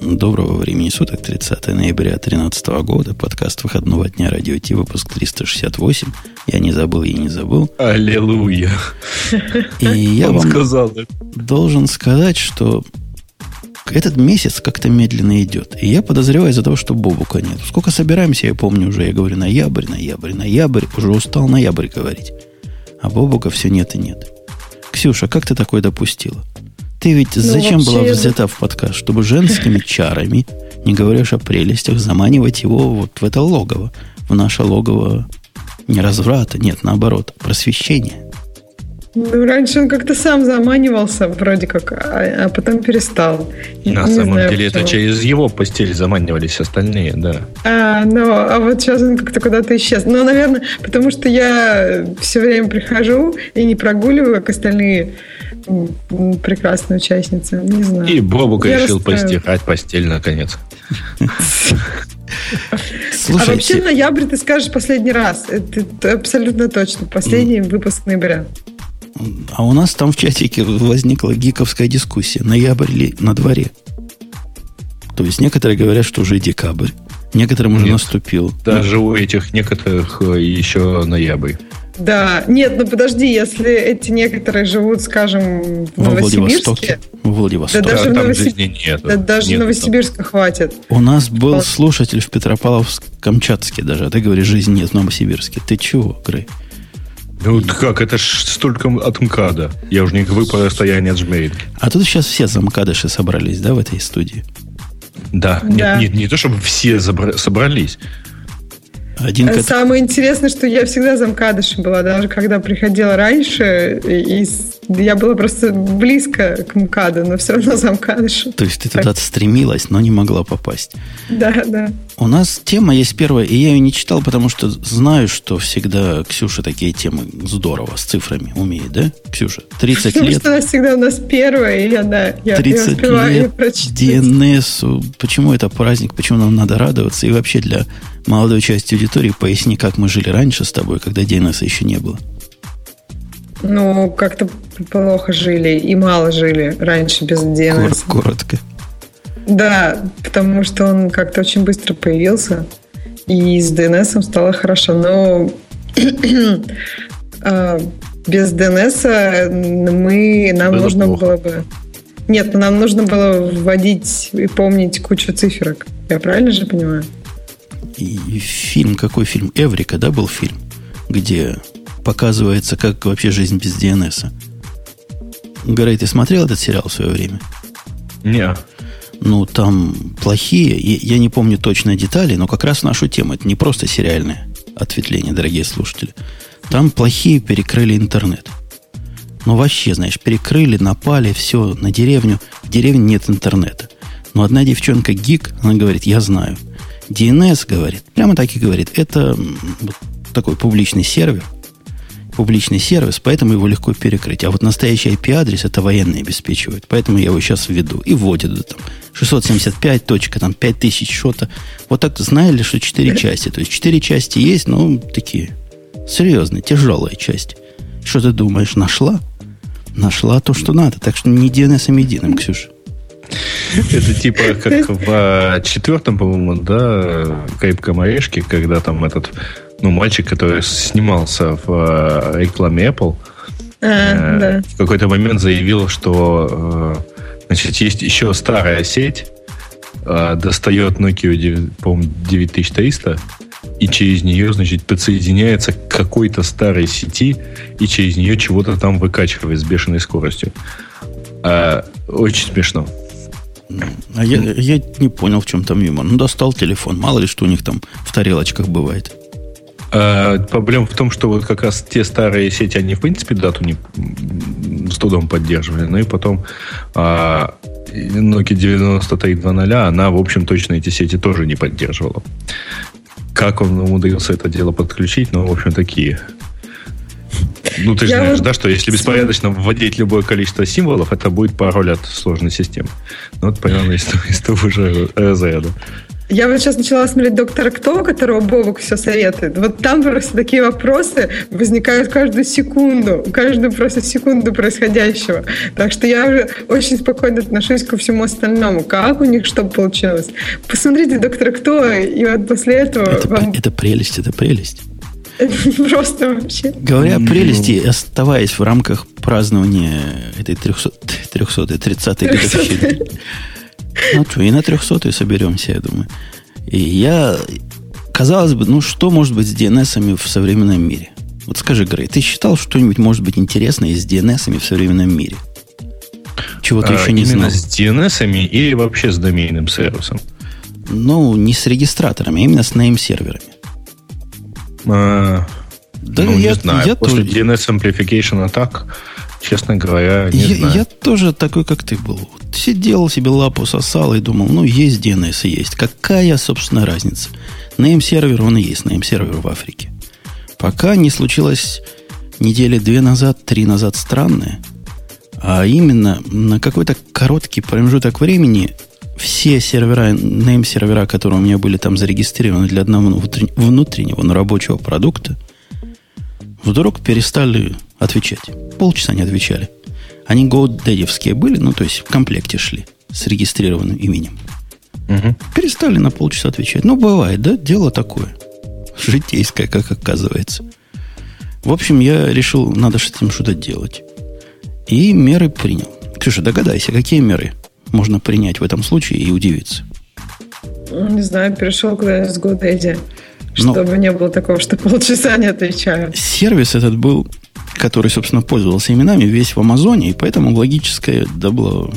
Доброго времени суток, 30 ноября 2013 года, подкаст выходного дня Радио Ти, выпуск 368. Я не забыл, я не забыл. Аллилуйя. И я вам сказал. должен сказать, что этот месяц как-то медленно идет. И я подозреваю из-за того, что Бобука нет. Сколько собираемся, я помню уже, я говорю ноябрь, ноябрь, ноябрь. Уже устал ноябрь говорить. А Бобука все нет и нет. Ксюша, как ты такое допустила? Ты ведь ну, зачем была взята в подкаст? Чтобы женскими чарами, не говоря о прелестях, заманивать его вот в это логово, в наше логово не разврата, нет, наоборот, просвещения. Ну, раньше он как-то сам заманивался, вроде как, а, а потом перестал. На не самом знаю, деле, почему. это через его постель заманивались остальные, да. А, ну, а вот сейчас он как-то куда-то исчез. Ну, наверное, потому что я все время прихожу и не прогуливаю, как остальные прекрасная участница. Не знаю. И Бобук Я решил постирать постель наконец. Слушайте. А вообще ноябрь ты скажешь последний раз. Это абсолютно точно. Последний выпуск ноября. А у нас там в чатике возникла гиковская дискуссия. Ноябрь ли на дворе? То есть некоторые говорят, что уже декабрь. Некоторым уже Нет, наступил. Даже у этих некоторых э, еще ноябрь. Да, нет, ну подожди, если эти некоторые живут, скажем, в Во Новосибирске. В Владивостоке. Да, даже, в, Новосиб... нет, да, даже нет, Новосибирска там. хватит. У нас был вот. слушатель в Петропавловск-Камчатске даже, а ты говоришь, жизни нет в Новосибирске. Ты чего, Грей? Ну как, это ж столько от МКАДа. Я уже не говорю про расстояние от Жмеринки. А тут сейчас все за МКАДыши собрались, да, в этой студии? Да, да. Нет, нет, не то, чтобы все собрались. Один кат... Самое интересное, что я всегда замкадышем была, даже когда приходила раньше, и я была просто близко к МКАДу, но все равно замкадышем. То есть ты туда стремилась, но не могла попасть. Да, да. У нас тема есть первая, и я ее не читал, потому что знаю, что всегда Ксюша такие темы здорово с цифрами умеет, да, Ксюша? 30 потому лет. Потому что она всегда у нас первая, и я, да, я, 30 я успеваю лет прочитать. DNS, почему это праздник, почему нам надо радоваться, и вообще для молодой части аудитории поясни, как мы жили раньше с тобой, когда DNS еще не было. Ну, как-то плохо жили и мало жили раньше без DNS. Коротко. Да, потому что он как-то очень быстро появился, и с DNS стало хорошо. Но а, без DNS мы, нам было нужно плохо. было бы... Нет, нам нужно было вводить и помнить кучу циферок. Я правильно же понимаю? И фильм, какой фильм? Эврика, да, был фильм? Где показывается, как вообще жизнь без DNS. Грей, ты смотрел этот сериал в свое время? Не. Ну, там плохие, я не помню точно детали, но как раз нашу тему. Это не просто сериальное ответвление, дорогие слушатели. Там плохие перекрыли интернет. Ну, вообще, знаешь, перекрыли, напали, все, на деревню. В деревне нет интернета. Но одна девчонка гик, она говорит, я знаю. DNS, говорит, прямо так и говорит, это вот такой публичный сервер, публичный сервис, поэтому его легко перекрыть. А вот настоящий IP-адрес это военные обеспечивают. Поэтому я его сейчас введу. И вводят да, там 675 точка, там 5000 что-то. Вот так знали, что 4 части. То есть 4 части есть, но такие серьезные, тяжелые части. Что ты думаешь, нашла? Нашла то, что надо. Так что не DNS единым, Ксюша. Это типа как в а, четвертом, по-моему, да, Крепком орешке, когда там этот ну, мальчик, который снимался в э, рекламе Apple, а, э, да. в какой-то момент заявил, что э, значит, есть еще старая сеть, э, достает Nokia, по-моему, 9300, и через нее, значит, подсоединяется к какой-то старой сети, и через нее чего-то там выкачивает с бешеной скоростью. Э, очень смешно. А я, я не понял, в чем там юмор. Ну, достал телефон. Мало ли, что у них там в тарелочках бывает. А, проблема в том, что вот как раз те старые сети, они в принципе дату не с трудом поддерживали. Ну и потом а, Nokia 9320, она, в общем, точно эти сети тоже не поддерживала. Как он умудрился это дело подключить, ну, в общем, такие. Ну, ты же знаешь, вот... да, что если беспорядочно вводить любое количество символов, это будет пароль от сложной системы. Ну, вот примерно из, из того же разряда. Я вот сейчас начала смотреть «Доктора Кто», которого Бобок все советует. Вот там просто такие вопросы возникают каждую секунду, каждую просто секунду происходящего. Так что я уже очень спокойно отношусь ко всему остальному. Как у них что получилось? Посмотрите «Доктора Кто», и вот после этого... Это, вам... это прелесть, это прелесть. Просто вообще. Говоря о прелести, оставаясь в рамках празднования этой 300, 300 30-й годовщины, ну что, и на 300 соберемся, я думаю. И я, казалось бы, ну что может быть с DNS в современном мире? Вот скажи, Грей, ты считал что-нибудь может быть интересное с DNS в современном мире? Чего ты а, еще не именно знал? с DNS или вообще с доменным сервисом? Ну, не с регистраторами, а именно с name-серверами. А, да, ну, я, не знаю. Я После тоже... DNS Amplification атак Честно говоря, не я, знаю. Я тоже такой, как ты был. Сидел себе лапу сосал и думал, ну, есть DNS и есть. Какая, собственно, разница? Нейм-сервер, он и есть нейм-сервер в Африке. Пока не случилось недели две назад, три назад странное, а именно на какой-то короткий промежуток времени все сервера, нейм-сервера, которые у меня были там зарегистрированы для одного внутреннего, но рабочего продукта, вдруг перестали отвечать. Полчаса не отвечали. Они GoDaddy были, ну, то есть в комплекте шли с регистрированным именем. Угу. Перестали на полчаса отвечать. Ну, бывает, да, дело такое. Житейское, как оказывается. В общем, я решил, надо с этим что-то делать. И меры принял. Ксюша, догадайся, какие меры можно принять в этом случае и удивиться? Ну, не знаю, перешел куда-нибудь с GoDaddy. Чтобы Но не было такого, что полчаса не отвечаю. Сервис этот был который, собственно, пользовался именами, весь в Амазоне, и поэтому логическая да была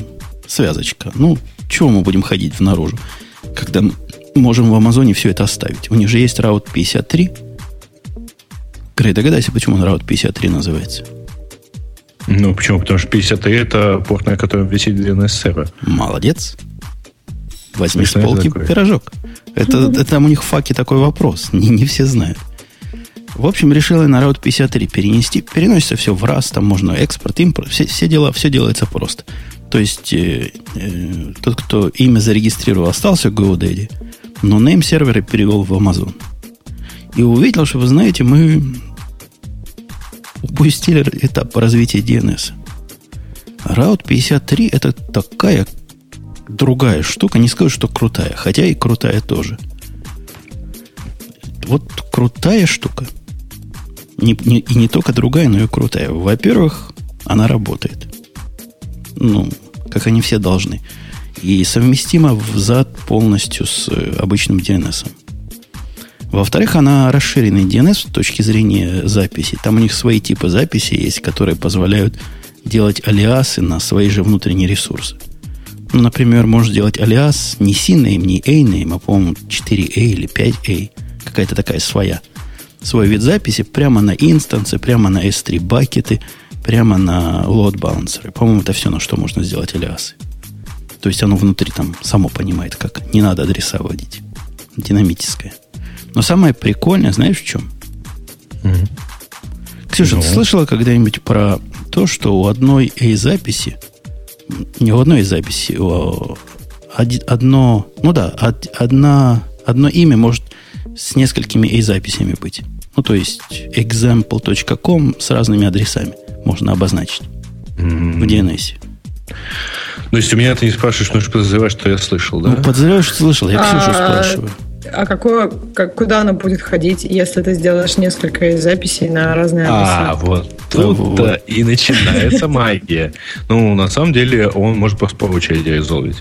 связочка. Ну, чего мы будем ходить в наружу, когда можем в Амазоне все это оставить? У них же есть раут 53. Грей, догадайся, почему он раут 53 называется? Ну, почему? Потому что 53 это порт, на котором висит DNS-сервер. Молодец. Возьми с полки пирожок. Это, это там у них в факе такой вопрос. Не, не все знают. В общем, решил я на Route 53 перенести. Переносится все в раз, там можно экспорт, импорт, все, все, дела, все делается просто. То есть, э, э, тот, кто имя зарегистрировал, остался в GoDaddy, но name сервера перевел в Amazon. И увидел, что, вы знаете, мы упустили этап развития DNS. Route 53 это такая другая штука, не скажу, что крутая, хотя и крутая тоже. Вот крутая штука – не, не, и не только другая, но и крутая. Во-первых, она работает. Ну, как они все должны. И совместима в зад полностью с э, обычным DNS. Во-вторых, она расширенный DNS с точки зрения записи. Там у них свои типы записи есть, которые позволяют делать алиасы на свои же внутренние ресурсы. Ну, например, можешь сделать алиас не C-name, не A-name, а, по-моему, 4A или 5A. Какая-то такая своя – свой вид записи прямо на инстансы, прямо на S3 бакеты, прямо на load балансеры. По-моему, это все, на что можно сделать алиасы. То есть оно внутри там само понимает, как не надо адреса вводить. Динамическое. Но самое прикольное, знаешь, в чем? Mm-hmm. Ксюша, ну. ты слышала когда-нибудь про то, что у одной A-записи, не у одной записи, у одно, ну да, одна, одно имя может с несколькими A-записями быть. Ну, то есть example.com с разными адресами можно обозначить mm-hmm. в DNS. То есть у меня ты не спрашиваешь, но подозреваешь, что я слышал, да? Ну, подозреваешь, что слышал. Я Ксюшу а, спрашиваю. А какое, как, куда она будет ходить, если ты сделаешь несколько записей на разные адреса? А, вот тут вот. и начинается магия. Ну, на самом деле, он может просто по очереди резолвить.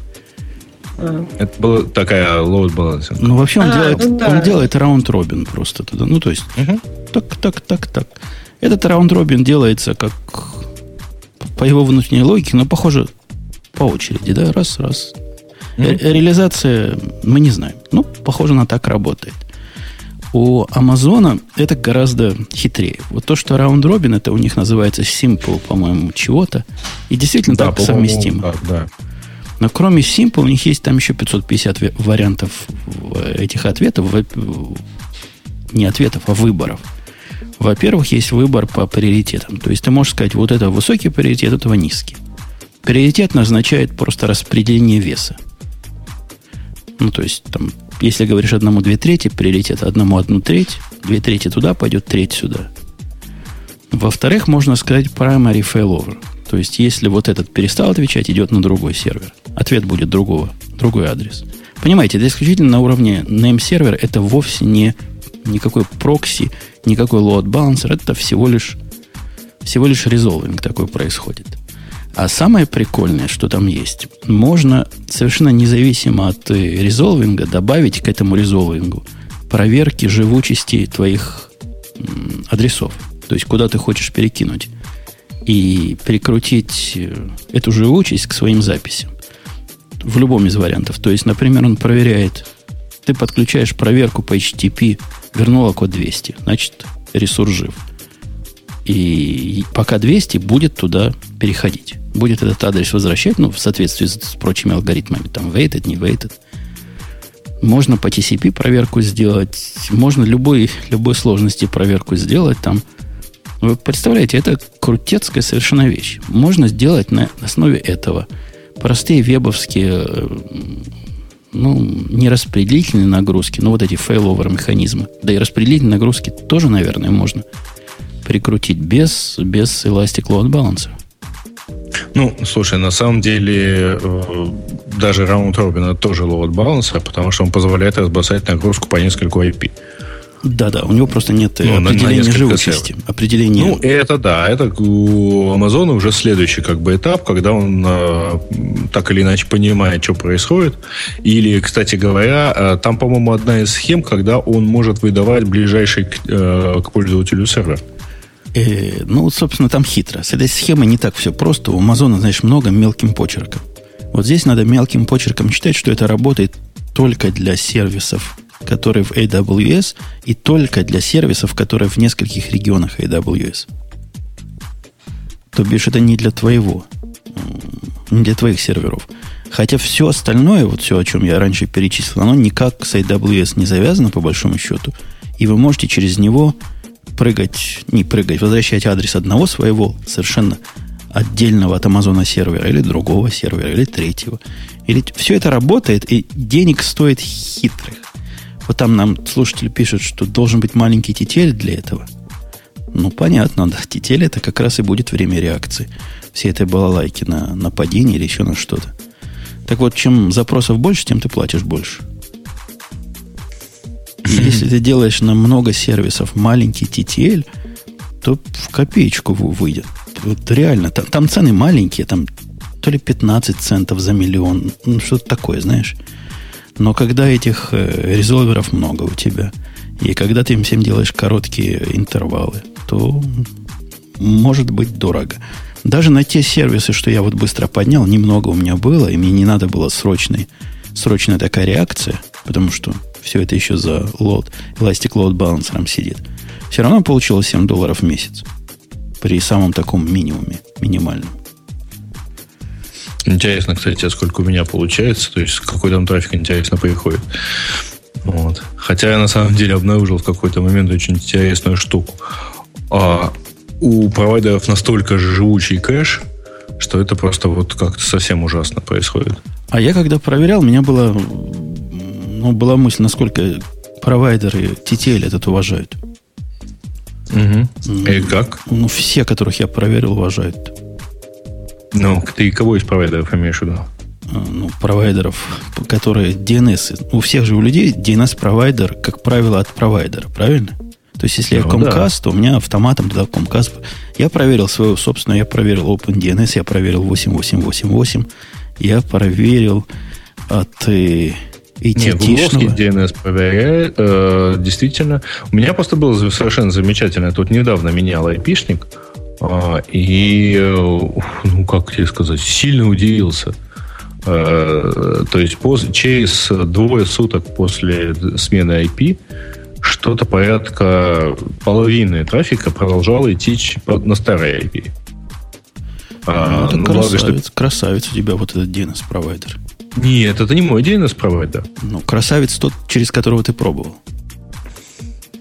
Это была такая load balancing. Ну, вообще он, а, делает, ну, да. он делает раунд-робин просто туда. Ну, то есть, угу. так, так, так, так. Этот раунд-робин делается как по его внутренней логике, но, похоже, по очереди, да, раз, раз. mm Реализация мы не знаем. Ну, похоже, она так работает. У Амазона это гораздо хитрее. Вот то, что раунд робин, это у них называется simple, по-моему, чего-то. И действительно да, так совместимо. Да, да. Но кроме Simple у них есть там еще 550 вариантов этих ответов. Не ответов, а выборов. Во-первых, есть выбор по приоритетам. То есть ты можешь сказать, вот это высокий приоритет, этого низкий. Приоритет назначает просто распределение веса. Ну, то есть там если говоришь одному две трети, прилетит одному одну треть, две трети туда пойдет, треть сюда. Во-вторых, можно сказать primary failover. То есть, если вот этот перестал отвечать, идет на другой сервер. Ответ будет другого, другой адрес. Понимаете, это исключительно на уровне name сервер, это вовсе не никакой прокси, никакой load balancer, это всего лишь, всего лишь резолвинг такой происходит. А самое прикольное, что там есть, можно совершенно независимо от э, резолвинга добавить к этому резолвингу проверки живучести твоих адресов. То есть, куда ты хочешь перекинуть. И прикрутить э, эту живучесть к своим записям. В любом из вариантов. То есть, например, он проверяет, ты подключаешь проверку по HTTP, вернула код 200, значит, ресурс жив. И пока 200 будет туда переходить. Будет этот адрес возвращать, ну, в соответствии с, с прочими алгоритмами. Там waited, не waited. Можно по TCP проверку сделать. Можно любой, любой сложности проверку сделать. Там вы представляете, это крутецкая совершенно вещь. Можно сделать на основе этого простые вебовские, э, ну, не распределительные нагрузки, но вот эти failover механизмы. Да и распределительные нагрузки тоже, наверное, можно прикрутить без, без Elastic Load Balancer. Ну, слушай, на самом деле э, даже раунд Робина тоже load balancer, потому что он позволяет разбросать нагрузку по нескольку IP. Да-да, у него просто нет ну, определения живучести. Определения... Ну, это да, это у Амазона уже следующий как бы этап, когда он э, так или иначе понимает, что происходит. Или, кстати говоря, э, там, по-моему, одна из схем, когда он может выдавать ближайший к, э, к пользователю сервер. Э, ну, собственно, там хитро. С этой схемой не так все просто. У Амазона, знаешь, много мелким почерком. Вот здесь надо мелким почерком читать, что это работает только для сервисов которые в AWS, и только для сервисов, которые в нескольких регионах AWS. То бишь, это не для твоего, не для твоих серверов. Хотя все остальное, вот все, о чем я раньше перечислил, оно никак с AWS не завязано, по большому счету. И вы можете через него прыгать, не прыгать, возвращать адрес одного своего совершенно отдельного от Амазона сервера, или другого сервера, или третьего. Или все это работает, и денег стоит хитрых. Вот там нам слушатель пишет, что должен быть маленький тетель для этого. Ну, понятно, да. Тетель это как раз и будет время реакции. Все это балалайки на нападение или еще на что-то. Так вот, чем запросов больше, тем ты платишь больше. Если ты делаешь на много сервисов маленький TTL, то в копеечку выйдет. Вот реально, там, там цены маленькие, там то ли 15 центов за миллион, ну, что-то такое, знаешь. Но когда этих э, резолверов много у тебя, и когда ты им всем делаешь короткие интервалы, то может быть дорого. Даже на те сервисы, что я вот быстро поднял, немного у меня было, и мне не надо было срочной, срочная такая реакция, потому что все это еще за лот, Elastic Load Balancer сидит. Все равно получилось 7 долларов в месяц. При самом таком минимуме, минимальном. Интересно, кстати, сколько у меня получается, то есть какой там трафик интересно приходит. Вот. Хотя я на самом деле обнаружил в какой-то момент очень интересную штуку. А у провайдеров настолько живучий кэш, что это просто вот как-то совсем ужасно происходит. А я когда проверял, у меня была, ну, была мысль, насколько провайдеры TTL этот уважают. Угу. И как? Ну, все, которых я проверил, уважают. Ну, ты кого из провайдеров имеешь в виду? А, ну, провайдеров, которые DNS. У всех же у людей DNS-провайдер, как правило, от провайдера, правильно? То есть, если ну, я Comcast, да. то у меня автоматом туда Comcast. Я проверил свою собственную, я проверил OpenDNS, я проверил 8888, я проверил от э, нет, гугловский DNS проверяет. Э, действительно. У меня просто было совершенно замечательно. Я тут недавно менял айпишник. А, и, э, ну, как тебе сказать, сильно удивился. А, то есть через двое суток после смены IP что-то порядка половины трафика продолжало идти на старой IP. А, ну, ну, красавец, благо, что... красавец у тебя вот этот DNS-провайдер. Нет, это не мой DNS-провайдер. Ну, красавец тот, через которого ты пробовал.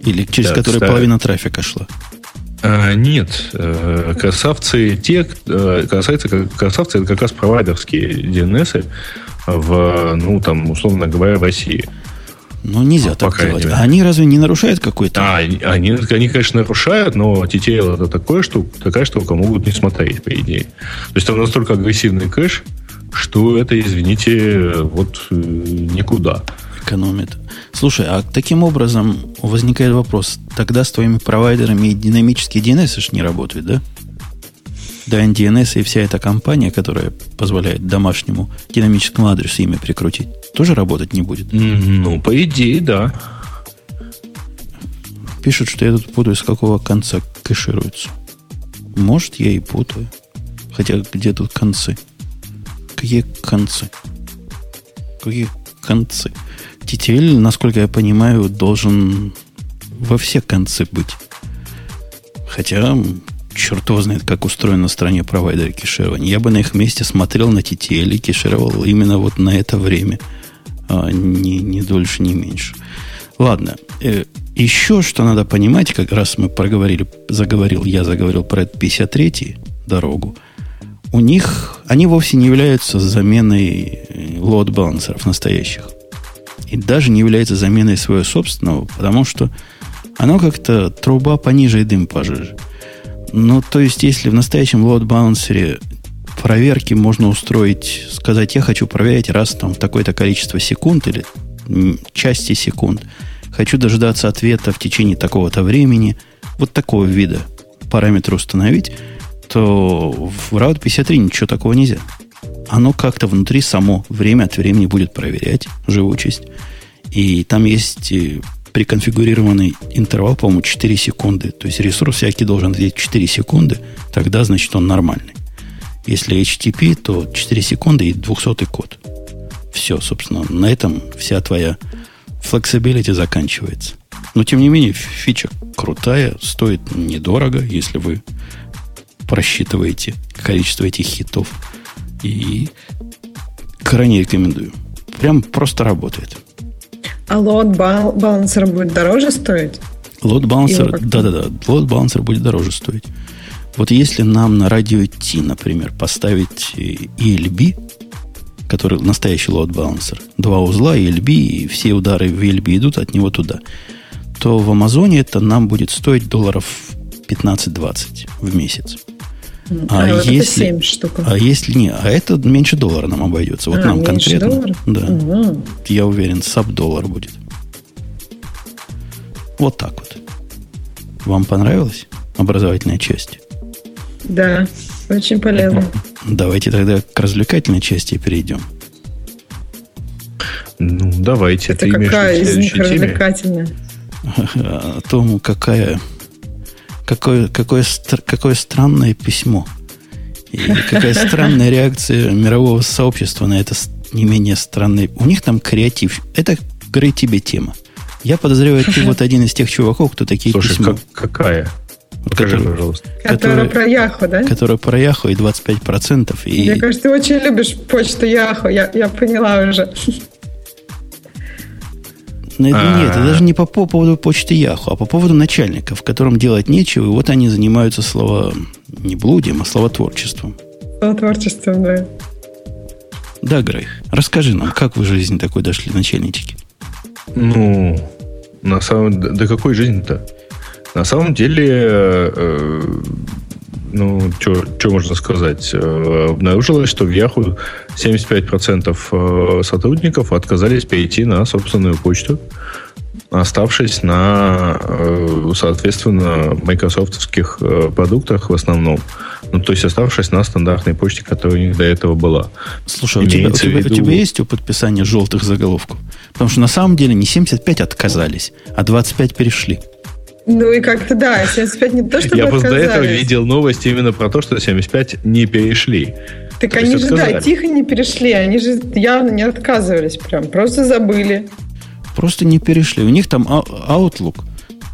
Или через да, который кстати. половина трафика шла. А, нет, э, красавцы те, э, красавцы, красавцы это как раз провайдерские DNS в, ну, там, условно говоря, в России. Ну, нельзя Ну, так делать. мере. А они разве не нарушают какой-то? А, они, они, они, конечно, нарушают, но TTL это такое, что, такая штука, могут не смотреть, по идее. То есть там настолько агрессивный кэш, что это, извините, вот э, никуда. Экономит. Слушай, а таким образом возникает вопрос, тогда с твоими провайдерами и динамические DNS ж не работают, да? Да, DNS и вся эта компания, которая позволяет домашнему динамическому адресу имя прикрутить, тоже работать не будет. Ну, по идее, да. Пишут, что я тут путаю, с какого конца кэшируется. Может, я и путаю. Хотя где тут концы? Какие концы? Какие концы? TTL, насколько я понимаю, должен во все концы быть. Хотя, черт его знает, как устроено на стороне провайдера кеширования. Я бы на их месте смотрел на TTL и кешировал именно вот на это время. А, не, не дольше, не меньше. Ладно. э, еще что надо понимать, как раз мы проговорили, заговорил, я заговорил про этот 53 дорогу. У них, они вовсе не являются заменой э, лот-балансеров настоящих. И даже не является заменой своего собственного, потому что оно как-то труба пониже и дым пожиже. Ну, то есть, если в настоящем лот-балансере проверки можно устроить, сказать, я хочу проверять раз там в такое-то количество секунд или части секунд, хочу дождаться ответа в течение такого-то времени, вот такого вида параметра установить, то в Route 53 ничего такого нельзя. Оно как-то внутри само время от времени будет проверять живучесть. И там есть э, приконфигурированный интервал, по-моему, 4 секунды. То есть ресурс всякий должен ответить 4 секунды, тогда, значит, он нормальный. Если HTTP, то 4 секунды и 200 код. Все, собственно, на этом вся твоя flexibility заканчивается. Но, тем не менее, фича крутая, стоит недорого, если вы просчитываете количество этих хитов. И крайне рекомендую. Прям просто работает. А лот бал- балансер будет дороже стоить? Лот балансер, да-да-да, лот балансер будет дороже стоить. Вот если нам на радио T, например, поставить э, ELB, который настоящий лот балансер, два узла ELB, и все удары в ELB идут от него туда, то в Амазоне это нам будет стоить долларов 15-20 в месяц. А, А вот это если- 7 штук. А если не, а это меньше доллара нам обойдется. Вот А, нам меньше конкретно. доллара? Да. Мгм. Я уверен, саб-доллар будет. Вот так вот. Вам понравилась образовательная часть? Да, очень полезно. Давайте тогда к развлекательной части перейдем. Ну, давайте. Это ты имеешь в какая из них развлекательная? О том, какая, какое, какое, какое странное письмо. И какая странная реакция мирового сообщества на это не менее странное. У них там креатив. Это говорит тебе тема. Я подозреваю, ты вот один из тех чуваков, кто такие Слушай, письма, как- какая? Скажи, Который- пожалуйста. Которая про Яху, да? которые про Яху и 25%. И Мне кажется, ты очень любишь почту Яху. Я, я поняла уже. Ну, это- А. Нет, это даже не по, по поводу почты Яху, а по поводу начальников, которым делать нечего, и вот они занимаются слово не блудием, а словотворчеством. По творчеством, да. Да, Грей, расскажи нам, как вы в жизни такой дошли, начальнички? Ну, на самом до какой жизни-то? На самом деле, э, ну, что можно сказать? Э, обнаружилось, что в Яху 75% э, сотрудников отказались перейти на собственную почту, оставшись на, э, соответственно, майкрософтовских продуктах в основном. Ну, то есть оставшись на стандартной почте, которая у них до этого была. Слушай, а у тебя, у, тебя, у тебя есть опыт писания желтых заголовков? Потому что на самом деле не 75 отказались, а 25 перешли. Ну и как-то да, 75 не то, чтобы Я просто до этого видел новости именно про то, что 75 не перешли. Так То они же, да, отказались. тихо не перешли, они же явно не отказывались прям, просто забыли. Просто не перешли. У них там а- Outlook.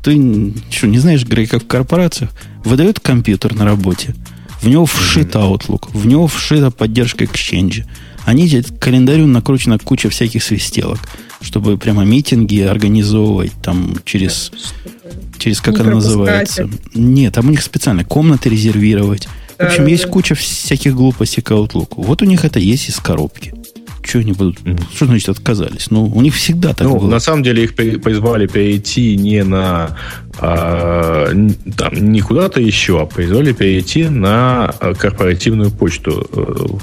Ты что, не знаешь, Грей, как в корпорациях? Выдают компьютер на работе. В него вшит Outlook. В него вшита поддержка Exchange. Они к календарю накручена куча всяких свистелок, чтобы прямо митинги организовывать там через, через как Не она называется. Нет, там у них специально комнаты резервировать. В общем, Да-да-да. есть куча всяких глупостей к Outlook. Вот у них это есть из коробки. Что они будут? Mm-hmm. Что значит отказались? Ну, у них всегда так ну, было. На самом деле их призвали перейти не на а, там, не куда-то еще, а призвали перейти на а, корпоративную почту э,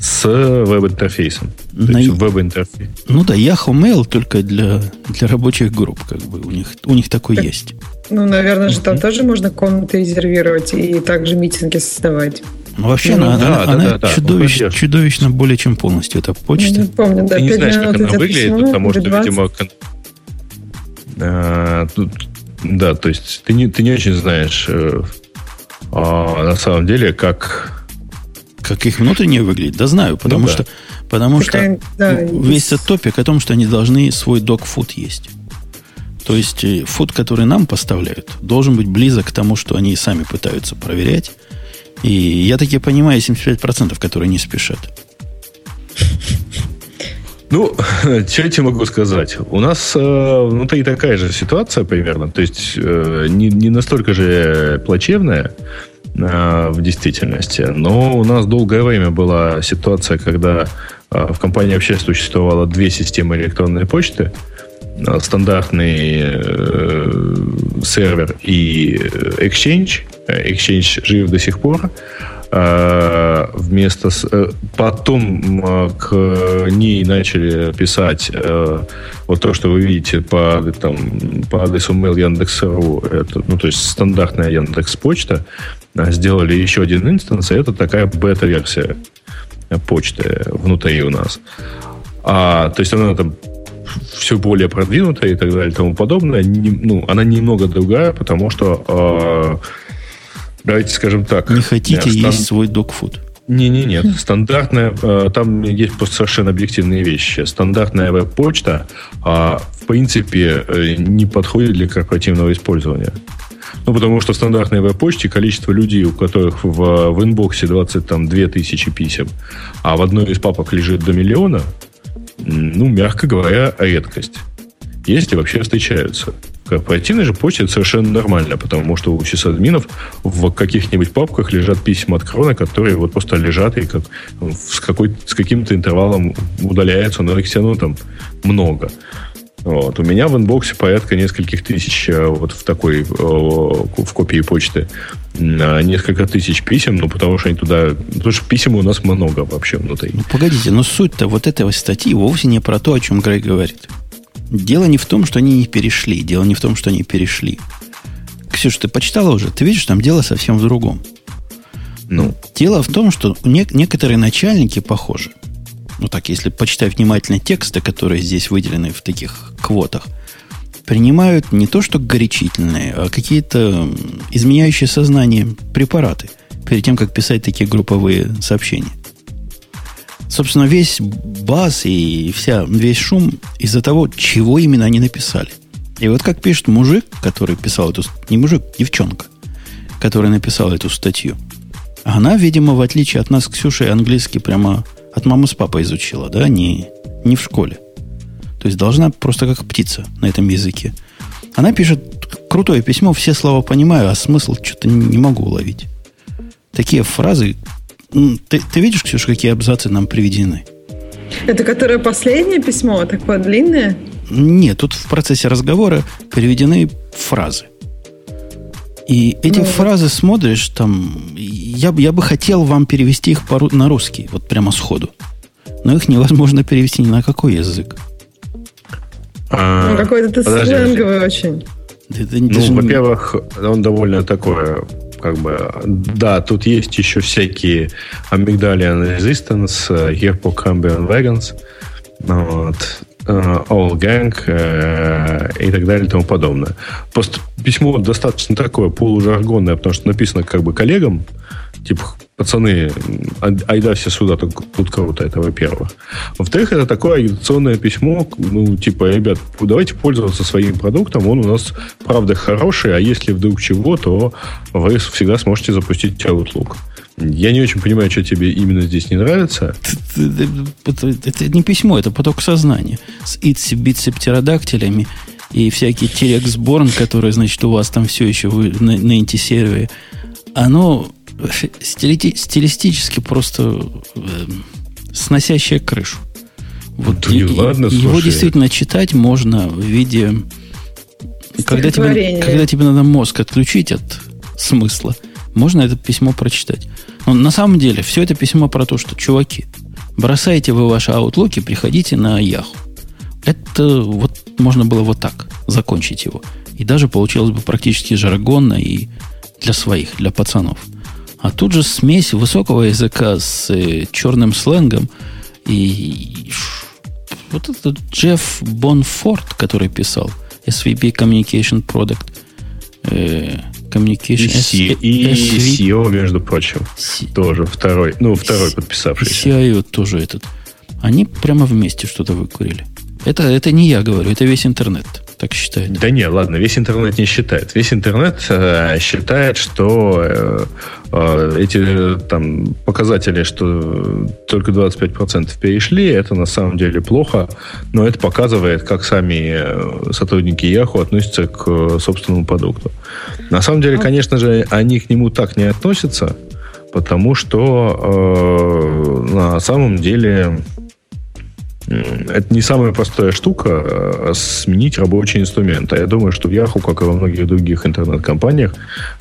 с веб-интерфейсом. На... веб-интерфейс. Ну да, Yahoo Mail только для, для рабочих групп, как бы у них, у них такой так, есть. Ну, наверное же, там тоже можно комнаты резервировать и также митинги создавать. Ну, вообще, ну, она, да, она, да, она да, чудовищ, да, чудовищно более чем полностью. Это почта. Я не помню, да. Ты не знаешь, как она выглядит, письмо, потому что, 20. видимо, кон... а, тут, да, то есть ты не, ты не очень знаешь э, а, на самом деле, как... Как их внутренне выглядит? Да знаю, потому ну, что, да. потому Такая, что да, весь этот топик о том, что они должны свой док-фуд есть. То есть э, фуд, который нам поставляют, должен быть близок к тому, что они сами пытаются проверять. И я таки понимаю 75%, которые не спешат. Ну, что я тебе могу сказать? У нас э, внутри такая же ситуация примерно. То есть э, не, не настолько же плачевная э, в действительности. Но у нас долгое время была ситуация, когда э, в компании вообще существовало две системы электронной почты. Э, стандартный сервер и Exchange. Exchange жив до сих пор. Э, вместо... Потом к ней начали писать вот то, что вы видите по, там, по адресу mail Яндекс.ру. Это, ну, то есть стандартная Яндекс почта. Сделали еще один инстанс, и это такая бета-версия почты внутри у нас. А, то есть она там все более продвинутая и так далее и тому подобное, не, ну, она немного другая, потому что, э, давайте скажем так... Не хотите стан... есть свой докфуд? Не, не, нет. Стандартная, э, там есть просто совершенно объективные вещи. Стандартная веб-почта, э, в принципе, э, не подходит для корпоративного использования. Ну, потому что в стандартной веб-почте количество людей, у которых в, в инбоксе 22 тысячи писем, а в одной из папок лежит до миллиона, ну, мягко говоря, редкость. Если вообще встречаются. Корпоративной же почте это совершенно нормально, потому что у сисадминов в каких-нибудь папках лежат письма от крона, которые вот просто лежат и как, с, какой, с каким-то интервалом удаляются, но их все равно там много. Вот. У меня в инбоксе порядка нескольких тысяч э, вот в такой в копии почты несколько тысяч писем, ну, потому что они туда... Потому что писем у нас много вообще внутри. Ну, погодите, но суть-то вот этой статьи вовсе не про то, о чем Грей говорит. Дело не в том, что они не перешли. Дело не в том, что они перешли. Ксюша, ты почитала уже? Ты видишь, там дело совсем в другом. Ну, дело в том, что не, некоторые начальники похожи. Ну так, если почитать внимательно тексты, которые здесь выделены в таких квотах, принимают не то что горячительные, а какие-то изменяющие сознание препараты перед тем, как писать такие групповые сообщения. Собственно, весь бас и вся, весь шум из-за того, чего именно они написали. И вот как пишет мужик, который писал эту... Не мужик, девчонка, который написал эту статью. Она, видимо, в отличие от нас, Ксюши, английский прямо от мамы с папой изучила, да, не, не в школе. То есть должна просто как птица на этом языке. Она пишет крутое письмо, все слова понимаю, а смысл что-то не могу уловить. Такие фразы. Ты, ты видишь, Ксюша, какие абзацы нам приведены? Это которое последнее письмо, такое длинное? Нет, тут в процессе разговора переведены фразы. И эти ну, фразы смотришь, там, я, я бы хотел вам перевести их по, на русский, вот прямо сходу. Но их невозможно перевести ни на какой язык. А, ну, какой-то ты сленговый очень. Ну, даже... во-первых, он довольно такое, как бы, да, тут есть еще всякие Amygdalian Resistance, Herpo Cambian Wagons, вот, э, All Gang э, и так далее и тому подобное. Просто письмо достаточно такое полужаргонное, потому что написано как бы коллегам, типа, пацаны, айда все сюда, тут, тут круто, это во-первых. Во-вторых, это такое агитационное письмо, ну, типа, ребят, давайте пользоваться своим продуктом, он у нас, правда, хороший, а если вдруг чего, то вы всегда сможете запустить Outlook. Я не очень понимаю, что тебе именно здесь не нравится. Это, не письмо, это поток сознания. С итси, битси, и всякий терекс-борн, который, значит, у вас там все еще на, на инти-сервере. Оно стилистически просто э, сносящая крышу. Вот и, ладно, его действительно читать можно в виде... Когда тебе, когда тебе надо мозг отключить от смысла, можно это письмо прочитать. Но на самом деле все это письмо про то, что, чуваки, бросайте вы ваши аутлоки, приходите на Яху. Это вот можно было вот так закончить его. И даже получилось бы практически жаргонно и для своих, для пацанов. А тут же смесь высокого языка с э, черным сленгом и вот этот Джефф Бонфорд, который писал SVP Communication Product, э, Communication и, и SEO, между прочим, C... тоже второй, ну, второй подписавшийся. CIO тоже этот. Они прямо вместе что-то выкурили. Это, это не я говорю, это весь интернет так считает. Да не, ладно, весь интернет не считает. Весь интернет э, считает, что э, э, эти там показатели, что только 25% перешли, это на самом деле плохо, но это показывает, как сами э, сотрудники Yahoo относятся к собственному продукту. На самом деле, конечно же, они к нему так не относятся, потому что э, на самом деле это не самая простая штука а сменить рабочий инструмент. А я думаю, что в Yahoo, как и во многих других интернет-компаниях,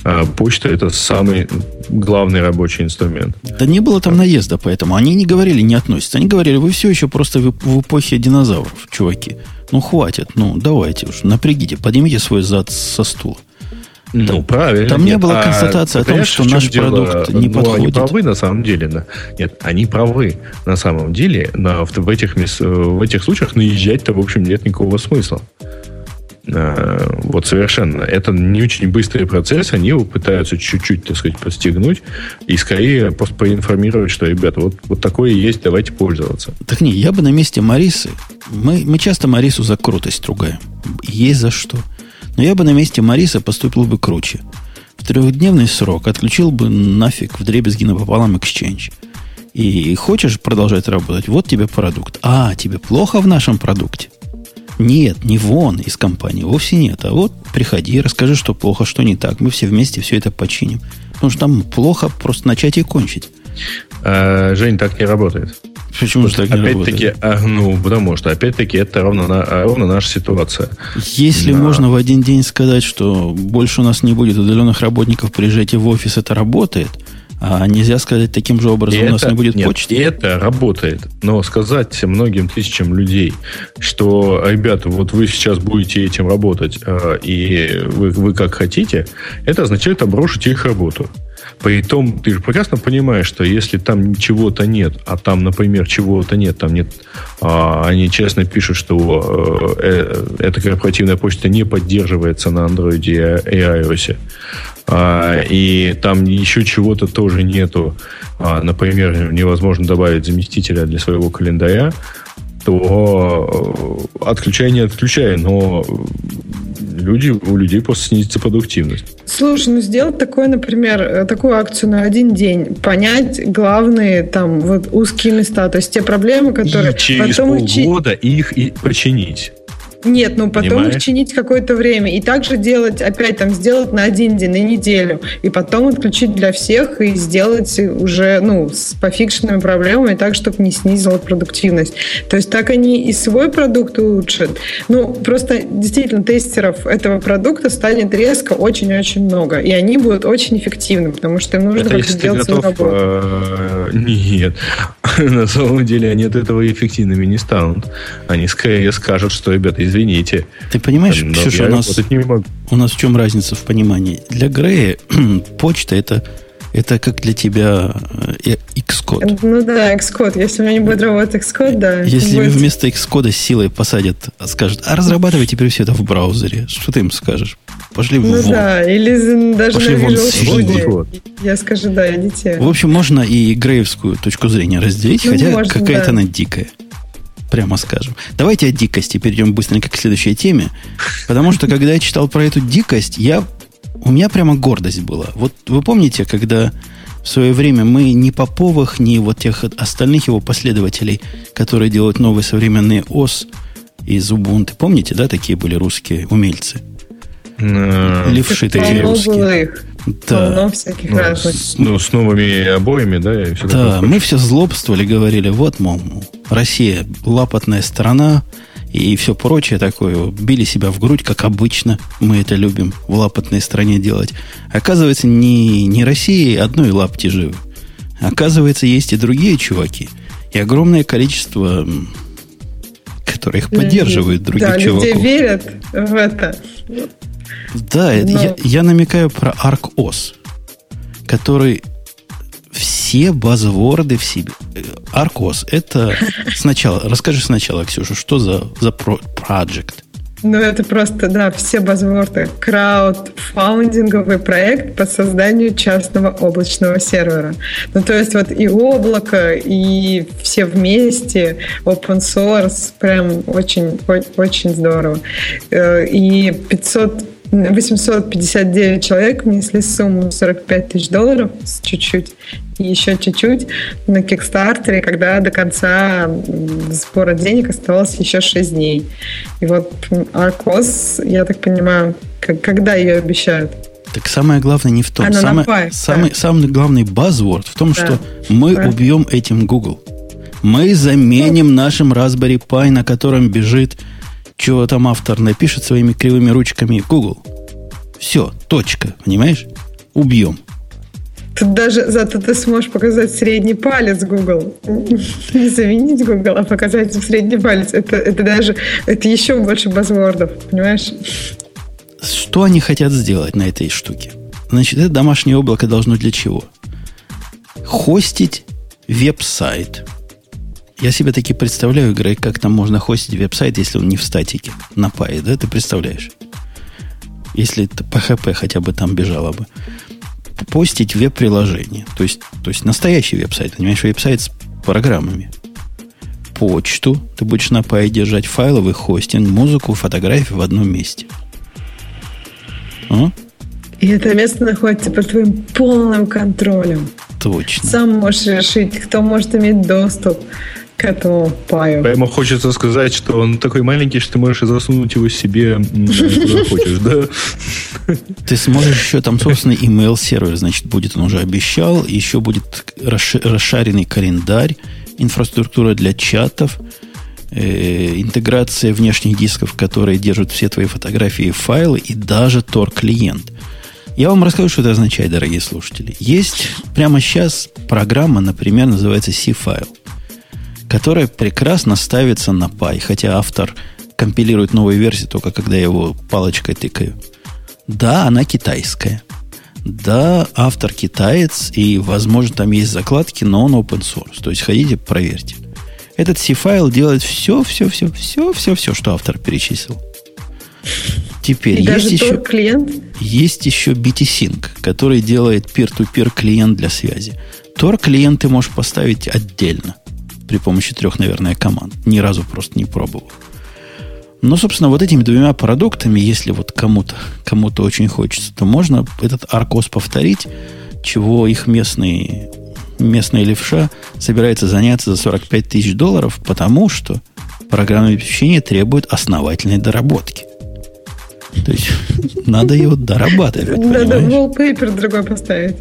а, почта это самый главный рабочий инструмент. Да не было там наезда, поэтому они не говорили, не относятся. Они говорили, вы все еще просто в эпохе динозавров, чуваки. Ну, хватит, ну, давайте уж, напрягите, поднимите свой зад со стула. Ну, правильно. Там нет, не было а констатации а, о том, что наш продукт не ну, подходит. Они правы на самом деле. Да. Нет, они правы на самом деле. На, в, в, этих, в этих случаях наезжать-то, в общем, нет никакого смысла. А, вот совершенно. Это не очень быстрый процесс, они его пытаются чуть-чуть, так сказать, подстегнуть и скорее просто поинформировать, что, ребята, вот, вот такое есть, давайте пользоваться. Так не, я бы на месте Марисы, мы, мы часто Марису за крутость ругаем. Есть за что. Но я бы на месте Мариса поступил бы круче. В трехдневный срок отключил бы нафиг в дребезги напополам Exchange. И хочешь продолжать работать? Вот тебе продукт. А, тебе плохо в нашем продукте? Нет, не вон из компании, вовсе нет. А вот приходи, расскажи, что плохо, что не так. Мы все вместе все это починим. Потому что там плохо просто начать и кончить. А, Жень, так не работает. Почему же так не Опять-таки, а, ну, потому что, опять-таки, это ровно, на, ровно наша ситуация. Если да. можно в один день сказать, что больше у нас не будет удаленных работников, приезжайте в офис, это работает, а нельзя сказать таким же образом, и у нас не будет нет, почты. Это работает. Но сказать многим тысячам людей, что, ребята, вот вы сейчас будете этим работать, а, и вы, вы как хотите, это означает обрушить их работу. При том, ты же прекрасно понимаешь, что если там чего-то нет, а там, например, чего-то нет, там нет, а, они честно пишут, что э, э, эта корпоративная почта не поддерживается на Android и iOS, а, и там еще чего-то тоже нету, а, например, невозможно добавить заместителя для своего календаря, то отключай, не отключай, но люди, у людей просто снизится продуктивность. Слушай, ну сделать такое, например, э, такую акцию на один день, понять главные там вот узкие места, то есть те проблемы, которые... И через потом полгода их и починить. Нет, ну потом Понимаешь? их чинить какое-то время. И также делать, опять там, сделать на один день, на неделю. И потом отключить для всех и сделать уже, ну, с пофикшенными проблемами так, чтобы не снизила продуктивность. То есть так они и свой продукт улучшат. Ну, просто действительно тестеров этого продукта станет резко очень-очень много. И они будут очень эффективны, потому что им нужно как-то делать свою работу. Э, нет. На самом деле они от этого эффективными не станут. Они скорее скажут, что, ребята, извините. Ты понимаешь, Но Ксюша, у нас, у нас в чем разница в понимании? Для Грея почта это, это как для тебя э, Xcode. Ну да, Xcode. Если у меня не будет работать Xcode, да. Если будет... вместо Xcode силой посадят, скажут, а разрабатывай теперь все это в браузере. Что ты им скажешь? Пошли ну вон. да, или даже Пошли на Visual Studio. Я скажу, да, идите. В общем, можно и греевскую точку зрения разделить, ну, хотя какая-то да. она дикая прямо скажем. Давайте о дикости перейдем быстренько к следующей теме. Потому что, когда я читал про эту дикость, я, у меня прямо гордость была. Вот вы помните, когда в свое время мы ни Поповых, ни вот тех остальных его последователей, которые делают новый современный ОС из Ubuntu, помните, да, такие были русские умельцы? Левши такие русские. Да. Полно всяких ну, разных. С, ну, с новыми обоями, да? И все да, мы все злобствовали, говорили, вот, мол, Россия лапотная страна, и все прочее такое. Били себя в грудь, как обычно. Мы это любим в лапотной стране делать. Оказывается, не, не Россия одной лапти живы. Оказывается, есть и другие чуваки. И огромное количество, которые их поддерживают, других да, чуваков. люди верят в это. Да, Но... я, я намекаю про ArcOS, который все базворды в себе. Аркос, это сначала, расскажи сначала, Ксюша, что за, за project? Ну, это просто, да, все базворды. Краудфаундинговый проект по созданию частного облачного сервера. Ну, то есть вот и облако, и все вместе, open source, прям очень, очень здорово. Э, и 500 859 человек внесли сумму 45 тысяч долларов с чуть-чуть и еще чуть-чуть на Кикстартере, когда до конца сбора денег оставалось еще 6 дней. И вот Аркос, я так понимаю, когда ее обещают? Так самое главное не в том. Она самое, напай, самый, да. самый главный buzzword в том, да. что мы да. убьем этим Google. Мы заменим нашим Raspberry Pi, на котором бежит чего там автор напишет своими кривыми ручками Google. Все, точка, понимаешь? Убьем. Тут даже зато ты сможешь показать средний палец Google. Не заменить Google, а показать средний палец. Это, это даже, это еще больше базвордов, понимаешь? Что они хотят сделать на этой штуке? Значит, это домашнее облако должно для чего? Хостить веб-сайт – я себе таки представляю, Грей, как там можно хостить веб-сайт, если он не в статике, на пае, да, ты представляешь? Если это PHP хотя бы там бежало бы. Постить веб-приложение. То есть, то есть настоящий веб-сайт, понимаешь, веб-сайт с программами. Почту ты будешь на пае держать, файловый хостинг, музыку, фотографии в одном месте. А? И это место находится под твоим полным контролем. Точно. Сам можешь решить, кто может иметь доступ к этому паю. Прямо хочется сказать, что он такой маленький, что ты можешь засунуть его себе куда хочешь, да? Ты сможешь еще там собственный email сервер, значит, будет, он уже обещал, еще будет расшаренный календарь, инфраструктура для чатов, э, интеграция внешних дисков, которые держат все твои фотографии и файлы, и даже Tor-клиент. Я вам расскажу, что это означает, дорогие слушатели. Есть прямо сейчас программа, например, называется C-файл которая прекрасно ставится на Py, хотя автор компилирует новую версию только когда я его палочкой тыкаю. Да, она китайская. Да, автор китаец, и, возможно, там есть закладки, но он open source. То есть, ходите, проверьте. Этот C-файл делает все, все, все, все, все, все, что автор перечислил. Теперь и есть еще, клиент? есть еще BT-Sync, который делает peer-to-peer клиент для связи. Tor клиент ты можешь поставить отдельно при помощи трех, наверное, команд. Ни разу просто не пробовал. Но, собственно, вот этими двумя продуктами, если вот кому-то кому очень хочется, то можно этот аркос повторить, чего их местные, местная левша собирается заняться за 45 тысяч долларов, потому что программное обеспечение требует основательной доработки. То есть надо его дорабатывать. Надо wallpaper другой поставить.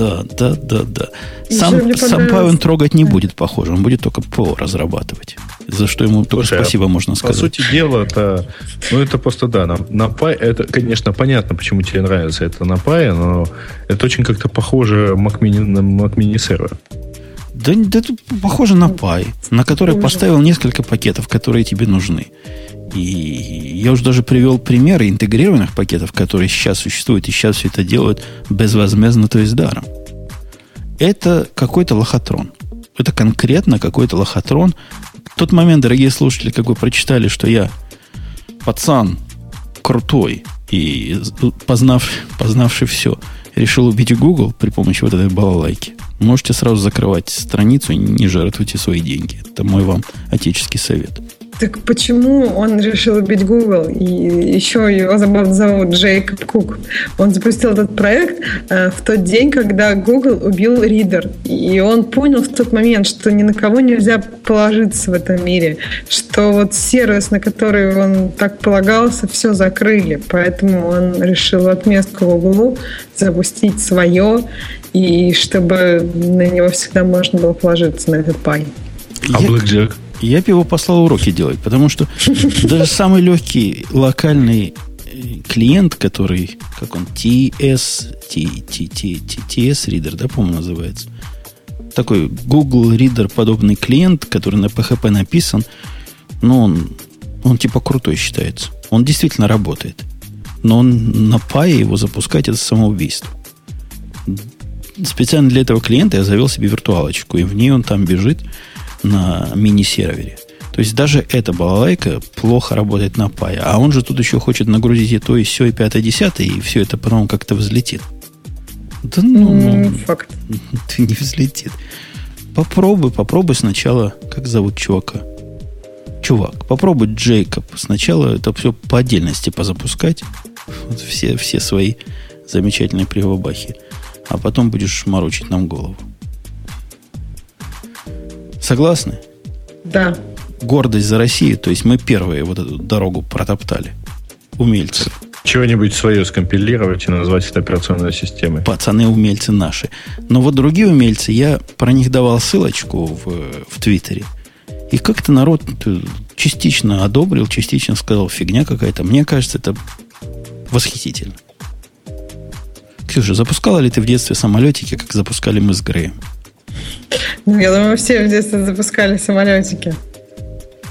Да, да, да, да. Сам, сам Павел трогать не будет, похоже. Он будет только ПО разрабатывать. За что ему только Слушай, спасибо а можно сказать. По сути дела, это, ну, это просто, да, на, на Py, это, конечно, понятно, почему тебе нравится это на Py, но это очень как-то похоже Mac Mini, на Mac Mini сервер. Да, да это похоже на Py, на который поставил несколько пакетов, которые тебе нужны. И я уже даже привел примеры интегрированных пакетов, которые сейчас существуют, и сейчас все это делают безвозмездно, то есть даром. Это какой-то лохотрон. Это конкретно какой-то лохотрон. В тот момент, дорогие слушатели, как вы прочитали, что я пацан крутой и познав, познавший все, решил убить Google при помощи вот этой балалайки. Можете сразу закрывать страницу и не жертвуйте свои деньги. Это мой вам отеческий совет. Так почему он решил убить Google? И еще его забавно зовут Джейкоб Кук. Он запустил этот проект э, в тот день, когда Google убил Reader. И он понял в тот момент, что ни на кого нельзя положиться в этом мире. Что вот сервис, на который он так полагался, все закрыли. Поэтому он решил отместку Google запустить свое, и чтобы на него всегда можно было положиться, на этот пай. А Blackjack? Я бы его послал уроки делать, потому что даже самый легкий локальный э, клиент, который, как он, TS, T, T, T, T, TS Reader, да, по-моему, называется. Такой Google Reader подобный клиент, который на PHP написан, но он, он типа крутой считается. Он действительно работает. Но он на пае его запускать это самоубийство. Специально для этого клиента я завел себе виртуалочку, и в ней он там бежит на мини-сервере. То есть даже эта балалайка плохо работает на пае. А он же тут еще хочет нагрузить и то, и все, и пятое, десятое, и все это потом как-то взлетит. Да ну, ну факт. Ты не взлетит. Попробуй, попробуй сначала, как зовут чувака. Чувак, попробуй Джейкоб. Сначала это все по отдельности позапускать. Вот все, все свои замечательные привобахи. А потом будешь морочить нам голову. Согласны? Да. Гордость за Россию, то есть мы первые вот эту дорогу протоптали. Умельцы. Чего-нибудь свое скомпилировать и назвать это операционной системой. Пацаны умельцы наши. Но вот другие умельцы, я про них давал ссылочку в, в Твиттере. И как-то народ частично одобрил, частично сказал, фигня какая-то. Мне кажется, это восхитительно. Ксюша, запускала ли ты в детстве самолетики, как запускали мы с Греем? Ну, я думаю, все в детстве запускали самолетики.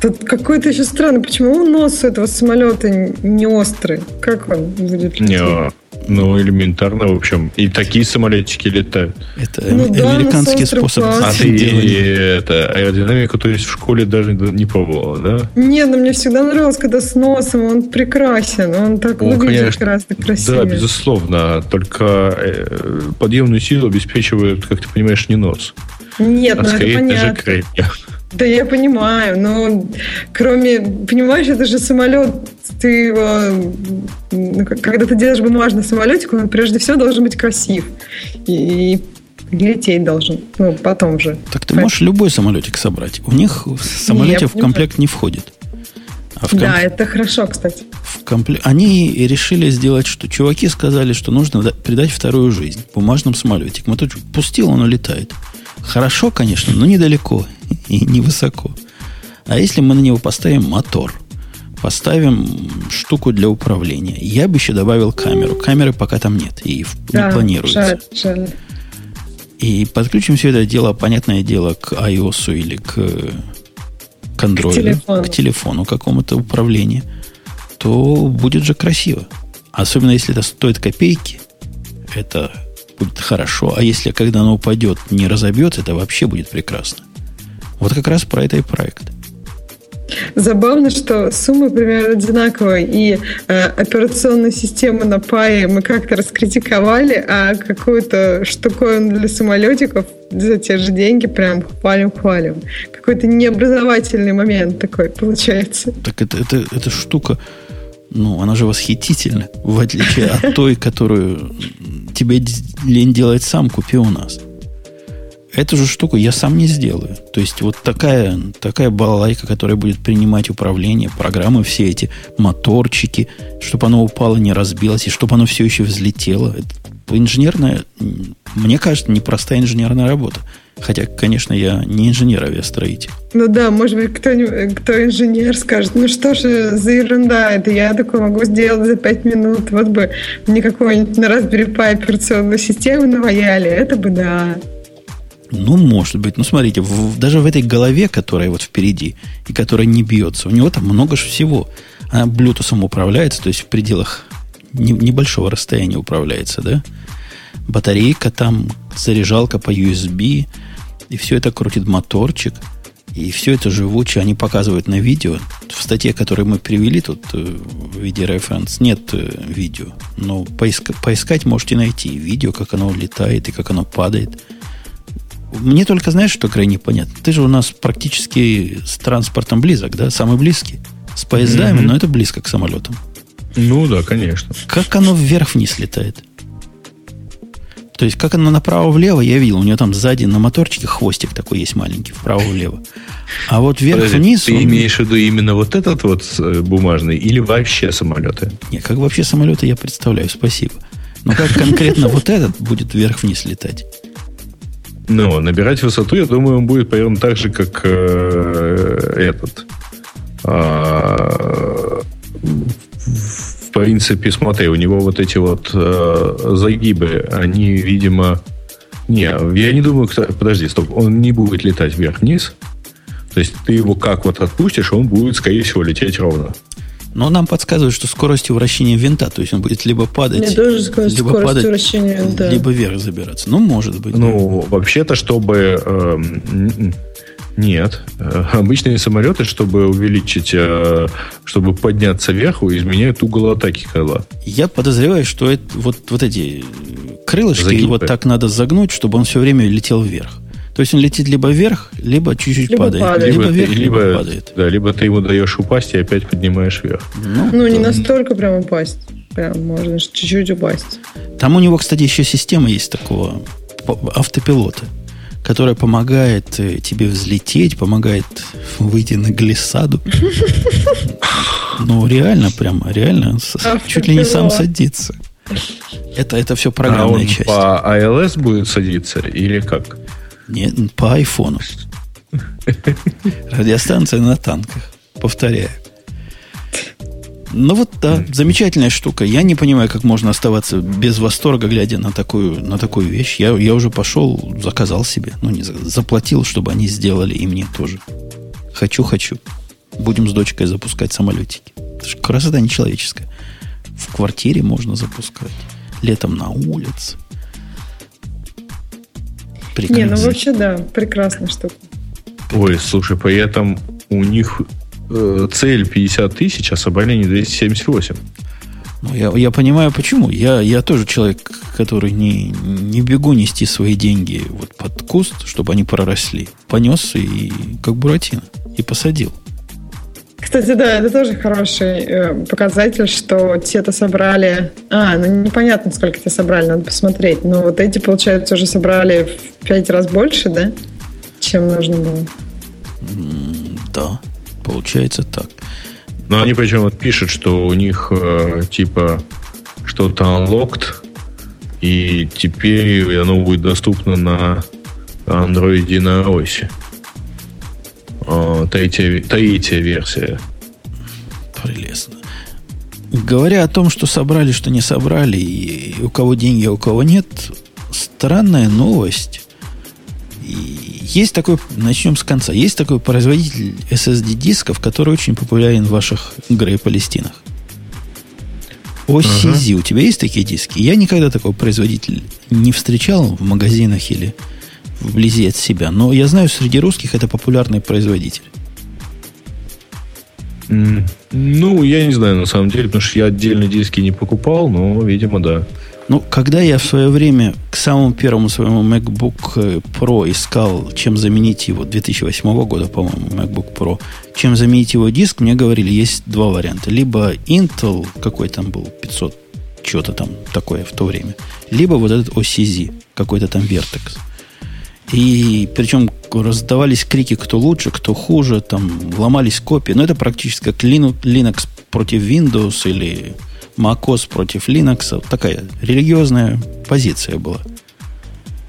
Тут какой-то еще странный. Почему нос у этого самолета не острый? Как он будет лететь? Не, ну, элементарно, в общем. И такие самолетики летают. Это ну, да, американский способ. А ты и, это, аэродинамику, то есть в школе даже не пробовала, да? Не, но мне всегда нравилось, когда с носом он прекрасен. Он так О, выглядит конечно. гораздо красивее. Да, безусловно. Только э, подъемную силу обеспечивает, как ты понимаешь, не нос. Нет, а ну это понятно. Да я понимаю, но кроме, понимаешь, это же самолет, ты его, ну, когда ты делаешь бумажный самолетик, он прежде всего должен быть красив. И, и лететь должен, ну, потом же. Так ты можешь любой самолетик собрать. У них самолетик в комплект не входит. А в комп... Да, это хорошо, кстати. В компле... Они решили сделать, что чуваки сказали, что нужно придать вторую жизнь бумажным самолетикам. Это пустил, он улетает. Хорошо, конечно, но недалеко и невысоко. А если мы на него поставим мотор, поставим штуку для управления, я бы еще добавил камеру. Камеры пока там нет и да, не планируется. Жаль, жаль. И подключим все это дело, понятное дело, к iOS или к, к Android, к телефону, к телефону какому-то управлению, то будет же красиво. Особенно если это стоит копейки, это будет хорошо. А если когда оно упадет, не разобьется, это вообще будет прекрасно. Вот как раз про это и проект. Забавно, что суммы примерно одинаковые, и э, операционную систему на Пае мы как-то раскритиковали, а какую-то штуковину для самолетиков за те же деньги прям хвалим-хвалим. Какой-то необразовательный момент такой получается. Так это, это, эта штука, ну, она же восхитительна, в отличие от той, которую тебе лень делать сам, купи у нас. Эту же штуку я сам не сделаю. То есть вот такая, такая балалайка, которая будет принимать управление, программы, все эти моторчики, чтобы оно упало, не разбилось, и чтобы оно все еще взлетело. Это инженерная, мне кажется, непростая инженерная работа. Хотя, конечно, я не инженер авиастроитель. Ну да, может быть, кто, кто инженер скажет, ну что же за ерунда, это я такое могу сделать за пять минут, вот бы мне какой-нибудь на Raspberry Pi операционную систему наваяли, это бы да. Ну, может быть. Ну, смотрите, в, даже в этой голове, которая вот впереди, и которая не бьется, у него там много всего. Она Bluetooth управляется, то есть в пределах не, небольшого расстояния управляется, да? Батарейка там, заряжалка по USB, и все это крутит моторчик, и все это живучее они показывают на видео. В статье, которую мы привели тут э, в виде референс, нет э, видео. Но поиска, поискать можете найти видео, как оно летает и как оно падает. Мне только знаешь, что крайне понятно? Ты же у нас практически с транспортом близок, да? Самый близкий. С поездами, mm-hmm. но это близко к самолетам. Ну да, конечно. Как оно вверх-вниз летает? То есть, как оно направо-влево, я видел, у него там сзади на моторчике хвостик такой есть маленький, вправо-влево. А вот вверх-вниз... Ты он... имеешь в виду именно вот этот вот э, бумажный или вообще самолеты? Не, как вообще самолеты я представляю, спасибо. Но как конкретно вот этот будет вверх-вниз летать? Ну, набирать высоту, я думаю, он будет примерно так же, как э, этот. А, в принципе, смотри, у него вот эти вот э, загибы, они, видимо... Не, я не думаю... Подожди, стоп. Он не будет летать вверх-вниз. То есть ты его как вот отпустишь, он будет, скорее всего, лететь ровно. Но нам подсказывают, что скоростью вращения винта, то есть он будет либо падать, Мне тоже сказать, либо падать, вращения винта. либо вверх забираться. Ну, может быть. Ну, вообще-то, чтобы... Э, нет. Э, обычные самолеты, чтобы увеличить, э, чтобы подняться вверх, изменяют угол атаки крыла. Я подозреваю, что это, вот, вот эти крылышки Загибы. вот так надо загнуть, чтобы он все время летел вверх. То есть он летит либо вверх, либо чуть-чуть либо падает. падает. Либо, либо вверх, либо, либо падает. Да, либо ты ему даешь упасть и опять поднимаешь вверх. Ну, ну не настолько прям упасть. Прям можно чуть-чуть упасть. Там у него, кстати, еще система есть такого автопилота, которая помогает э, тебе взлететь, помогает выйти на глиссаду. Ну, реально, прямо, реально, чуть ли не сам садится. Это, это все программная а он часть. по iOS будет садиться или как? Нет, по айфону. Радиостанция на танках. Повторяю. Ну вот да, замечательная штука. Я не понимаю, как можно оставаться без восторга, глядя на такую, на такую вещь. Я, я уже пошел, заказал себе. Ну, не заплатил, чтобы они сделали и мне тоже. Хочу, хочу. Будем с дочкой запускать самолетики. Это же красота нечеловеческая. В квартире можно запускать. Летом на улице. Прекрасно. Не, ну вообще да, прекрасная штука. Ой, слушай, при этом у них э, цель 50 тысяч, а собрали не 278. Ну, я, я понимаю, почему. Я, я тоже человек, который не, не бегу нести свои деньги вот под куст, чтобы они проросли. Понес и как Буратино. И посадил. Кстати, да, это тоже хороший э, показатель, что те-то собрали... А, ну непонятно, сколько те собрали, надо посмотреть. Но вот эти, получается, уже собрали в пять раз больше, да? Чем нужно было. да, получается так. Но они причем вот пишут, что у них э, типа что-то unlocked, и теперь оно будет доступно на Android и на iOS. Э, третья, третья версия. Прелестно. Говоря о том, что собрали, что не собрали, и у кого деньги, а у кого нет, странная новость. Есть такой, начнем с конца, есть такой производитель SSD-дисков, который очень популярен в ваших Грей Палестинах. OCZ, ага. у тебя есть такие диски? Я никогда такого производителя не встречал в магазинах или вблизи от себя. Но я знаю, среди русских это популярный производитель. Ну, я не знаю, на самом деле, потому что я отдельно диски не покупал, но, видимо, да. Ну, когда я в свое время к самому первому своему MacBook э, Pro искал, чем заменить его, 2008 года, по-моему, MacBook Pro, чем заменить его диск, мне говорили, есть два варианта. Либо Intel, какой там был, 500, что-то там такое в то время, либо вот этот OCZ, какой-то там Vertex. И причем раздавались крики, кто лучше, кто хуже, там ломались копии. Но это практически как Linux против Windows или macOS против Linux. Такая религиозная позиция была.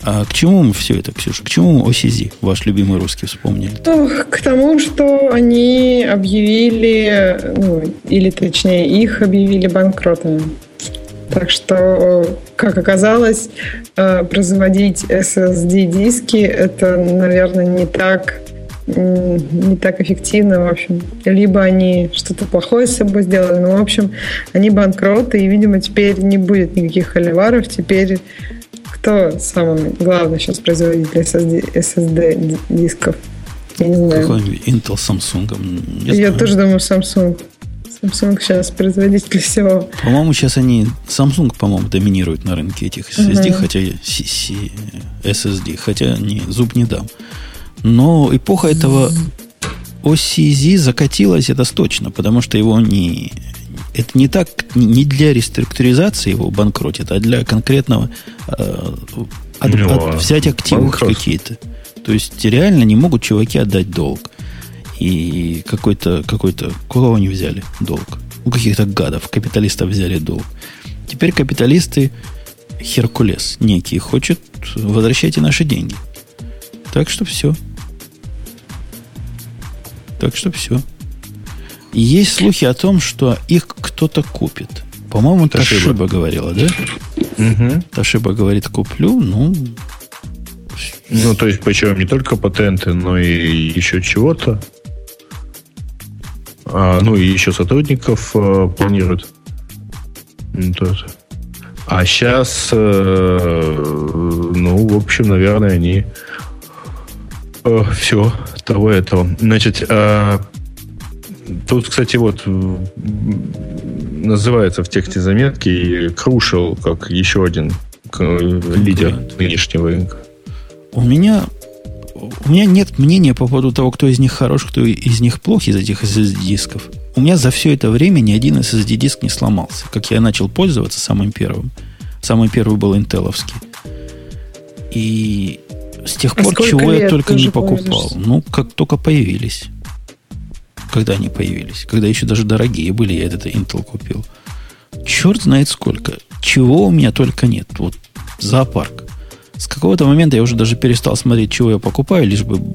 А к чему мы все это, Ксюша? К чему OCZ, ваш любимый русский, вспомнили? К тому, что они объявили, ну, или точнее, их объявили банкротами. Так что, как оказалось, э, производить SSD-диски это, наверное, не так не так эффективно, в общем. Либо они что-то плохое с собой сделали, но, в общем, они банкроты, и, видимо, теперь не будет никаких холиваров. Теперь кто самый главный сейчас производитель SSD, SSD дисков? Я не знаю. Какой Intel Samsung? Я, Я тоже думаю, Samsung. Samsung сейчас производитель всего. По-моему, сейчас они... Samsung, по-моему, доминирует на рынке этих SSD, угу. хотя... SSD, хотя не, зуб не дам. Но эпоха этого OCZ закатилась, это точно, потому что его не... Это не так, не для реструктуризации его банкротит, а для конкретного э, от, от, взять активы какие-то. То есть реально не могут чуваки отдать долг. И какой-то, какой-то, кого они взяли долг? У каких-то гадов, капиталистов взяли долг. Теперь капиталисты Херкулес некий хочет возвращайте наши деньги. Так что все. Так что все. есть слухи о том, что их кто-то купит. По-моему, Ташиба, Ташиба говорила, да? Угу. Ташиба говорит, куплю, ну... Ну, то есть, причем не только патенты, но и еще чего-то. А, ну, и еще сотрудников а, планируют. А сейчас, э, ну, в общем, наверное, они э, все, того этого. Значит, а, тут, кстати, вот называется в тексте заметки Крушел как еще один лидер нынешнего рынка. У меня у меня нет мнения по поводу того, кто из них хорош, кто из них плох, из этих SSD-дисков. У меня за все это время ни один SSD-диск не сломался. Как я начал пользоваться самым первым. Самый первый был интеловский. И с тех а пор чего я только не покупал. Ну, как только появились. Когда они появились. Когда еще даже дорогие были, я этот Intel купил. Черт знает сколько. Чего у меня только нет. Вот зоопарк. С какого-то момента я уже даже перестал смотреть, чего я покупаю, лишь бы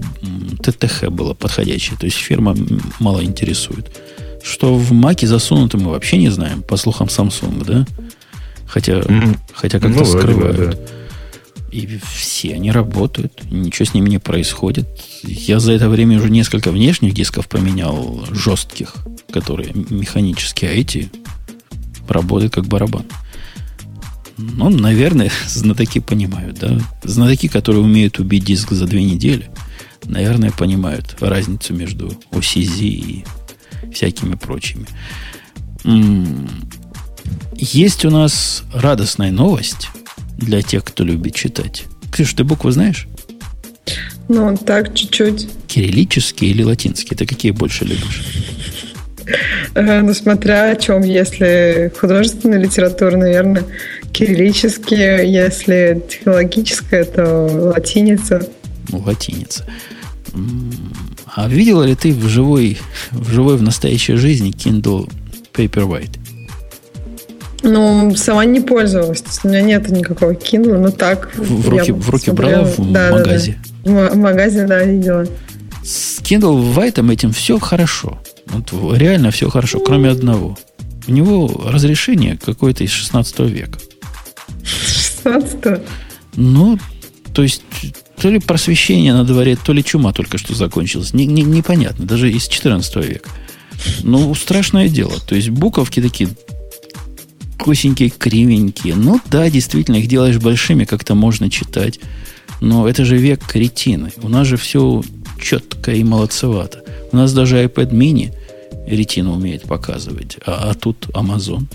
ТТХ было подходящее. То есть фирма мало интересует. Что в Маке засунуто, мы вообще не знаем, по слухам Samsung, да? Хотя, mm-hmm. хотя как-то ну, скрывают. Да, да. И все они работают, ничего с ними не происходит. Я за это время уже несколько внешних дисков поменял, жестких, которые механические, а эти работают как барабан. Ну, наверное, знатоки понимают, да. Знатоки, которые умеют убить диск за две недели, наверное, понимают разницу между OCZ и всякими прочими. Есть у нас радостная новость для тех, кто любит читать. Ксюш, ты буквы знаешь? Ну, так, чуть-чуть. Кириллические или латинские? Ты какие больше любишь? Э, ну, смотря о чем. Если художественная литература, наверное, кириллические. Если технологическая, то латиница. Ну, латиница. А видела ли ты в живой, в живой, в настоящей жизни Kindle Paperwhite? Ну, сама не пользовалась. У меня нет никакого Kindle, но так. В руки, в руки брала в да, магазе? Да, да. В магазе, да, видела. С Kindle White этим все хорошо. Вот реально все хорошо, кроме одного. У него разрешение какое-то из 16 века. 16 Ну, то есть, то ли просвещение на дворе, то ли чума только что закончилась. Не, не, непонятно, даже из 14 века. Ну, страшное дело. То есть, буковки такие косенькие, кривенькие. Ну, да, действительно, их делаешь большими, как-то можно читать. Но это же век кретины. У нас же все четко и молодцевато. У нас даже iPad mini ретину умеет показывать, а, а тут Amazon.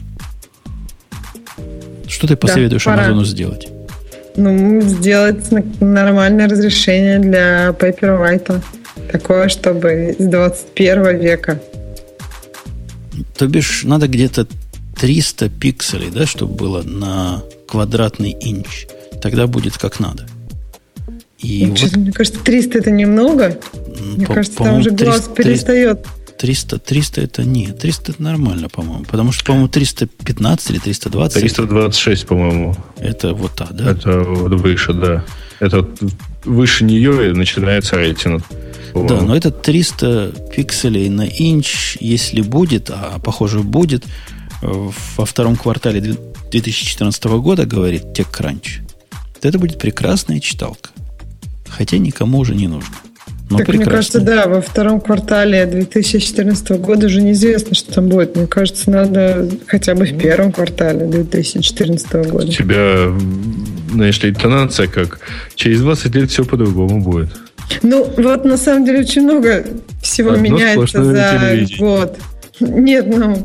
Что ты посоветуешь да, Амазону сделать? Ну, сделать нормальное разрешение для Paperwhite. Такое, чтобы из 21 века. То бишь, надо где-то 300 пикселей, да, чтобы было на квадратный инч. Тогда будет как надо. И ну, вот, мне кажется, 300 это немного. Мне по, кажется, там уже глаз 300, перестает 300, 300 это нет. 300 это нормально, по-моему. Потому что, по-моему, 315 или 320. 326, по-моему. Это вот та, да? Это вот выше, да. Это выше нее начинается рейтинг. Да, но это 300 пикселей на инч, если будет, а похоже будет, во втором квартале 2014 года, говорит TechCrunch, это будет прекрасная читалка. Хотя никому уже не нужно. Ну, так, прекрасно. мне кажется, да, во втором квартале 2014 года уже неизвестно, что там будет. Мне кажется, надо хотя бы в первом квартале 2014 года. У тебя, знаешь ли, интонация как через 20 лет все по-другому будет. Ну, вот на самом деле очень много всего Одно меняется за год. Нет, ну,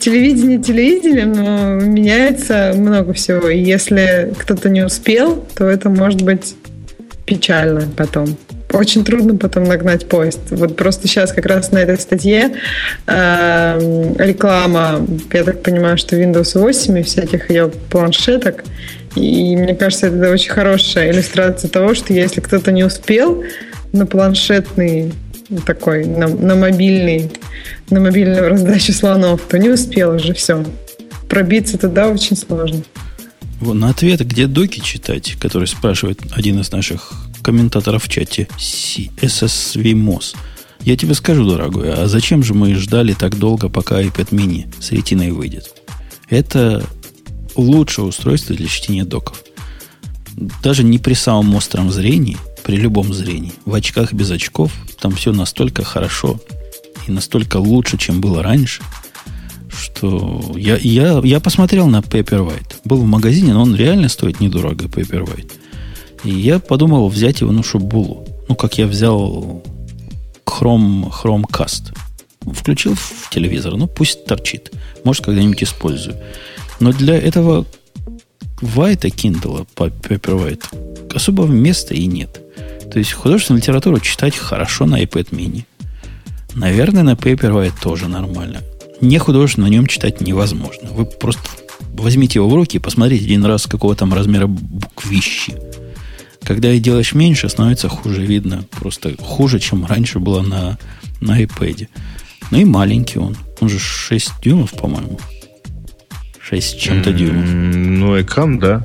телевидение телевидением, но меняется много всего. И если кто-то не успел, то это может быть печально потом. Очень трудно потом нагнать поезд. Вот просто сейчас как раз на этой статье э, реклама, я так понимаю, что Windows 8 и всяких ее планшеток. И мне кажется, это очень хорошая иллюстрация того, что если кто-то не успел на планшетный такой, на, на мобильный, на мобильную раздачу слонов, то не успел уже все. Пробиться туда очень сложно. На ответ, где доки читать, который спрашивает один из наших комментаторов в чате, SSVMOS. Я тебе скажу, дорогой, а зачем же мы ждали так долго, пока iPad mini с ретиной выйдет? Это лучшее устройство для чтения доков. Даже не при самом остром зрении, при любом зрении, в очках без очков, там все настолько хорошо и настолько лучше, чем было раньше, что я, я, я посмотрел на Paperwhite. Был в магазине, но он реально стоит недорого, Paperwhite. И я подумал взять его, ну, было. Ну, как я взял Chrome, Chromecast. Включил в телевизор, ну, пусть торчит. Может, когда-нибудь использую. Но для этого White Kindle Paperwhite особого места и нет. То есть художественную литературу читать хорошо на iPad mini. Наверное, на Paperwhite тоже нормально. Не художественно на нем читать невозможно. Вы просто возьмите его в руки и посмотрите один раз, какого там размера буквищи. Когда их делаешь меньше, становится хуже видно. Просто хуже, чем раньше было на, на iPad. Ну и маленький он. Он же 6 дюймов, по-моему. 6 чем-то дюймов. Ну, экран, да.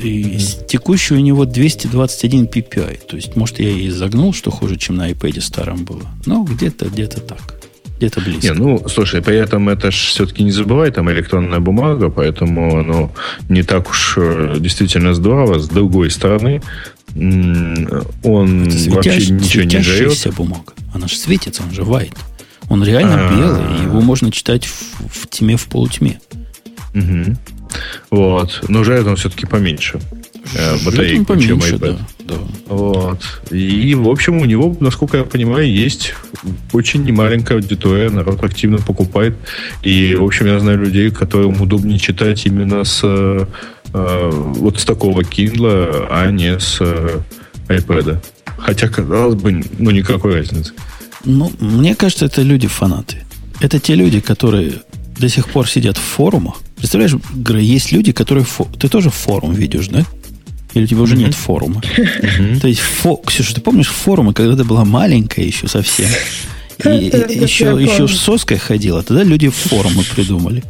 И текущий у него 221 ppi. То есть, может, я и загнул, что хуже, чем на iPad старом было. Но где-то, где-то так. Где-то близко. Не, ну, слушай, при этом это же все-таки не забывай, там электронная бумага, поэтому оно не так уж э, действительно здорово. С другой стороны, он вообще ничего не жрет. бумага. Она же светится, он же white. Он реально А-а-а. белый, его можно читать в, в тьме, в полутьме. Угу. Вот. Но жарит он все-таки поменьше. Э, батарейку, поменьше, чем iPad. Да, да. Вот. И, в общем, у него, насколько я понимаю, есть очень немаленькая аудитория, народ активно покупает. И, в общем, я знаю людей, которым удобнее читать именно с э, э вот с такого Kindle, а не с э, iPad. Хотя, казалось бы, ну, никакой разницы. Ну, мне кажется, это люди-фанаты. Это те люди, которые до сих пор сидят в форумах. Представляешь, Грей, есть люди, которые... Фо... Ты тоже форум видишь, да? Или у тебя уже нет форума? То есть, фо... Ксюша, ты помнишь форумы, когда ты была маленькая еще совсем? И еще, еще с соской ходила. Тогда люди форумы придумали.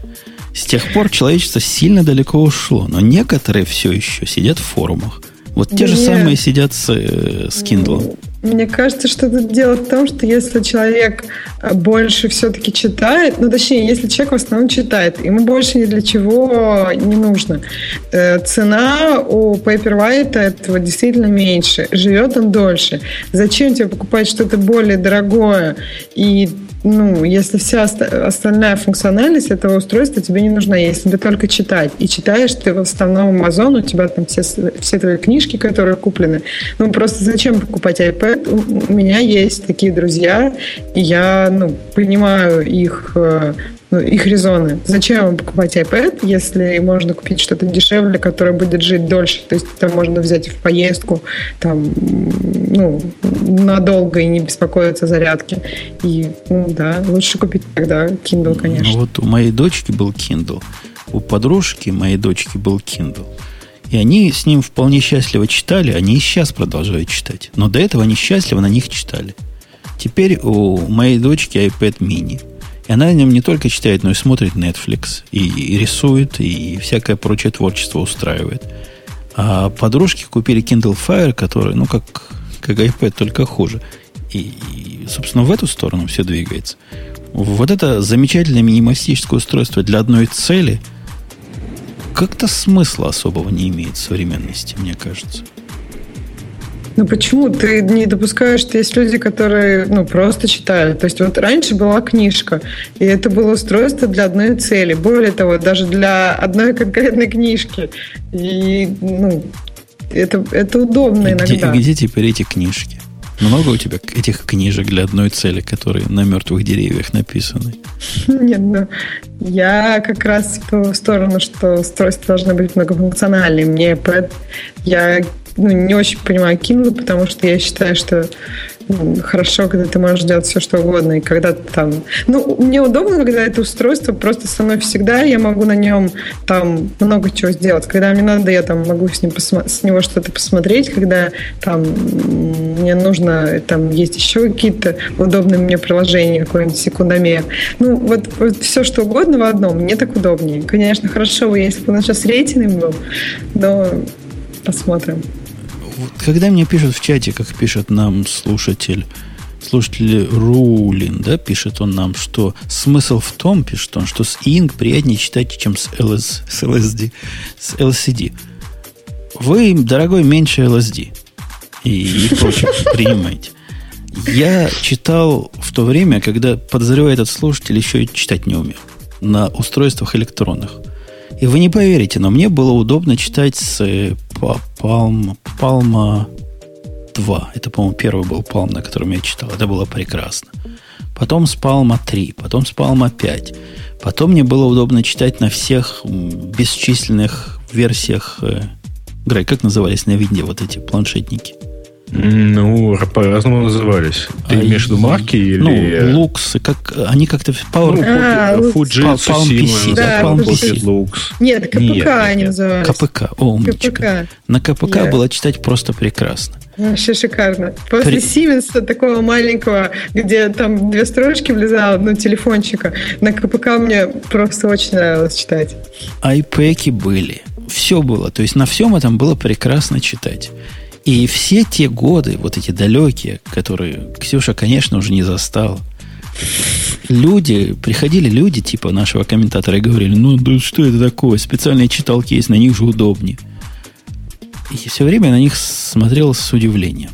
С тех пор человечество сильно далеко ушло. Но некоторые все еще сидят в форумах. Вот те же самые сидят с, э, с Kindle. Мне кажется, что тут дело в том, что если человек э, больше все-таки читает, ну, точнее, если человек в основном читает, ему больше ни для чего не нужно. Э, цена у Paperwhite этого действительно меньше. Живет он дольше. Зачем тебе покупать что-то более дорогое и ну, если вся остальная функциональность этого устройства тебе не нужна, если ты только читать. И читаешь ты в основном Amazon, у тебя там все, все твои книжки, которые куплены. Ну, просто зачем покупать iPad? У меня есть такие друзья, и я, ну, понимаю их э, ну, их резоны. Зачем вам покупать iPad, если можно купить что-то дешевле, которое будет жить дольше? То есть это можно взять в поездку там, ну, надолго и не беспокоиться о зарядке. И, ну, да, лучше купить тогда Kindle, конечно. Ну, вот у моей дочки был Kindle. У подружки моей дочки был Kindle. И они с ним вполне счастливо читали, они и сейчас продолжают читать. Но до этого они счастливо на них читали. Теперь у моей дочки iPad mini – и она на нем не только читает, но и смотрит Netflix, и, и рисует, и всякое прочее творчество устраивает. А подружки купили Kindle Fire, который, ну, как, как iPad, только хуже. И, и, собственно, в эту сторону все двигается. Вот это замечательное минималистическое устройство для одной цели как-то смысла особого не имеет в современности, мне кажется. Ну почему? Ты не допускаешь, что есть люди, которые ну, просто читают. То есть вот раньше была книжка, и это было устройство для одной цели. Более того, даже для одной конкретной книжки. И ну, это, это удобно где, иногда. Где теперь эти книжки? Много у тебя этих книжек для одной цели, которые на мертвых деревьях написаны? Нет, ну, я как раз в ту сторону, что устройства должны быть многофункциональными. Мне я ну, не очень понимаю Kindle, потому что я считаю, что хорошо, когда ты можешь делать все, что угодно, и когда ты там... Ну, мне удобно, когда это устройство просто со мной всегда, я могу на нем там много чего сделать. Когда мне надо, я там могу с, ним посма... с него что-то посмотреть, когда там мне нужно, там есть еще какие-то удобные мне приложения, какой-нибудь секундомер. Ну, вот, вот все, что угодно в одном, мне так удобнее. Конечно, хорошо бы, если бы у нас сейчас рейтинг был, но посмотрим когда мне пишут в чате, как пишет нам слушатель, слушатель Рулин, да, пишет он нам, что смысл в том, пишет он, что с Inc приятнее читать, чем с, LS, с LSD, с LCD. Вы, дорогой, меньше LSD и, и прочее принимаете. Я читал в то время, когда, подозреваю, этот слушатель еще и читать не умел на устройствах электронных. И вы не поверите, но мне было удобно читать с Palm, Palma 2. Это, по-моему, первый был Palm, на котором я читал. Это было прекрасно. Потом с Palma 3, потом с Palma 5. Потом мне было удобно читать на всех бесчисленных версиях. Э, Грей, как назывались на виде вот эти планшетники? Ну, по-разному назывались. Ты а имеешь в виду марки или... Ну, Lux, как, они как-то... Power... Ну, а, Fujitsu, Palm PC, да, Palm PC. Lux. Нет, КПК нет, они нет. назывались. КПК, умничка. КПК. На КПК yeah. было читать просто прекрасно. Вообще шикарно. После При... Сименса такого маленького, где там две строчки влезало, ну, телефончика, на КПК мне просто очень нравилось читать. Айпеки были. Все было. То есть на всем этом было прекрасно читать. И все те годы, вот эти далекие, которые Ксюша, конечно, уже не застала, люди, приходили люди типа нашего комментатора и говорили, ну да что это такое, специальные читалки есть, на них же удобнее. И все время на них смотрел с удивлением.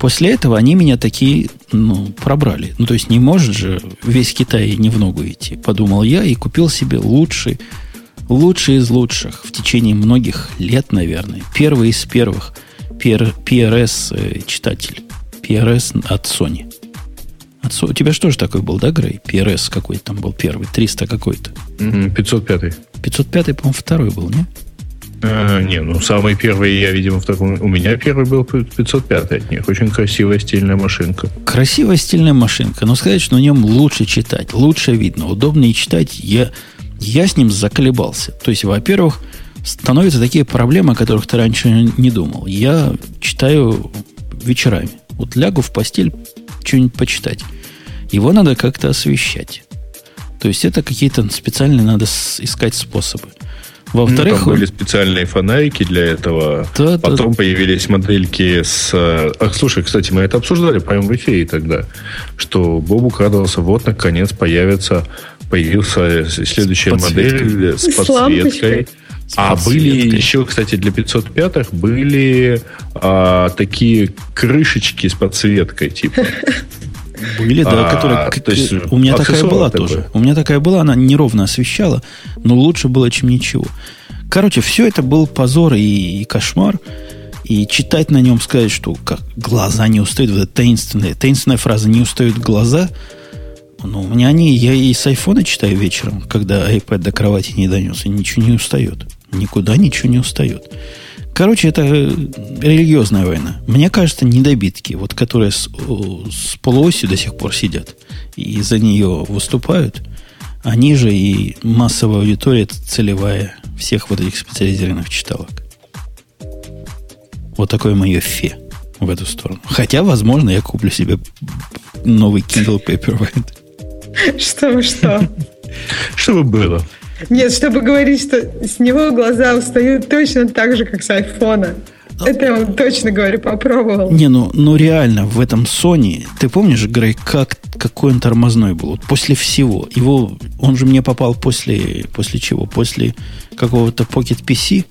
После этого они меня такие, ну, пробрали. Ну, то есть не может же весь Китай не в ногу идти, подумал я и купил себе лучший, лучший из лучших в течение многих лет, наверное. Первый из первых – PRS э, читатель. PRS от Sony. От, у тебя что же такой был, да, Грей? PRS какой-то там был первый, 300 какой-то. 505. 505, по-моему, второй был, не? А, не, ну самый первый я, видимо, в таком... У меня первый был 505 от них. Очень красивая стильная машинка. Красивая стильная машинка. Но сказать, что на нем лучше читать, лучше видно, удобнее читать, я, я с ним заколебался. То есть, во-первых, становятся такие проблемы, о которых ты раньше не думал. Я читаю вечерами. Вот лягу в постель что-нибудь почитать. Его надо как-то освещать. То есть это какие-то специальные надо искать способы. Во-вторых, ну, там были специальные фонарики для этого. Да, Потом да. появились модельки с... Ах, слушай, кстати, мы это обсуждали прямо в эфире тогда, что Бобук радовался, вот, наконец, появится, появился следующая с модель с подсветкой. А были еще, кстати, для 505 были а, такие крышечки с подсветкой, типа. Были, да, а, которые... То есть, у меня такая была тоже. У меня такая была, она неровно освещала, но лучше было, чем ничего. Короче, все это был позор и, и кошмар. И читать на нем, сказать, что как глаза не устают, вот эта таинственная, таинственная фраза «не устают глаза», ну, у меня они, я и с айфона читаю вечером, когда iPad до кровати не донес, и ничего не устает. Никуда ничего не устает. Короче, это религиозная война. Мне кажется, недобитки, вот которые с, с полуосью до сих пор сидят и за нее выступают, они же и массовая аудитория целевая всех вот этих специализированных читалок. Вот такое мое фе в эту сторону. Хотя, возможно, я куплю себе новый Kindle Paperwhite. Что что? Чтобы было. Нет, чтобы говорить, что с него глаза устают точно так же, как с айфона. Это я вам точно говорю, попробовал. Не, ну, ну реально, в этом Sony, ты помнишь, Грей, как, какой он тормозной был? Вот после всего. Его, он же мне попал после, после чего? После какого-то Pocket PC.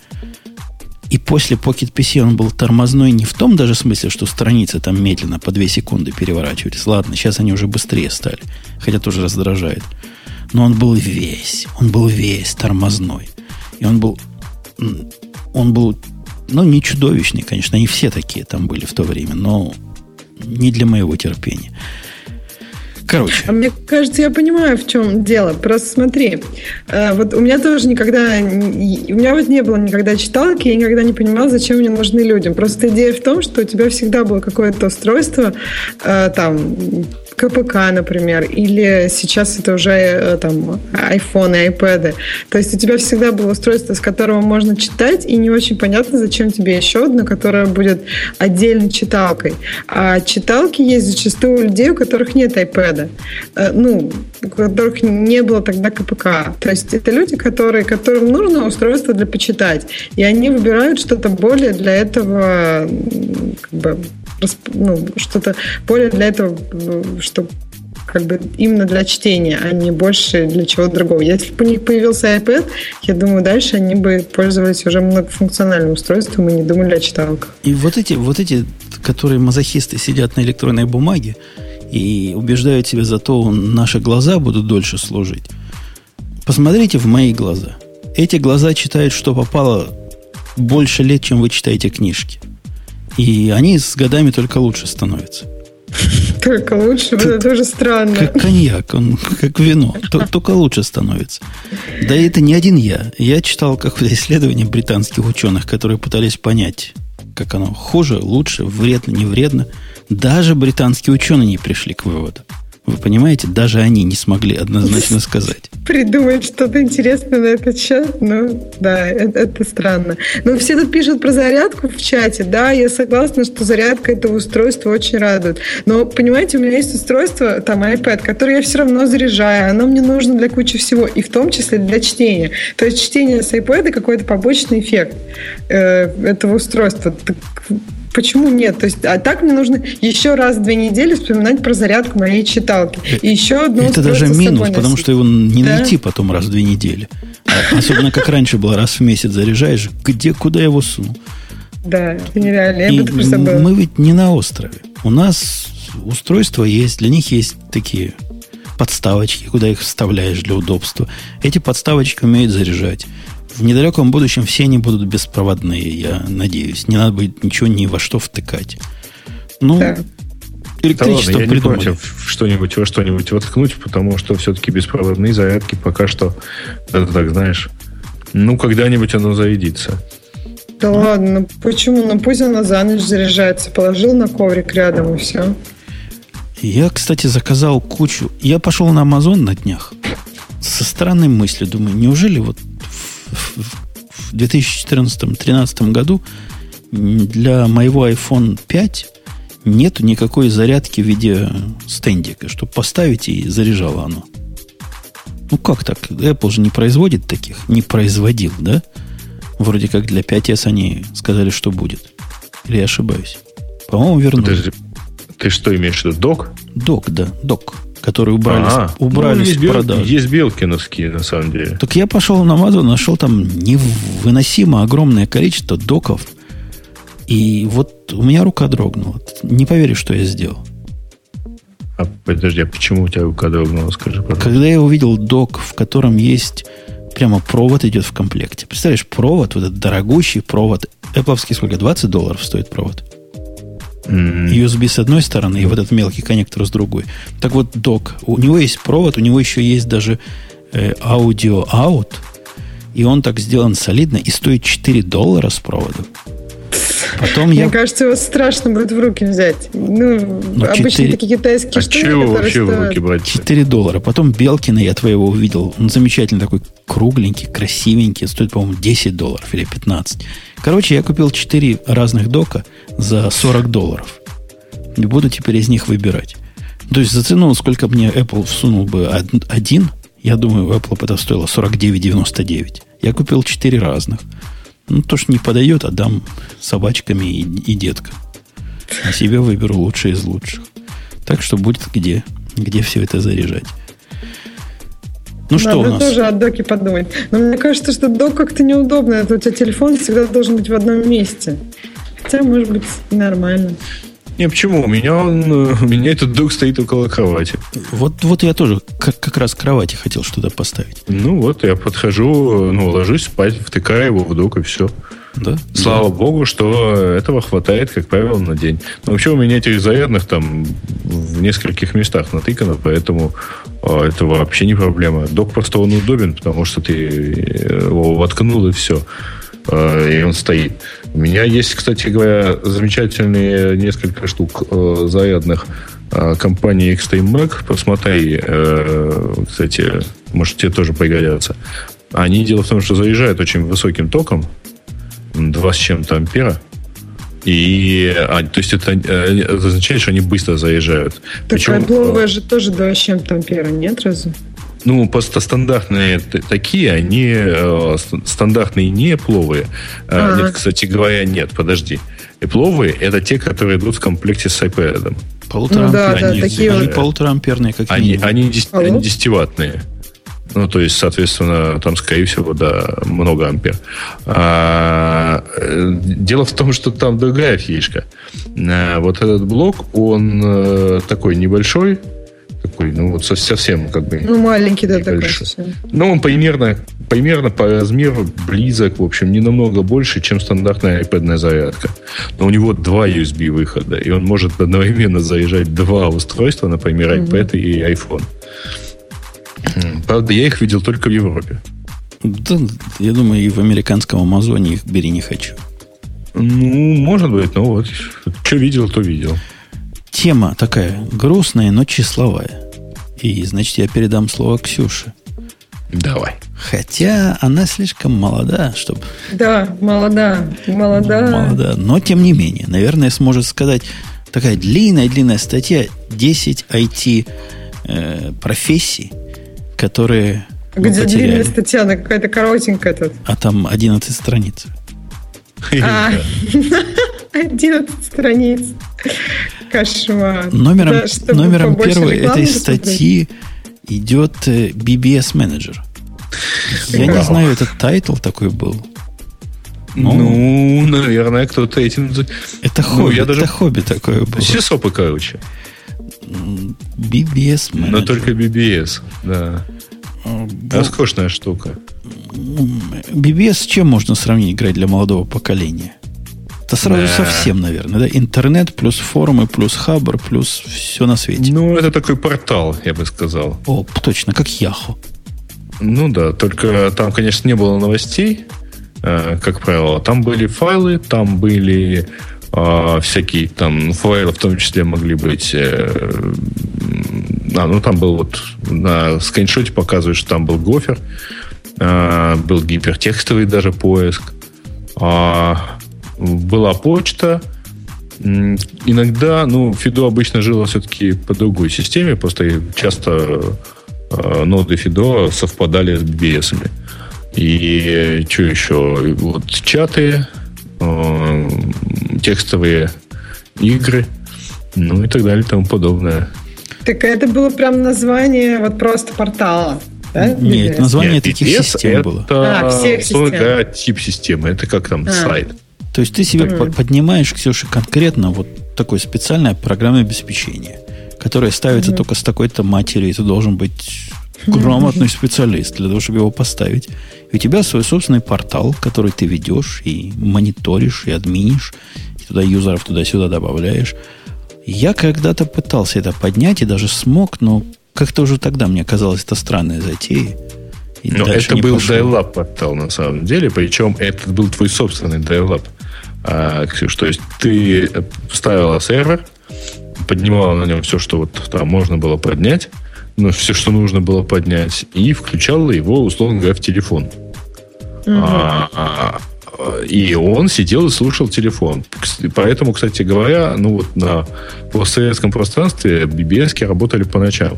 И после Pocket PC он был тормозной не в том даже смысле, что страницы там медленно по 2 секунды переворачивались. Ладно, сейчас они уже быстрее стали. Хотя тоже раздражает но он был весь, он был весь тормозной. И он был, он был, ну, не чудовищный, конечно, они все такие там были в то время, но не для моего терпения. Короче. А мне кажется, я понимаю, в чем дело. Просто смотри, э, вот у меня тоже никогда, у меня вот не было никогда читалки, я никогда не понимала, зачем мне нужны людям. Просто идея в том, что у тебя всегда было какое-то устройство, э, там, КПК, например, или сейчас это уже э, там iPhone и iPad. То есть у тебя всегда было устройство, с которого можно читать, и не очень понятно, зачем тебе еще одно, которое будет отдельно читалкой. А читалки есть зачастую у людей, у которых нет iPad. Э, ну, у которых не было тогда КПК. То есть это люди, которые, которым нужно устройство для почитать. И они выбирают что-то более для этого как бы, ну, что-то более для этого, что как бы именно для чтения, а не больше для чего-то другого. Если бы у них появился iPad, я думаю, дальше они бы пользовались уже многофункциональным устройством и не думали о читалках. И вот эти, вот эти, которые мазохисты сидят на электронной бумаге и убеждают себя за то, наши глаза будут дольше служить. Посмотрите в мои глаза. Эти глаза читают, что попало больше лет, чем вы читаете книжки. И они с годами только лучше становятся. Только лучше? Как, это тоже странно. Как коньяк, он как вино. Только лучше становится. Да это не один я. Я читал какое-то исследование британских ученых, которые пытались понять, как оно хуже, лучше, вредно, не вредно. Даже британские ученые не пришли к выводу. Вы понимаете, даже они не смогли однозначно сказать. Придумать что-то интересное на этот счет, ну, да, это, это странно. Но все тут пишут про зарядку в чате, да, я согласна, что зарядка этого устройства очень радует. Но, понимаете, у меня есть устройство, там, iPad, которое я все равно заряжаю, оно мне нужно для кучи всего, и в том числе для чтения. То есть чтение с iPad какой-то побочный эффект э, этого устройства. Так, Почему нет? То есть, а так мне нужно еще раз в две недели вспоминать про зарядку моей читалки. И еще одно Это даже минус, потому что его не да? найти потом раз в две недели. А, особенно как раньше было, раз в месяц заряжаешь, где, куда я его суну? Да, это нереально. Я И мы ведь не на острове. У нас устройства есть, для них есть такие подставочки, куда их вставляешь для удобства. Эти подставочки умеют заряжать в недалеком будущем все они будут беспроводные, я надеюсь. Не надо будет ничего ни во что втыкать. Ну, да. электричество да ладно, я придумали. не против что-нибудь во что-нибудь воткнуть, потому что все-таки беспроводные зарядки пока что, это так знаешь, ну, когда-нибудь оно зарядится. Да ну. ладно, почему? Ну пусть она за ночь заряжается. Положил на коврик рядом и все. Я, кстати, заказал кучу. Я пошел на Amazon на днях со странной мыслью. Думаю, неужели вот в 2014-2013 году для моего iPhone 5 нету никакой зарядки в виде стендика, чтобы поставить и заряжало оно. Ну как так? Apple же не производит таких. Не производил, да? Вроде как для 5S они сказали, что будет. Или я ошибаюсь? По-моему, вернули. Подожди, ты что имеешь в виду? Док? Док, да, док которые убрали, а, убрали ну, есть с продажи. Бел, есть белкиновские, на самом деле. Так я пошел на Amazon, нашел там невыносимо огромное количество доков. И вот у меня рука дрогнула. Не поверишь, что я сделал. А подожди, а почему у тебя рука дрогнула, скажи, пожалуйста. Когда я увидел док, в котором есть прямо провод идет в комплекте. Представляешь, провод, вот этот дорогущий провод. Apple сколько? 20 долларов стоит провод. USB с одной стороны и вот этот мелкий коннектор с другой. Так вот, док, у него есть провод, у него еще есть даже э, аудио аут, и он так сделан солидно и стоит 4 доллара с проводом. Потом Мне я... кажется, его страшно будет в руки взять. Ну, ну обычно 4... такие китайские а штуки, чего вообще стоят... в руки брать? 4 доллара. Потом Белкина я твоего увидел. Он замечательный такой, кругленький, красивенький. Стоит, по-моему, 10 долларов или 15. Короче, я купил 4 разных дока за 40 долларов. И буду теперь из них выбирать. То есть за цену, сколько мне Apple всунул бы один, я думаю, Apple это стоило 49,99. Я купил 4 разных. Ну, то, что не подойдет, отдам собачками и, и деткам. А себе выберу лучшее из лучших. Так что будет где, где все это заряжать. Ну что Надо у нас? тоже о доке подумать. Но мне кажется, что док как-то неудобно. Это у тебя телефон всегда должен быть в одном месте. Хотя, может быть, нормально. Не, почему? У меня, он, у меня этот док стоит около кровати. Вот, вот я тоже как, как раз кровати хотел что-то поставить. Ну вот, я подхожу, ну, ложусь спать, втыкаю его в док, и все. Да? Слава да. богу, что этого хватает, как правило, на день. Но вообще у меня этих зарядных там в нескольких местах натыкано, поэтому а, это вообще не проблема. Док просто он удобен, потому что ты его воткнул и все. А, и он стоит. У меня есть, кстати говоря, замечательные несколько штук э, зарядных э, компании Extreme Mac. Посмотри, э, кстати, может тебе тоже пригодятся. Они, дело в том, что заряжают очень высоким током, 2 с чем-то ампера. И, а, то есть это, это означает, что они быстро заезжают. Так Причем, айпловые же тоже 2 с чем-то ампера, нет разве? Ну, просто стандартные такие, они э, стандартные не пловые. А, нет, кстати говоря, нет, подожди. И пловые это те, которые идут в комплекте с iPad. Полутора, ну, да, они, да, такие они полутораамперные, как они, они, они 10 ваттные. Ну, то есть, соответственно, там, скорее всего, да, много ампер. А, э, дело в том, что там другая фишка. А, вот этот блок, он а, такой небольшой, такой, ну вот совсем как бы... Ну, маленький, да, такой совсем. Ну, он примерно, примерно по размеру близок, в общем, не намного больше, чем стандартная iPad зарядка. Но у него два USB выхода, и он может одновременно заряжать два устройства, например, iPad mm-hmm. и iPhone. Правда, я их видел только в Европе. Да, я думаю, и в американском Амазоне их бери не хочу. Ну, может быть, но вот что видел, то видел. Тема такая грустная, но числовая. И, значит, я передам слово Ксюше. Давай. Хотя она слишком молода, чтобы... Да, молода, молода. Молода, но тем не менее, наверное, сможет сказать такая длинная-длинная статья 10 IT э, профессий, которые Где ну, длинная статья, она какая-то коротенькая тут. А там 11 страниц. 11 страниц. Кошмар. Номером, да, номером первой этой статьи идет BBS э, менеджер. Я не знаю, этот title такой был. Ну, ну наверное, кто-то этим... Это ну, хобби, я даже... это хобби такое было. Сисопы, короче. BBS менеджер. Но только BBS, да. А, Роскошная штука. BBS с чем можно сравнить играть для молодого поколения? Это сразу да. совсем, наверное, да? Интернет плюс форумы, плюс хабр, плюс все на свете. Ну, это такой портал, я бы сказал. О, точно, как Яху. Ну да, только там, конечно, не было новостей, э, как правило. Там были файлы, там были э, всякие там файлы, в том числе могли быть э, а, ну там был вот на скриншоте показывает, что там был гофер, был гипертекстовый даже поиск, а, была почта. Иногда, ну, Фидо обычно жило все-таки по другой системе, просто часто а, ноды Фидо совпадали с BBS. -ами. И что еще? Вот чаты, а, текстовые игры, ну и так далее и тому подобное. Так это было прям название вот просто портала. Да? Нет, название Нет, таких систем это было. А, всех систем. Да, тип системы. Это как там а. сайт. То есть ты себе mm. поднимаешь, Ксюша, конкретно вот такое специальное программное обеспечение, которое ставится mm. только с такой-то матерью, и ты должен быть грамотный специалист для того, чтобы его поставить. И у тебя свой собственный портал, который ты ведешь и мониторишь, и админишь, и туда юзеров туда-сюда добавляешь. Я когда-то пытался это поднять и даже смог, но как-то уже тогда мне казалось это странная Но это был dial-up портал на самом деле, причем это был твой собственный dial-up. А, Ксюш, то есть ты ставила сервер, поднимала на нем все, что вот там можно было поднять, ну, все, что нужно было поднять, и включала его, условно говоря, в телефон. А, а, и он сидел и слушал телефон. Поэтому, кстати говоря, ну вот на постсоветском пространстве BBS работали по ночам.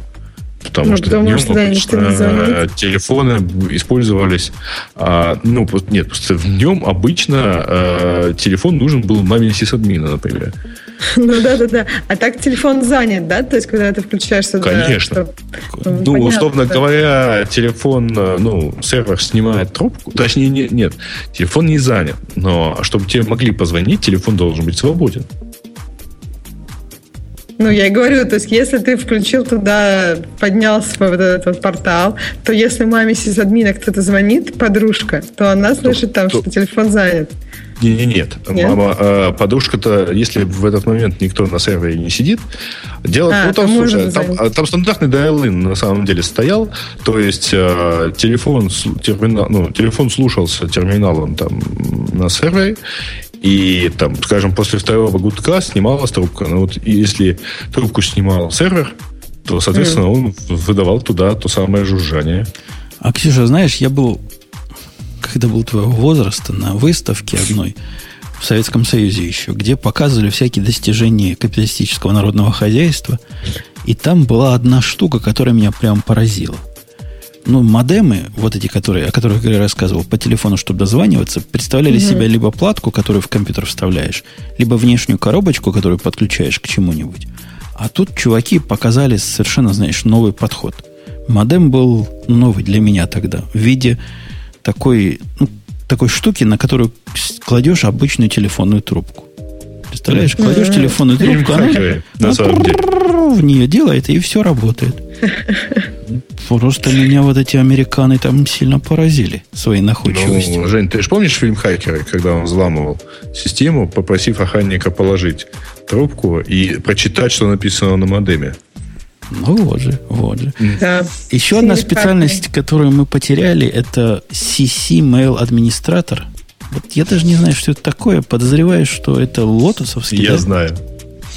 Потому ну, что потому днем что, да, обычно телефоны использовались... А, ну, нет, просто в нем обычно а, телефон нужен был маме сисадмина, например. Ну да, да, да. А так телефон занят, да? То есть, когда ты включаешь сюда... Конечно. Ну, Понятно, условно да. говоря, телефон, ну, сервер снимает трубку. Точнее, не, нет, телефон не занят. Но чтобы тебе могли позвонить, телефон должен быть свободен. Ну, я и говорю, то есть, если ты включил туда, поднялся вот этот вот портал, то если маме сисадмина кто-то звонит, подружка, то она слышит там, то, что телефон занят. Не, не, нет. нет. Мама, э, подружка-то, если в этот момент никто на сервере не сидит, дело а, ну, там, слушай, там, а, там стандартный dial на самом деле стоял, то есть э, телефон, терминал, ну, телефон слушался терминалом там на сервере, и там, скажем, после второго гудка снималась трубка. Ну вот если трубку снимал сервер, то, соответственно, он выдавал туда то самое жужжание. А, Ксюша, знаешь, я был, когда был твоего возраста, на выставке одной в Советском Союзе еще, где показывали всякие достижения капиталистического народного хозяйства. И там была одна штука, которая меня прям поразила – ну, модемы, вот эти, которые, о которых я рассказывал, по телефону, чтобы дозваниваться, представляли mm себя либо платку, которую в компьютер вставляешь, либо внешнюю коробочку, которую подключаешь к чему-нибудь. А тут чуваки показали совершенно, знаешь, новый подход. Модем был новый для меня тогда, в виде такой, ну, такой штуки, на которую кладешь обычную телефонную трубку. Представляешь, кладешь телефонную трубку, она, на деле. в нее делает, и все работает. Просто меня вот эти американы там сильно поразили своей находчивостью. Ну, Жень, ты же помнишь фильм «Хакеры», когда он взламывал систему, попросив охранника положить трубку и прочитать, что написано на модеме? Ну вот же, вот же. Да. Еще одна специальность, которую мы потеряли, это CC Mail администратор. Вот я даже не знаю, что это такое. Подозреваю, что это лотосовский. Я да? знаю.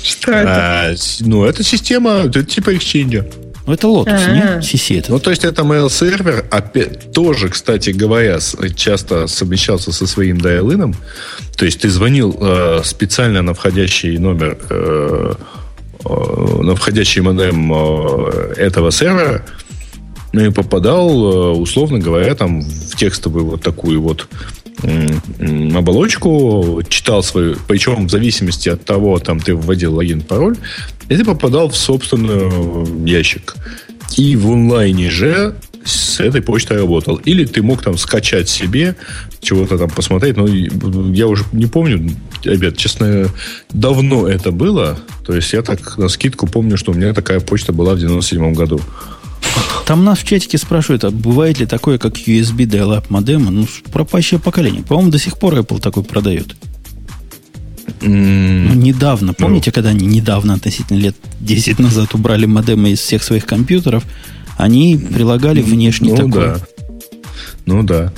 Что это? А, ну, это система, это типа Exchange. Ну, это Lotus, А-а-а. не? CC это. Ну, то есть, это mail-сервер, опять, тоже, кстати говоря, часто совмещался со своим dial То есть, ты звонил э, специально на входящий номер, э, э, на входящий модем э, этого сервера, ну и попадал, э, условно говоря, там в текстовую вот такую вот оболочку, читал свою, причем в зависимости от того, там ты вводил логин, пароль, и ты попадал в собственный ящик. И в онлайне же с этой почтой работал. Или ты мог там скачать себе, чего-то там посмотреть. Но я уже не помню, ребят, честно, давно это было. То есть я так на скидку помню, что у меня такая почта была в 97 году. Там нас в чатике спрашивают, а бывает ли такое, как USB dial-up модема? Ну, пропащее поколение. По-моему, до сих пор Apple такой продает. Mm. Ну, недавно, помните, ну. когда они недавно, относительно лет 10 назад, убрали модемы из всех своих компьютеров, они прилагали внешний ну, такой. Да. Ну да.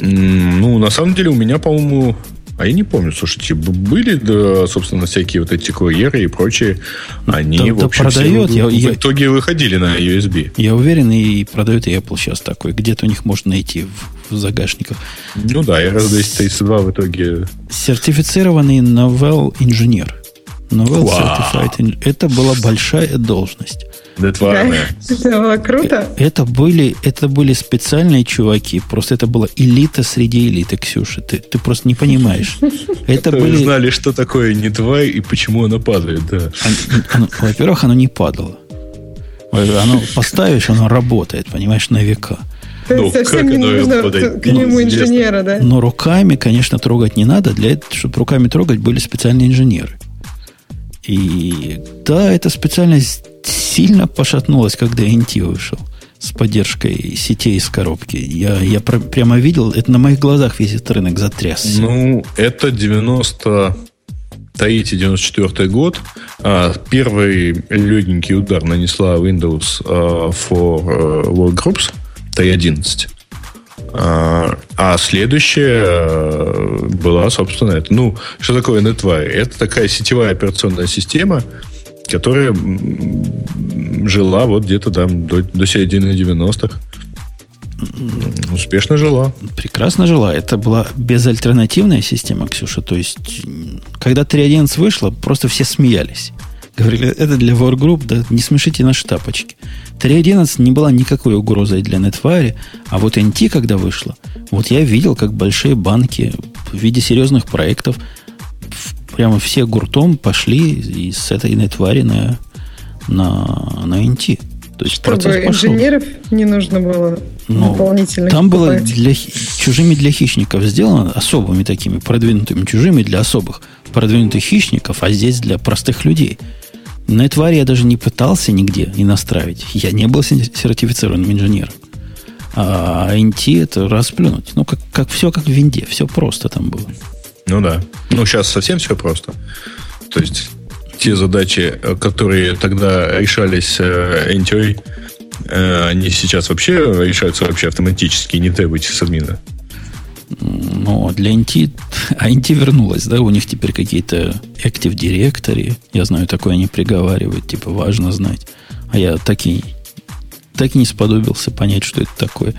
Ну, на самом деле, у меня, по-моему, а я не помню, слушайте, были, да, собственно, всякие вот эти курьеры и прочие, они, да, в общем, да продает, все, я, в итоге я, выходили на USB. Я уверен, и продает и Apple сейчас такой. Где-то у них можно найти в, в загашниках. Ну да, я раз 232 в итоге... Сертифицированный Novell инженер. Новелл Certified. Это была большая должность. Это было круто. Это были, это были специальные чуваки. Просто это была элита среди элиты, Ксюша. Ты, ты просто не понимаешь. Это были... знали, что такое не твой и почему оно падает, да. Во-первых, оно не падало. Оно поставишь, оно работает, понимаешь, на века. Ну, совсем не нужно к нему инженера, да? Но руками, конечно, трогать не надо. Для этого, чтобы руками трогать, были специальные инженеры. И да, эта специальность сильно пошатнулась, когда NT вышел с поддержкой сетей из коробки. Я, я про, прямо видел, это на моих глазах весь этот рынок затрясся. Ну, это 90 93-94 год. А, первый легенький удар нанесла Windows а, for э, Workgroups T11. А, а следующая э, была, собственно, это. Ну, что такое NetWire? Это такая сетевая операционная система, которая жила вот где-то там до, до середины 90-х. Успешно жила. Прекрасно жила. Это была безальтернативная система, Ксюша. То есть, когда 3.11 вышла, просто все смеялись. Говорили, это для Wargroup, да не смешите наши тапочки. 3.11 не была никакой угрозой для NetFire, а вот NT, когда вышла, вот я видел, как большие банки в виде серьезных проектов прямо все гуртом пошли из этой NetFire на, на, на NT. То есть Чтобы процесс пошел. инженеров не нужно было ну, дополнительно. Там было для, чужими для хищников сделано, особыми такими продвинутыми чужими для особых продвинутых хищников, а здесь для простых людей – На Этваре я даже не пытался нигде не настраивать. Я не был сертифицированным инженером. А NT это расплюнуть. Ну, как, как все как в винде. Все просто там было. Ну да. Ну, сейчас совсем все просто. То есть те задачи, которые тогда решались э, NTI, э, они сейчас вообще решаются вообще автоматически, не требуете с админа. Но для NT, а NT вернулась, да, у них теперь какие-то Active Directory, я знаю, такое они приговаривают, типа, важно знать. А я так и, так и не сподобился понять, что это такое.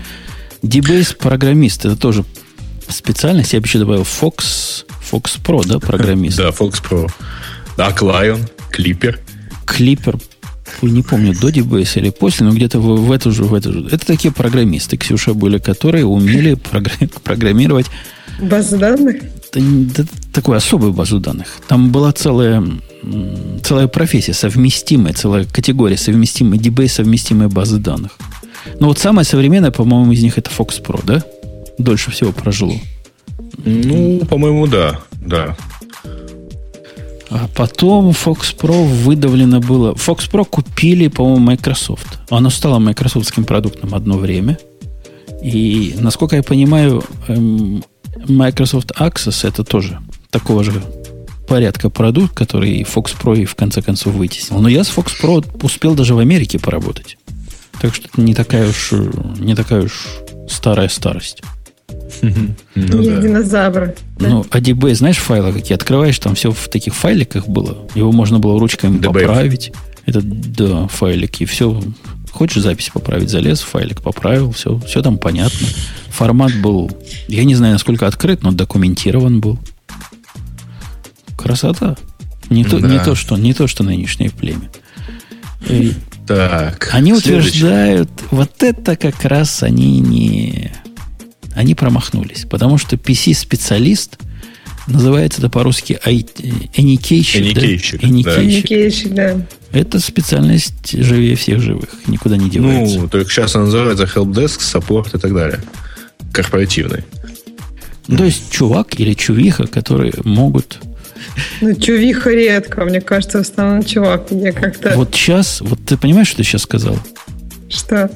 DBase программист, это тоже специальность, я бы еще добавил Fox, Fox Pro, да, программист? Да, Fox Pro. А Lion, Clipper. Clipper не помню, до DBS или после, но где-то в, в эту же, в эту же. Это такие программисты, Ксюша, были, которые умели программировать... Базу данных? Да, да, такую особую базу данных. Там была целая, целая профессия, совместимая, целая категория совместимая, DBase совместимая базы данных. Но вот самая современная, по-моему, из них это Fox Pro, да? Дольше всего прожило. Ну, по-моему, да, да. А потом Fox Pro выдавлено было. Fox Pro купили, по-моему, Microsoft. Оно стало майкрософтским продуктом одно время. И, насколько я понимаю, эм, Microsoft Access это тоже такого же порядка продукт, который Fox Pro и в конце концов вытеснил. Но я с Fox Pro успел даже в Америке поработать. Так что это не такая уж, не такая уж старая старость. Ну, да. динозавры. Ну, ADB, знаешь, файлы какие? Открываешь, там все в таких файликах было. Его можно было ручками DBF. поправить. Это, да, файлики. Все. Хочешь запись поправить, залез, файлик поправил, все, все там понятно. Формат был, я не знаю, насколько открыт, но документирован был. Красота. Не, да. то, не, то, что, не то, что нынешнее племя. И так. Они следующий. утверждают, вот это как раз они не они промахнулись. Потому что PC-специалист называется это по-русски эникейщик. Эникейщик, да? Эникейщик, да. Это специальность живее всех живых. Никуда не девается. Ну, только сейчас она называется helpdesk, саппорт и так далее. Корпоративный. То есть чувак или чувиха, которые могут ну, чувиха редко, мне кажется, в основном чувак. Мне как-то... Вот сейчас, вот ты понимаешь, что ты сейчас сказал? Что?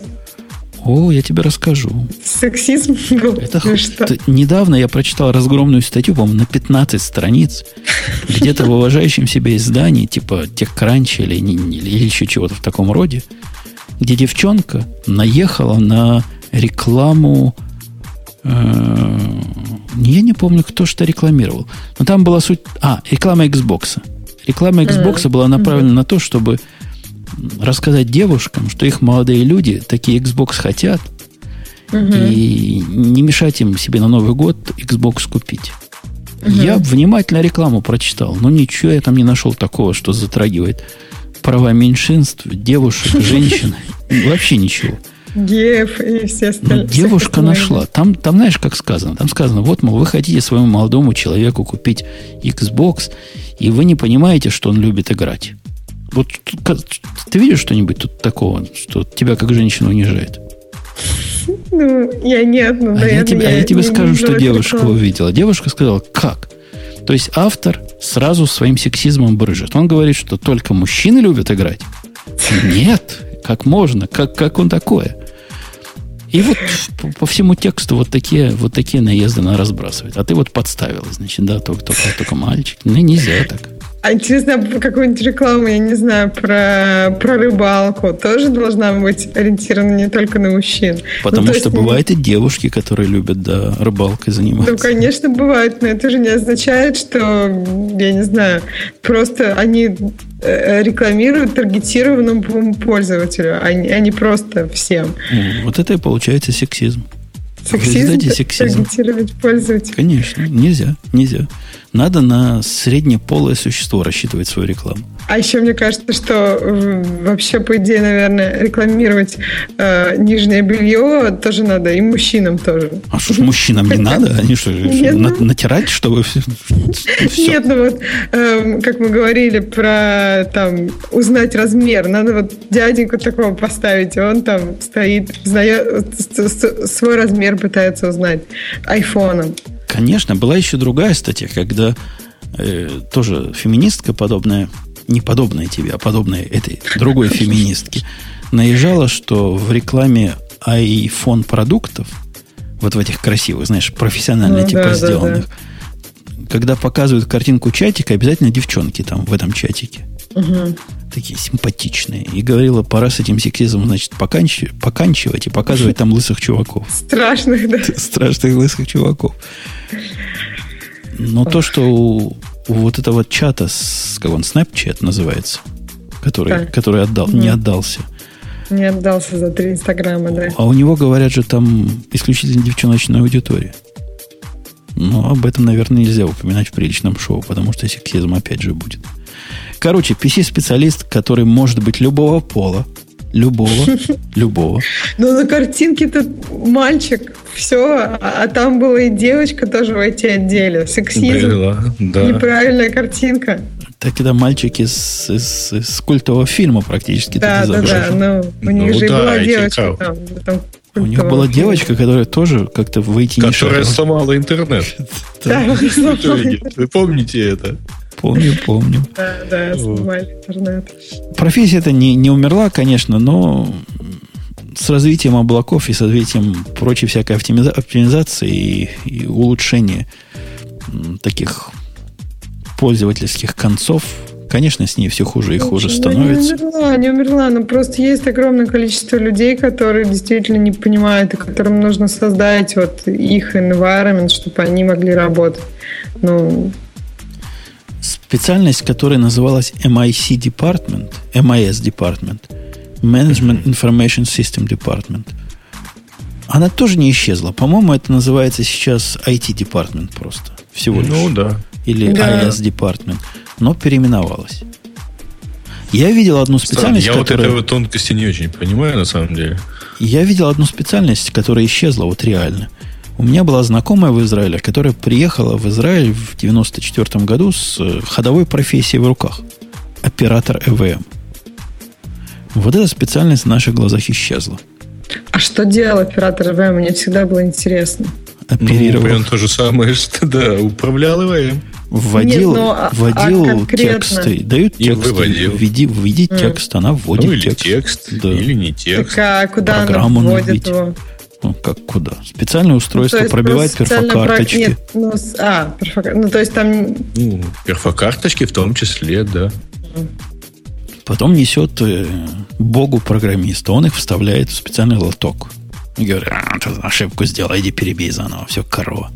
О, я тебе расскажу. Сексизм был? Это ну, что? Недавно я прочитал разгромную статью, по-моему, на 15 страниц, где-то в уважающем себя издании, типа TechCrunch или, или, или еще чего-то в таком роде, где девчонка наехала на рекламу э, я не помню, кто что рекламировал. Но там была суть... А, реклама Xbox. Реклама Xbox была направлена на то, чтобы рассказать девушкам, что их молодые люди такие Xbox хотят, угу. и не мешать им себе на Новый год Xbox купить. Угу. Я внимательно рекламу прочитал, но ничего я там не нашел такого, что затрагивает права меньшинств, девушек, женщин. Вообще ничего. Геев и все остальные. девушка нашла. Там, там, знаешь, как сказано? Там сказано, вот, мол, вы хотите своему молодому человеку купить Xbox, и вы не понимаете, что он любит играть. Вот ты видишь что-нибудь тут такого, что тебя как женщину унижает? Ну, я нет, ну, а я, тебе, я, а я тебе скажу, что девушка такого. увидела. Девушка сказала, как? То есть автор сразу своим сексизмом брыжет. Он говорит, что только мужчины любят играть. Нет, как можно? Как, как он такое? И вот по, по всему тексту вот такие, вот такие наезды она разбрасывает. А ты вот подставила, значит, да, только, только, только мальчик. Ну, нельзя так. А интересно, какую-нибудь рекламу, я не знаю, про, про рыбалку тоже должна быть ориентирована не только на мужчин. Потому ну, что есть, бывают и девушки, которые любят, да, рыбалкой заниматься. Ну, конечно, бывает, но это же не означает, что, я не знаю, просто они э, рекламируют таргетированному пользователю, а не, а не просто всем. Вот это и получается сексизм. Сексизм? сексизм. Таргетировать пользователя. Конечно, нельзя, нельзя. Надо на среднеполое существо рассчитывать свою рекламу. А еще мне кажется, что вообще, по идее, наверное, рекламировать э, нижнее белье тоже надо, и мужчинам тоже. А что ж мужчинам не надо? Они что, Нет, на, ну... натирать, чтобы все? Нет, ну вот, э, как мы говорили про там узнать размер, надо вот дяденьку такого поставить, и он там стоит, знает, свой размер пытается узнать айфоном. Конечно, была еще другая статья, когда э, тоже феминистка подобная не подобная тебе, а подобная этой другой феминистке, наезжала, что в рекламе iPhone продуктов, вот в этих красивых, знаешь, профессионально ну, типа да, сделанных, да, да. когда показывают картинку чатика, обязательно девчонки там в этом чатике. Угу. Такие симпатичные. И говорила, пора с этим сексизмом, значит, поканчивать, поканчивать и показывать там лысых чуваков. Страшных, да. Страшных лысых чуваков. Но то, что у, у вот этого чата, с, как он, Snapchat называется, который, который отдал, угу. не отдался, не отдался за три инстаграма, да. А у него, говорят же, там исключительно девчоночная аудитория. Но об этом, наверное, нельзя упоминать в приличном шоу, потому что сексизм опять же будет. Короче, PC-специалист, который может быть любого пола, любого, любого. Ну, на картинке-то мальчик, все, а, а там была и девочка тоже в IT-отделе. Сексизм. Была, да. Неправильная картинка. Так это мальчики из, из, из культового фильма практически. Да, да, да. Ну, у них ну, же да, была девочка там. там у них была девочка, которая тоже как-то выйти не Которая сломала интернет. Да, Вы помните это? Помню, помню. Да, да, сломали интернет. Профессия это не, не умерла, конечно, но с развитием облаков и с развитием прочей всякой оптимизации и, и улучшения таких пользовательских концов, конечно, с ней все хуже и хуже ну, становится. Не умерла, не умерла, но просто есть огромное количество людей, которые действительно не понимают, и которым нужно создать вот их environment, чтобы они могли работать. Ну, Специальность, которая называлась MIC Department, MIS Department, Management Information System Department, она тоже не исчезла. По-моему, это называется сейчас IT Department просто. Всего лишь. Ну, да или да. IS Department, но переименовалась. Я видел одну специальность, Странно, Я которая... вот этой тонкости не очень понимаю, на самом деле. Я видел одну специальность, которая исчезла вот реально. У меня была знакомая в Израиле, которая приехала в Израиль в 94 году с э, ходовой профессией в руках. Оператор ЭВМ. Вот эта специальность в наших глазах исчезла. А что делал оператор ЭВМ? Мне всегда было интересно. Оперировал. Ну, то же самое, что да, управлял ЭВМ вводил, Нет, но, ну, а, вводил а тексты, дают текст, введи, введи mm. текст, она вводит ну, или текст. текст да. Или не текст. Так, а куда Программу она вводит его? Ну, как куда? Специальное устройство ну, пробивает перфокарточки. Нет, ну, а, перфокар... ну, то есть там... Ну, перфокарточки в том числе, да. Потом несет э, богу программиста. Он их вставляет в специальный лоток. И говорят, а, ты ошибку сделал, иди перебей заново, все, корова.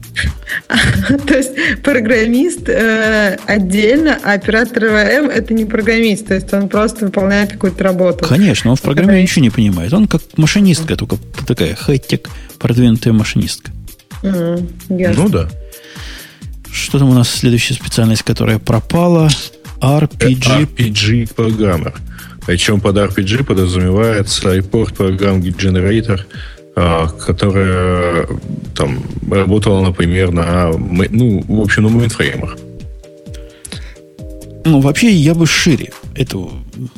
То есть программист э, отдельно, а оператор ВМ это не программист, то есть он просто выполняет какую-то работу. Конечно, он в программе ничего не понимает. Он как машинистка, только такая хай-тек продвинутая машинистка. Ну да. Что там у нас следующая специальность, которая пропала? RPG. RPG программер. Причем под RPG подразумевается iPort программ Generator – а, которая там работала, например, на, ну, в общем, на мейнфреймах. Ну, вообще, я бы шире эту,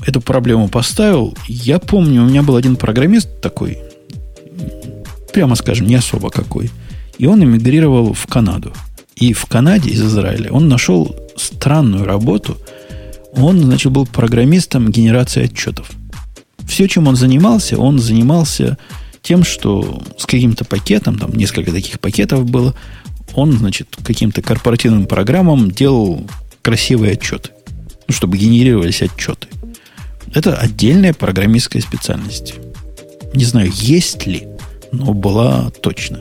эту проблему поставил. Я помню, у меня был один программист такой, прямо скажем, не особо какой. И он эмигрировал в Канаду. И в Канаде из Израиля он нашел странную работу. Он, значит, был программистом генерации отчетов. Все, чем он занимался, он занимался тем, что с каким-то пакетом, там несколько таких пакетов было, он, значит, каким-то корпоративным программам делал красивые отчеты, ну, чтобы генерировались отчеты. Это отдельная программистская специальность. Не знаю, есть ли, но была точно.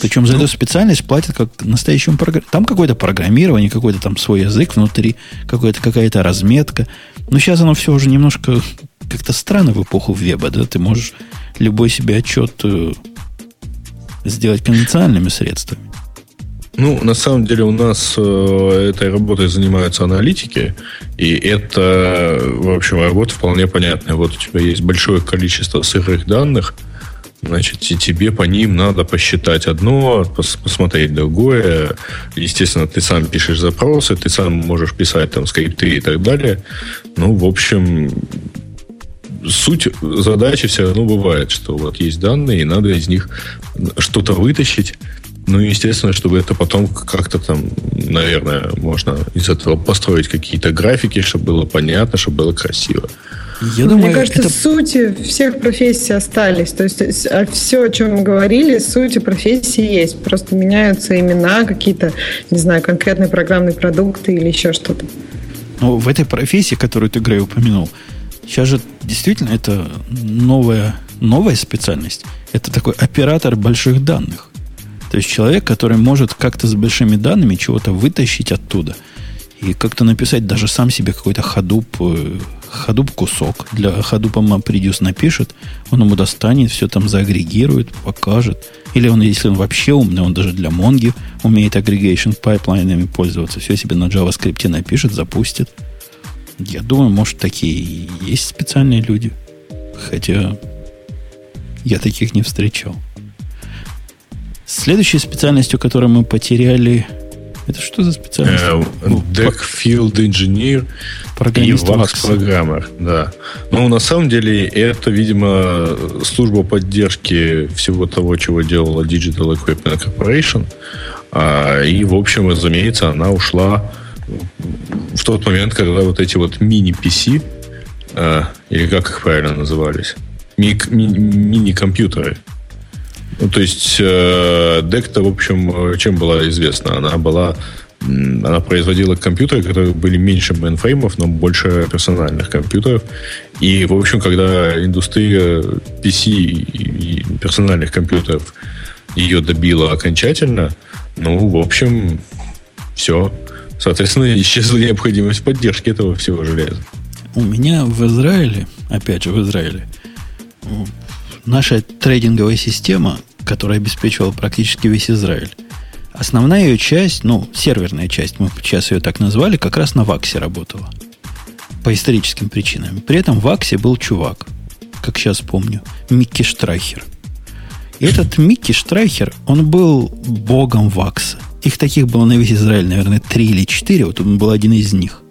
Причем за ну, эту специальность платят как настоящему программированию. Там какое-то программирование, какой-то там свой язык внутри, какая-то какая-то разметка. Но сейчас оно все уже немножко как-то странно в эпоху веба, да? Ты можешь любой себе отчет э, сделать конвенциональными средствами. Ну, на самом деле у нас э, этой работой занимаются аналитики, и это, в общем, работа вполне понятная. Вот у тебя есть большое количество сырых данных, значит, и тебе по ним надо посчитать одно, пос посмотреть другое. Естественно, ты сам пишешь запросы, ты сам можешь писать там скрипты и так далее. Ну, в общем, суть задачи все равно бывает, что вот есть данные, и надо из них что-то вытащить Ну, естественно, чтобы это потом как-то там, наверное, можно из этого построить какие-то графики, чтобы было понятно, чтобы было красиво. Я думаю, Мне кажется, это... сути всех профессий остались. То есть а все, о чем мы говорили, сути профессии есть. Просто меняются имена, какие-то, не знаю, конкретные программные продукты или еще что-то. Ну, в этой профессии, которую ты, Грей, упомянул, сейчас же действительно это новая, новая специальность. Это такой оператор больших данных. То есть человек, который может как-то с большими данными чего-то вытащить оттуда и как-то написать даже сам себе какой-то Hadoop, э, Hadoop кусок. Для Hadoop а MapReduce напишет, он ему достанет, все там заагрегирует, покажет. Или он, если он вообще умный, он даже для Монги умеет aggregation pipeline ами пользоваться. Все себе на JavaScript напишет, запустит. Я думаю, может, такие есть специальные люди. Хотя я таких не встречал. Следующей специальностью, которую мы потеряли, это что за специальность? Deck Field Engineer и Wax программер, да. Ну, на самом деле, это, видимо, служба поддержки всего того, чего делала Digital Equipment Corporation. А, и, в общем, разумеется, она ушла в тот момент, когда вот эти вот мини-PC, а, или как их правильно назывались, мини-компьютеры, ну, то есть э, DEC-то, в общем, э, чем была известна? Она была она производила компьютеры, которые были меньше мейнфреймов, но больше персональных компьютеров. И, в общем, когда индустрия PC и персональных компьютеров ее добила окончательно, ну, в общем, все. Соответственно, исчезла необходимость поддержки этого всего железа. У меня в Израиле, опять же в Израиле, наша трейдинговая система, которая обеспечивала практически весь Израиль, основная ее часть, ну, серверная часть, мы сейчас ее так назвали, как раз на ВАКСе работала. По историческим причинам. При этом в ВАКСе был чувак, как сейчас помню, Микки Штрайхер. И этот Микки Штрайхер, он был богом ВАКСа. Их таких было на весь Израиль, наверное, три или четыре. Вот он был один из них.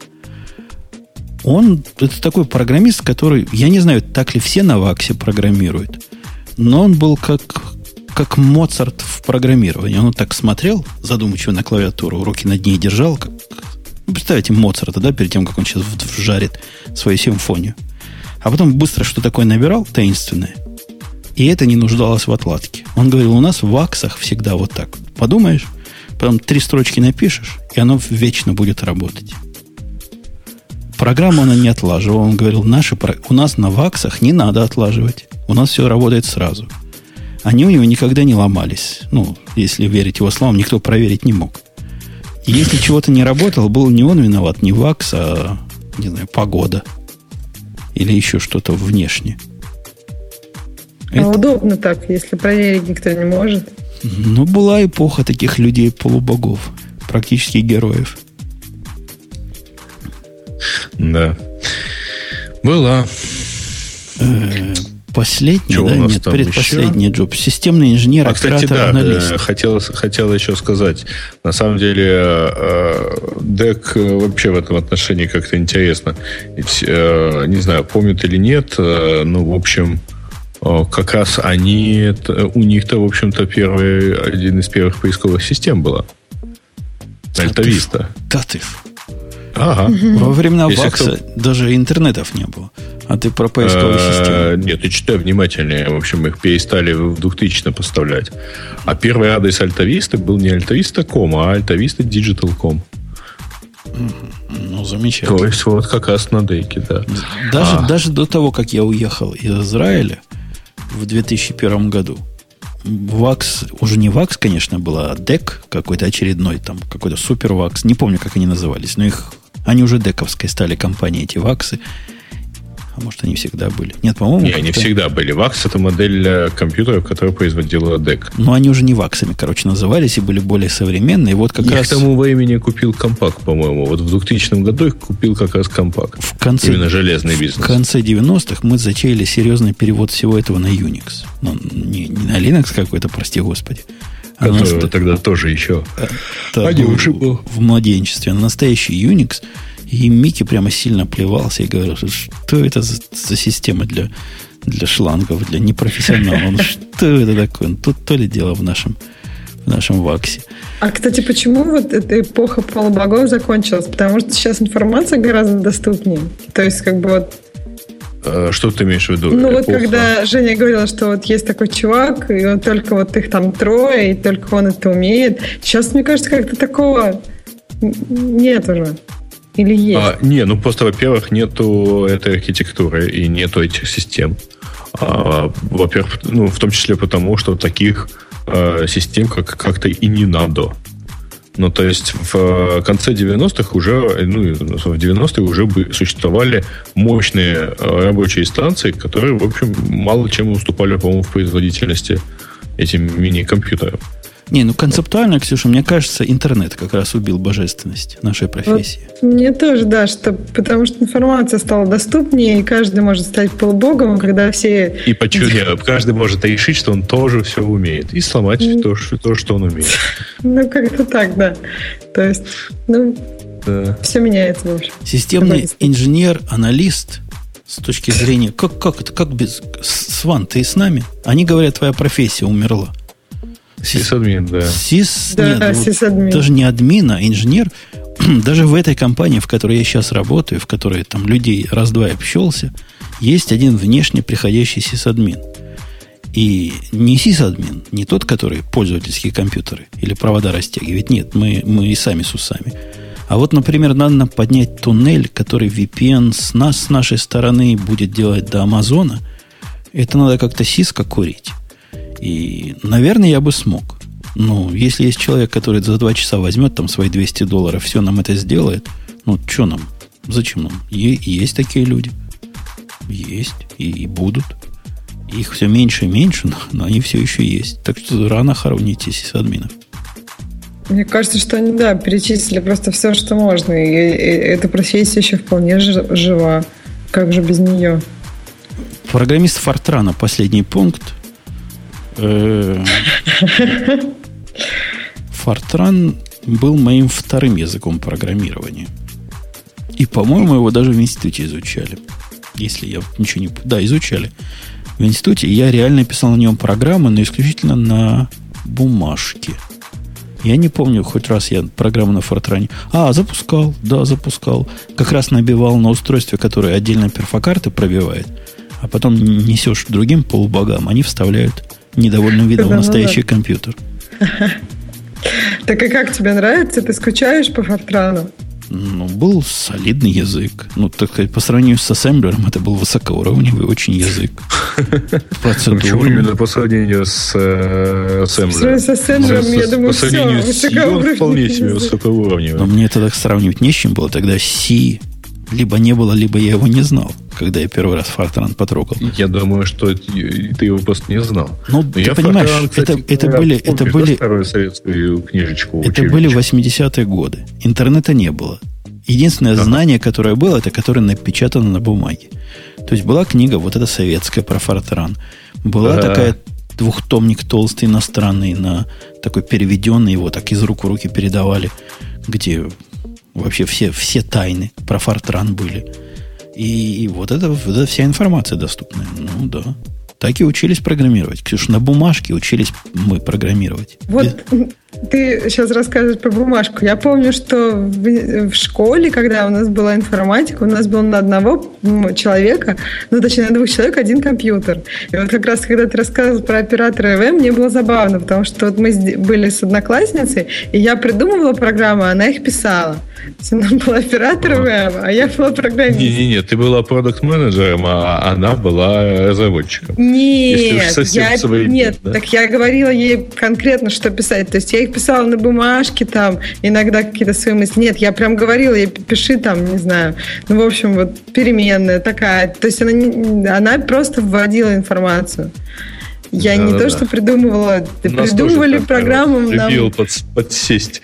Он это такой программист, который, я не знаю, так ли все на Ваксе программируют, но он был как, как Моцарт в программировании. Он так смотрел задумчиво на клавиатуру, руки над ней держал, как, ну, представьте Моцарта, да, перед тем, как он сейчас вжарит свою симфонию. А потом быстро что такое набирал, таинственное. И это не нуждалось в отладке. Он говорил, у нас в ваксах всегда вот так. Подумаешь, потом три строчки напишешь, и оно вечно будет работать. Программу она не отлаживала. Он говорил, наши, у нас на ваксах не надо отлаживать. У нас все работает сразу. Они у него никогда не ломались. Ну, если верить его словам, никто проверить не мог. И если чего-то не работало, был не он виноват, не вакс, а, не знаю, погода. Или еще что-то внешне. А Это... удобно так, если проверить никто не может. Ну, была эпоха таких людей полубогов, практически героев. Да. Была. Э, последний, да? Нет, предпоследний еще? джоб. Системный инженер, а, кстати, да, аналист. Э, хотел, хотел еще сказать. На самом деле, э, вообще в этом отношении как-то интересно. Ведь, не знаю, помнят или нет, ну, в общем, как раз они, у них-то, в общем-то, первый, один из первых поисковых систем была. Альтависта. Да ты, Ага. Во времена Если Вакса кто... даже интернетов не было. А ты про поисковую а, систему. Нет, ты читай внимательнее. В общем, их перестали в 2000 поставлять. А первый адрес Альтависта был не альтависта.com, а альтависта.digital.com. Ну, замечательно. То есть вот как раз на дейке, да. Даже, а. даже до того, как я уехал из Израиля в 2001 году, Вакс, уже не Вакс, конечно, была, а Дек какой-то очередной, там какой-то супер Вакс. Не помню, как они назывались, но их они уже дековской стали компании, эти ваксы. А может, они всегда были? Нет, по-моему... Не, они всегда были. Вакс – это модель для компьютеров, которую производила DEC. Но они уже не ваксами, короче, назывались и были более современные. Вот как их раз... к тому времени купил компакт, по-моему. Вот в 2000 году их купил как раз компакт. В конце... Именно железный бизнес. В конце 90-х мы затеяли серьезный перевод всего этого на Unix. Ну, не, не на Linux какой-то, прости господи. А Который нас... тогда тоже еще. Это был в младенчестве. А настоящий Unix – и Микки прямо сильно плевался и говорил, что это за, за система для, для шлангов, для непрофессионалов. Что это такое? Ну, тут то ли дело в нашем, в нашем ВАКСе. А, кстати, почему вот эта эпоха полубогов закончилась? Потому что сейчас информация гораздо доступнее. То есть, как бы вот что ты имеешь в виду? Ну, Эпоха? вот когда Женя говорила, что вот есть такой чувак, и он только вот их там трое, и только он это умеет. Сейчас, мне кажется, как-то такого нет уже. Или есть? А, не, ну просто, во-первых, нету этой архитектуры и нету этих систем. А, во-первых, ну, в том числе потому, что таких э, систем как- как-то и не надо. Ну, то есть в э, конце 90-х уже, ну, в 90-е уже существовали мощные э, рабочие станции, которые, в общем, мало чем уступали, по-моему, в производительности этим мини-компьютерам. Не, ну концептуально, Ксюша, мне кажется, интернет как раз убил божественность нашей профессии. Вот мне тоже, да, что потому что информация стала доступнее, и каждый может стать полубогом, когда все... И почему каждый может решить, что он тоже все умеет, и сломать то, что, то, что он умеет. Ну, как-то так, да. То есть, ну, да. все меняется, в общем. Системный инженер, аналист, с точки зрения... Как, как это? Как без... Сван, ты с нами? Они говорят, твоя профессия умерла. Сисадмин, да. Сис, да, нет, сисадмин. даже не админ, а инженер. даже в этой компании, в которой я сейчас работаю, в которой там людей раз-два общался, есть один внешне приходящий сисадмин. И не сисадмин, не тот, который пользовательские компьютеры или провода растягивает. Нет, мы, мы и сами с усами. А вот, например, надо поднять туннель, который VPN с нас, с нашей стороны, будет делать до Амазона. Это надо как-то сиска курить. И, наверное, я бы смог. Ну, если есть человек, который за два часа возьмет там свои 200 долларов, все нам это сделает, ну, что нам? Зачем нам? Е- есть такие люди. Есть. И, и будут. Их все меньше и меньше, но, но они все еще есть. Так что рано хоронить админов. Мне кажется, что они, да, перечислили просто все, что можно. И, и эта профессия еще вполне жива. Как же без нее? Программист Фортрана, последний пункт. Э, Фортран был моим вторым языком программирования. И, по-моему, его даже в институте изучали. Если я ничего не... Да, изучали. В институте я реально писал на нем программы, но исключительно на бумажке. Я не помню, хоть раз я программу на Фортране... А, запускал, да, запускал. Как раз набивал на устройстве, которое отдельно перфокарты пробивает, а потом несешь другим полубогам, они вставляют недовольным видом в настоящий компьютер. Так и как тебе нравится? Ты скучаешь по Фортрану? Ну, был солидный язык. Ну, так сказать, по сравнению с ассемблером, это был высокоуровневый очень язык. Почему именно по сравнению с э, ассемблером? С ассемблером, я думаю, все. По сравнению с вполне себе высокоуровневый. Но мне тогда сравнивать не с чем было. Тогда C либо не было, либо я его не знал, когда я первый раз Фортран потрогал. Я думаю, что ты его просто не знал. Ну, ты я понимаешь, Фортран, кстати, это, это были... Помнишь, это были старую советскую книжечку Это были 80-е годы. Интернета не было. Единственное ага. знание, которое было, это которое напечатано на бумаге. То есть была книга, вот эта советская про Фортран. Была ага. такая двухтомник толстый иностранный, на такой переведенный, его так из рук в руки передавали, где Вообще все, все тайны про Фортран были. И, и вот, это, вот это вся информация доступная. Ну да. Так и учились программировать. Ксюша, на бумажке учились мы программировать. Вот ты сейчас рассказываешь про бумажку. Я помню, что в, в школе, когда у нас была информатика, у нас был на одного человека, ну, точнее, на двух человек один компьютер. И вот как раз, когда ты рассказывал про оператора ЭВМ, мне было забавно, потому что вот мы были с одноклассницей, и я придумывала программы, а она их писала. Она была оператором, а я была программистом. Не-не-не, ты была продукт-менеджером, а она была разработчиком. Нет, я, свои, нет да? так я говорила ей конкретно, что писать. То есть я их писала на бумажке, там, иногда какие-то свои мысли. Нет, я прям говорила ей, пиши там, не знаю, ну, в общем, вот переменная такая. То есть она, она просто вводила информацию. Я да, не да, то, да. что придумывала, придумывали программу. Любил нам... под, подсесть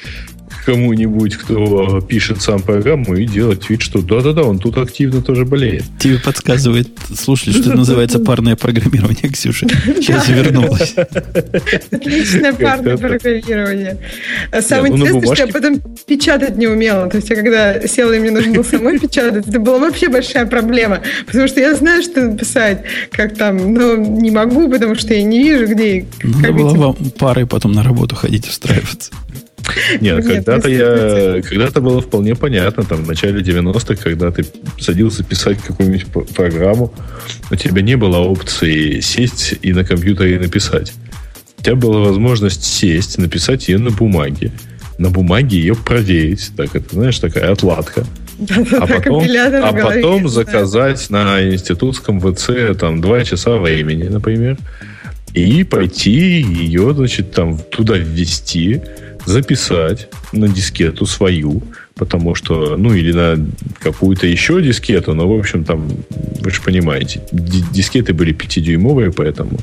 кому-нибудь, кто пишет сам программу, и делать вид, что да-да-да, он тут активно тоже болеет. Тебе подсказывает слушатель, что называется парное программирование, Ксюша. Сейчас вернулась. Отличное парное программирование. Самое ну, интересное, что я потом печатать не умела. То есть я когда села, и мне нужно было самой печатать, это была вообще большая проблема. Потому что я знаю, что написать, как там, но не могу, потому что я не вижу, где... Надо было вам парой потом на работу ходить устраиваться. Нет, когда-то я, когда-то было вполне понятно, там, в начале 90-х, когда ты садился писать какую-нибудь программу, у тебя не было опции сесть и на компьютере написать. У тебя была возможность сесть, написать ее на бумаге. На бумаге ее проверить. Так, это, знаешь, такая отладка. А потом, а потом заказать на институтском ВЦ там два часа времени, например, и пойти ее, значит, там туда ввести, записать на дискету свою, потому что, ну, или на какую-то еще дискету, но, в общем, там, вы же понимаете, дискеты были 5-дюймовые, поэтому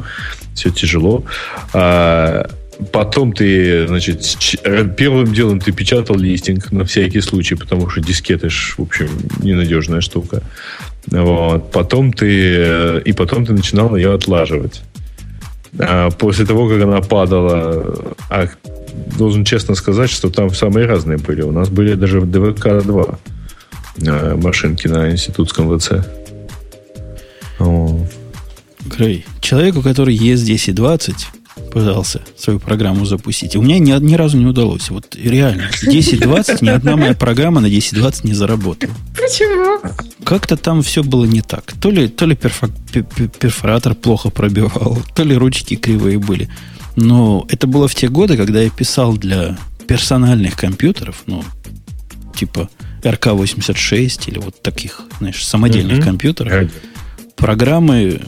все тяжело. А потом ты, значит, первым делом ты печатал листинг на всякий случай, потому что дискеты ж, в общем, ненадежная штука. Вот. Потом ты, и потом ты начинал ее отлаживать. А после того, как она падала, а должен честно сказать, что там самые разные были. У нас были даже ДВК-2 э, машинки на институтском ВЦ. Грей, человеку, который ES1020 пытался свою программу запустить, у меня ни, ни разу не удалось. Вот реально, 1020 ни одна моя программа на 1020 не заработала. Почему? Как-то там все было не так. То ли, то ли перфо, перфоратор плохо пробивал, то ли ручки кривые были. Но это было в те годы, когда я писал для персональных компьютеров, ну, типа РК-86 или вот таких, знаешь, самодельных mm-hmm. компьютеров, программы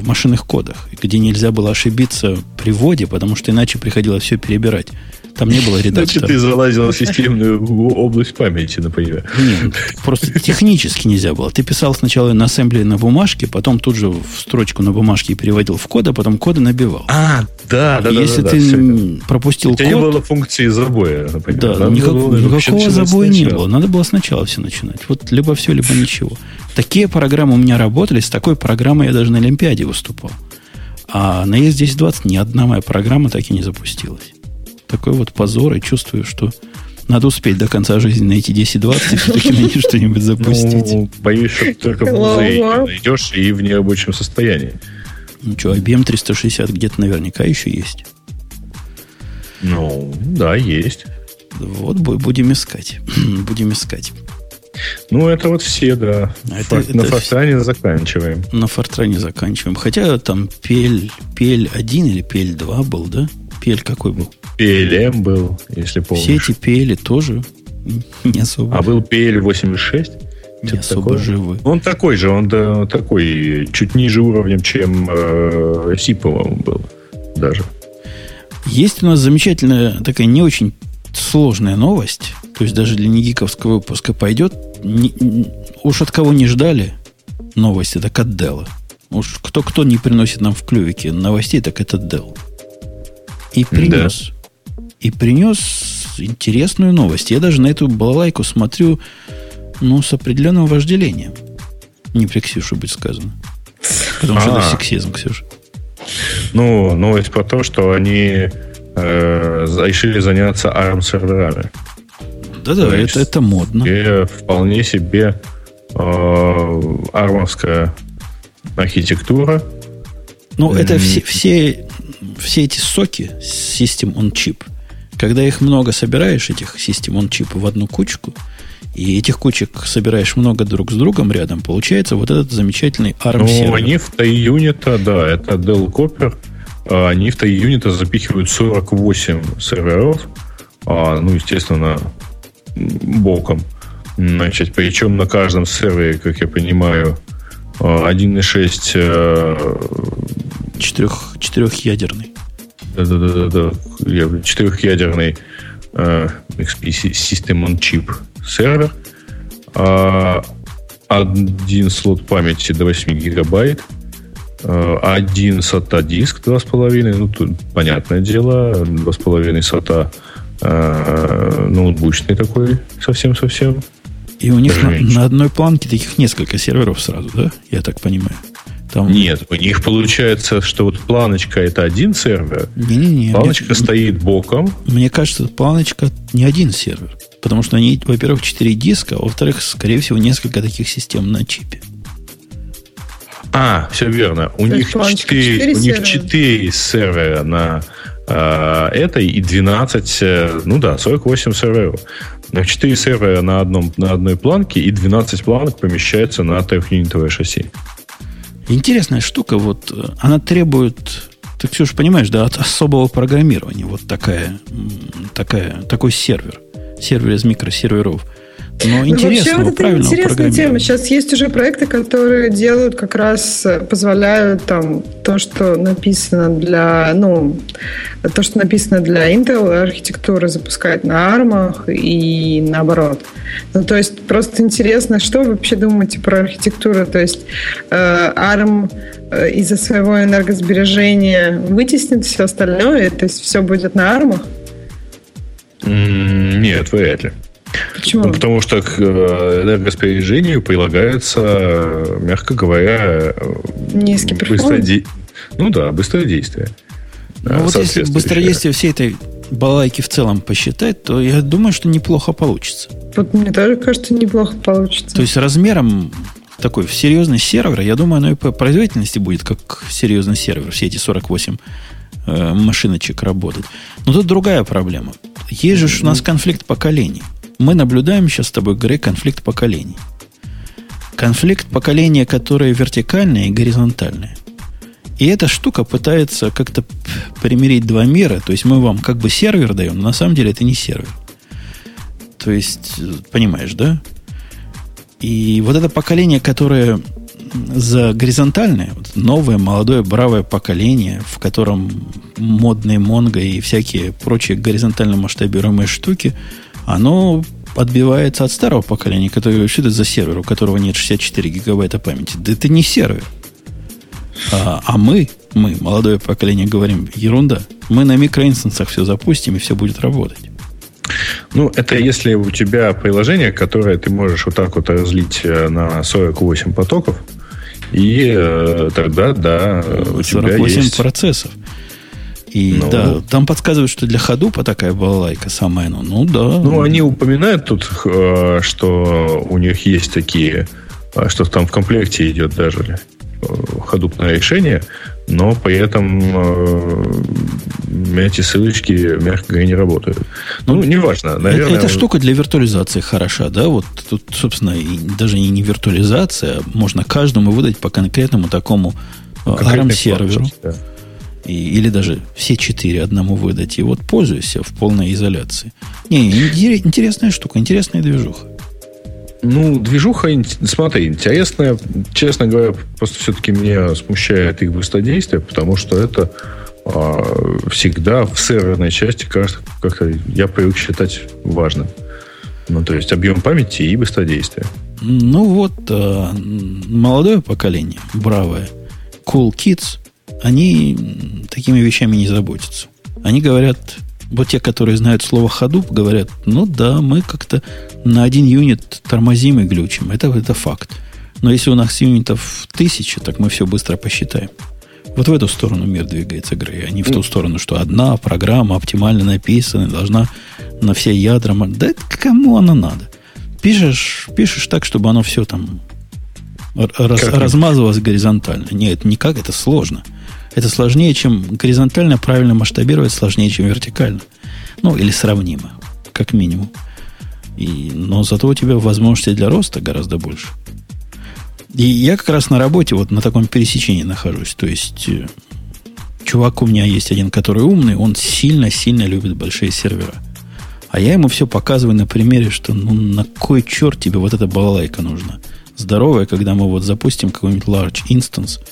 в машинных кодах, где нельзя было ошибиться при вводе, потому что иначе приходилось все перебирать. Там не было редактора. Значит, ты залазил в системную область памяти, например. Нет, просто технически нельзя было. Ты писал сначала на ассемблере на бумажке, потом тут же в строчку на бумажке переводил в код, а потом коды набивал. А, да, да, Если да, ты да, пропустил код... не было функции забоя, например. Да, никак, было, никакого забоя не было. Надо было сначала все начинать. Вот либо все, либо ничего. Такие программы у меня работали, с такой программой я даже на Олимпиаде выступал. А на ES1020 ни одна моя программа так и не запустилась такой вот позор, и чувствую, что надо успеть до конца жизни найти 10-20 и все-таки на них что-нибудь запустить. Ну, боюсь, что ты только в музее найдешь и в нерабочем состоянии. Ну что, IBM 360 где-то наверняка еще есть. Ну, да, есть. Вот будем искать. будем искать. Ну, это вот все, да. Это, Фор, это на Фортране все... заканчиваем. На Фортране заканчиваем. Хотя там PL, PL1 или PL2 был, да? PL какой был? PLM был, если помнишь. Все эти PL тоже не особо. А был PL 86? Не особо такое. живы. Он такой же, он да, такой, чуть ниже уровнем, чем э, C, по-моему, был даже. Есть у нас замечательная такая не очень сложная новость, то есть даже для негиковского выпуска пойдет. Не, уж от кого не ждали новости, так от Dell. Уж кто-кто не приносит нам в клювике новостей, так это Dell. И принес. Да. И принес интересную новость. Я даже на эту балалайку смотрю, ну, с определенным вожделением. Не при Ксюше быть сказано. Потому а что это сексизм, Ксюша. Ну, новость про то, что они э, решили заняться ARM-серверами. Да-да, это, это модно. И вполне себе э, армовская архитектура. Ну, это все, все все эти соки System on Chip, когда их много собираешь, этих System on Chip, в одну кучку, и этих кучек собираешь много друг с другом рядом, получается вот этот замечательный ARM сервер. Ну, они в Т-юнита, да, это Dell Copper, они в Т-юнита запихивают 48 серверов, а, ну, естественно, боком. Значит, причем на каждом сервере, как я понимаю, 1.6 Четырех, четырехъядерный. Да-да-да. Четырехъядерный э, XP System on Chip сервер. Э, один слот памяти до 8 гигабайт. Э, один SATA диск 2,5. Ну, тут понятное дело. 2,5 SATA э, ноутбучный такой совсем-совсем. И у них на, на одной планке таких несколько серверов сразу, да? Я так понимаю. Там... Нет, у них получается, что вот планочка это один сервер. Не-не-не. Планочка мне, стоит боком. Мне кажется, планочка не один сервер. Потому что они, во-первых, 4 диска, а во-вторых, скорее всего, несколько таких систем на чипе. А, все верно. У них 4, 4 у них 4 сервера на э, этой и 12, э, ну да, 48 серверов. На 4 сервера на, одном, на одной планке и 12 планок помещается на трехюнитовое шасси. Интересная штука, вот э, она требует, ты, Ксюша, понимаешь, да, от особого программирования. Вот такая, такая, такой сервер. Сервер из микросерверов. Но интересно, ну, вообще, вот это интересная тема. Сейчас есть уже проекты, которые делают как раз, э, позволяют там то, что написано для, ну, то, что написано для Intel архитектуры запускать на армах и наоборот. Ну, то есть просто интересно, что вы вообще думаете про архитектуру? То есть э, ARM э, из-за своего энергосбережения вытеснит все остальное, то есть все будет на армах? Нет, вряд ли. Почему? Ну, потому что к э, энергосбережению прилагается, мягко говоря, Низкий быстрое, ну да, быстрое действие. Ну, вот если быстродействие всей этой балайки в целом посчитать, то я думаю, что неплохо получится. Вот мне тоже кажется, неплохо получится. То есть размером такой в серьезный сервер, я думаю, оно и по производительности будет как серьезный сервер, все эти 48 э, машиночек работать. Но тут другая проблема. Есть же у нас конфликт поколений мы наблюдаем сейчас с тобой, Грег, конфликт поколений. Конфликт поколения, которое вертикальное и горизонтальное. И эта штука пытается как-то примирить два мира. То есть мы вам как бы сервер даем, но на самом деле это не сервер. То есть, понимаешь, да? И вот это поколение, которое за горизонтальное, новое, молодое, бравое поколение, в котором модные Монго и всякие прочие горизонтально масштабируемые штуки – оно отбивается от старого поколения, которое что это за сервер, у которого нет 64 гигабайта памяти. Да это не сервер. А, а мы, мы, молодое поколение, говорим, ерунда. Мы на микроинстансах все запустим, и все будет работать. Ну, это если у тебя приложение, которое ты можешь вот так вот разлить э, на 48 потоков, и э, тогда, да, у 48 тебя есть... процессов. И ну, да, там подсказывают, что для ходупа такая балалайка самая, ну, ну да. Ну, они упоминают тут, э, что у них есть такие, э, что там в комплекте идет даже э, ходупное решение, но при этом эти ссылочки, мягко говоря, не работают. Ну, ну неважно. Наверное, эта штука для виртуализации хороша, да? Вот тут, собственно, и даже и не виртуализация, можно каждому выдать по конкретному такому ARM-серверу. Да и, или даже все четыре одному выдать, и вот пользуйся в полной изоляции. Не, интересная штука, интересная движуха. Ну, движуха, смотри, интересная. Честно говоря, просто все-таки меня смущает их быстродействие, потому что это а, всегда в серверной части кажется, как я привык считать важным. Ну, то есть объем памяти и быстродействие. Ну вот, а, молодое поколение, бравое, Cool Kids, они такими вещами не заботятся. Они говорят, вот те, которые знают слово Hadoop, говорят, ну да, мы как-то на один юнит тормозим и глючим. Это, это факт. Но если у нас юнитов тысяча, так мы все быстро посчитаем. Вот в эту сторону мир двигается, Грей, а не в ту сторону, что одна программа оптимально написана, должна на все ядра... Да кому она надо? Пишешь, пишешь так, чтобы оно все там раз, размазывалось горизонтально. Нет, никак, это сложно. Это сложнее, чем горизонтально правильно масштабировать, сложнее, чем вертикально. Ну, или сравнимо, как минимум. И, но зато у тебя возможности для роста гораздо больше. И я как раз на работе вот на таком пересечении нахожусь. То есть, э, чувак у меня есть один, который умный, он сильно-сильно любит большие сервера. А я ему все показываю на примере, что ну на кой черт тебе вот эта балалайка нужна? Здоровая, когда мы вот запустим какой-нибудь large instance –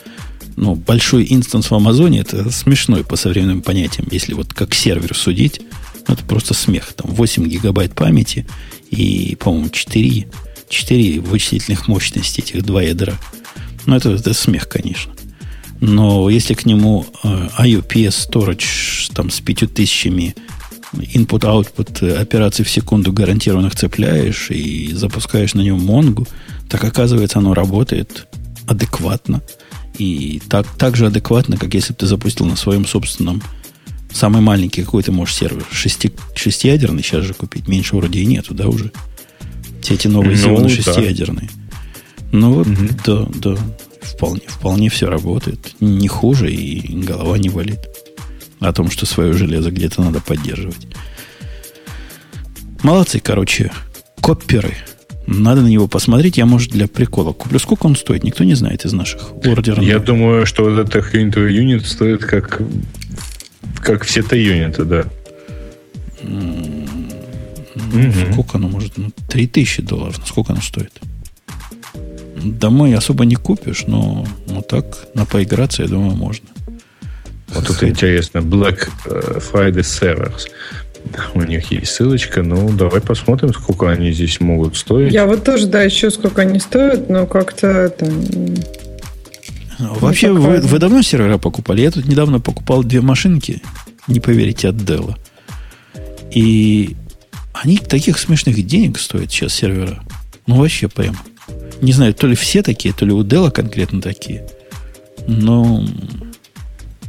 ну, большой инстанс в Амазоне, это смешной по современным понятиям, если вот как сервер судить, ну, это просто смех. Там 8 гигабайт памяти и, по-моему, 4, 4 вычислительных мощности этих два ядра. Ну, это, это смех, конечно. Но если к нему э, IOPS Storage там, с 5000 input-output операций в секунду гарантированных цепляешь и запускаешь на нем Монгу, так оказывается оно работает адекватно. И так, так же адекватно, как если бы ты запустил на своем собственном самый маленький какой ты можешь сервер. Шести, шестиядерный сейчас же купить. Меньше вроде и нету, да, уже? Все эти новые ну, Xeon да. шестиядерные. Ну вот, угу. да, да. Вполне, вполне все работает. Не хуже, и голова не болит. О том, что свое железо где-то надо поддерживать. Молодцы, короче. Копперы. Надо на него посмотреть. Я, может, для прикола куплю. Сколько он стоит? Никто не знает из наших ордеров. Я думаю, что вот этот юнит стоит как, как все то юниты, да. Ну, угу. Сколько оно может? Ну, 3000 долларов. Сколько оно стоит? Домой особо не купишь, но ну так, на поиграться, я думаю, можно. Вот тут интересно. Black э, Friday Servers. У них есть ссылочка. Ну, давай посмотрим, сколько они здесь могут стоить. Я вот тоже, да, еще сколько они стоят, но как-то там... Вообще, ну, вы, вы давно сервера покупали? Я тут недавно покупал две машинки, не поверите, от Dell. И они таких смешных денег стоят сейчас сервера. Ну, вообще прям. Не знаю, то ли все такие, то ли у Dell конкретно такие. Но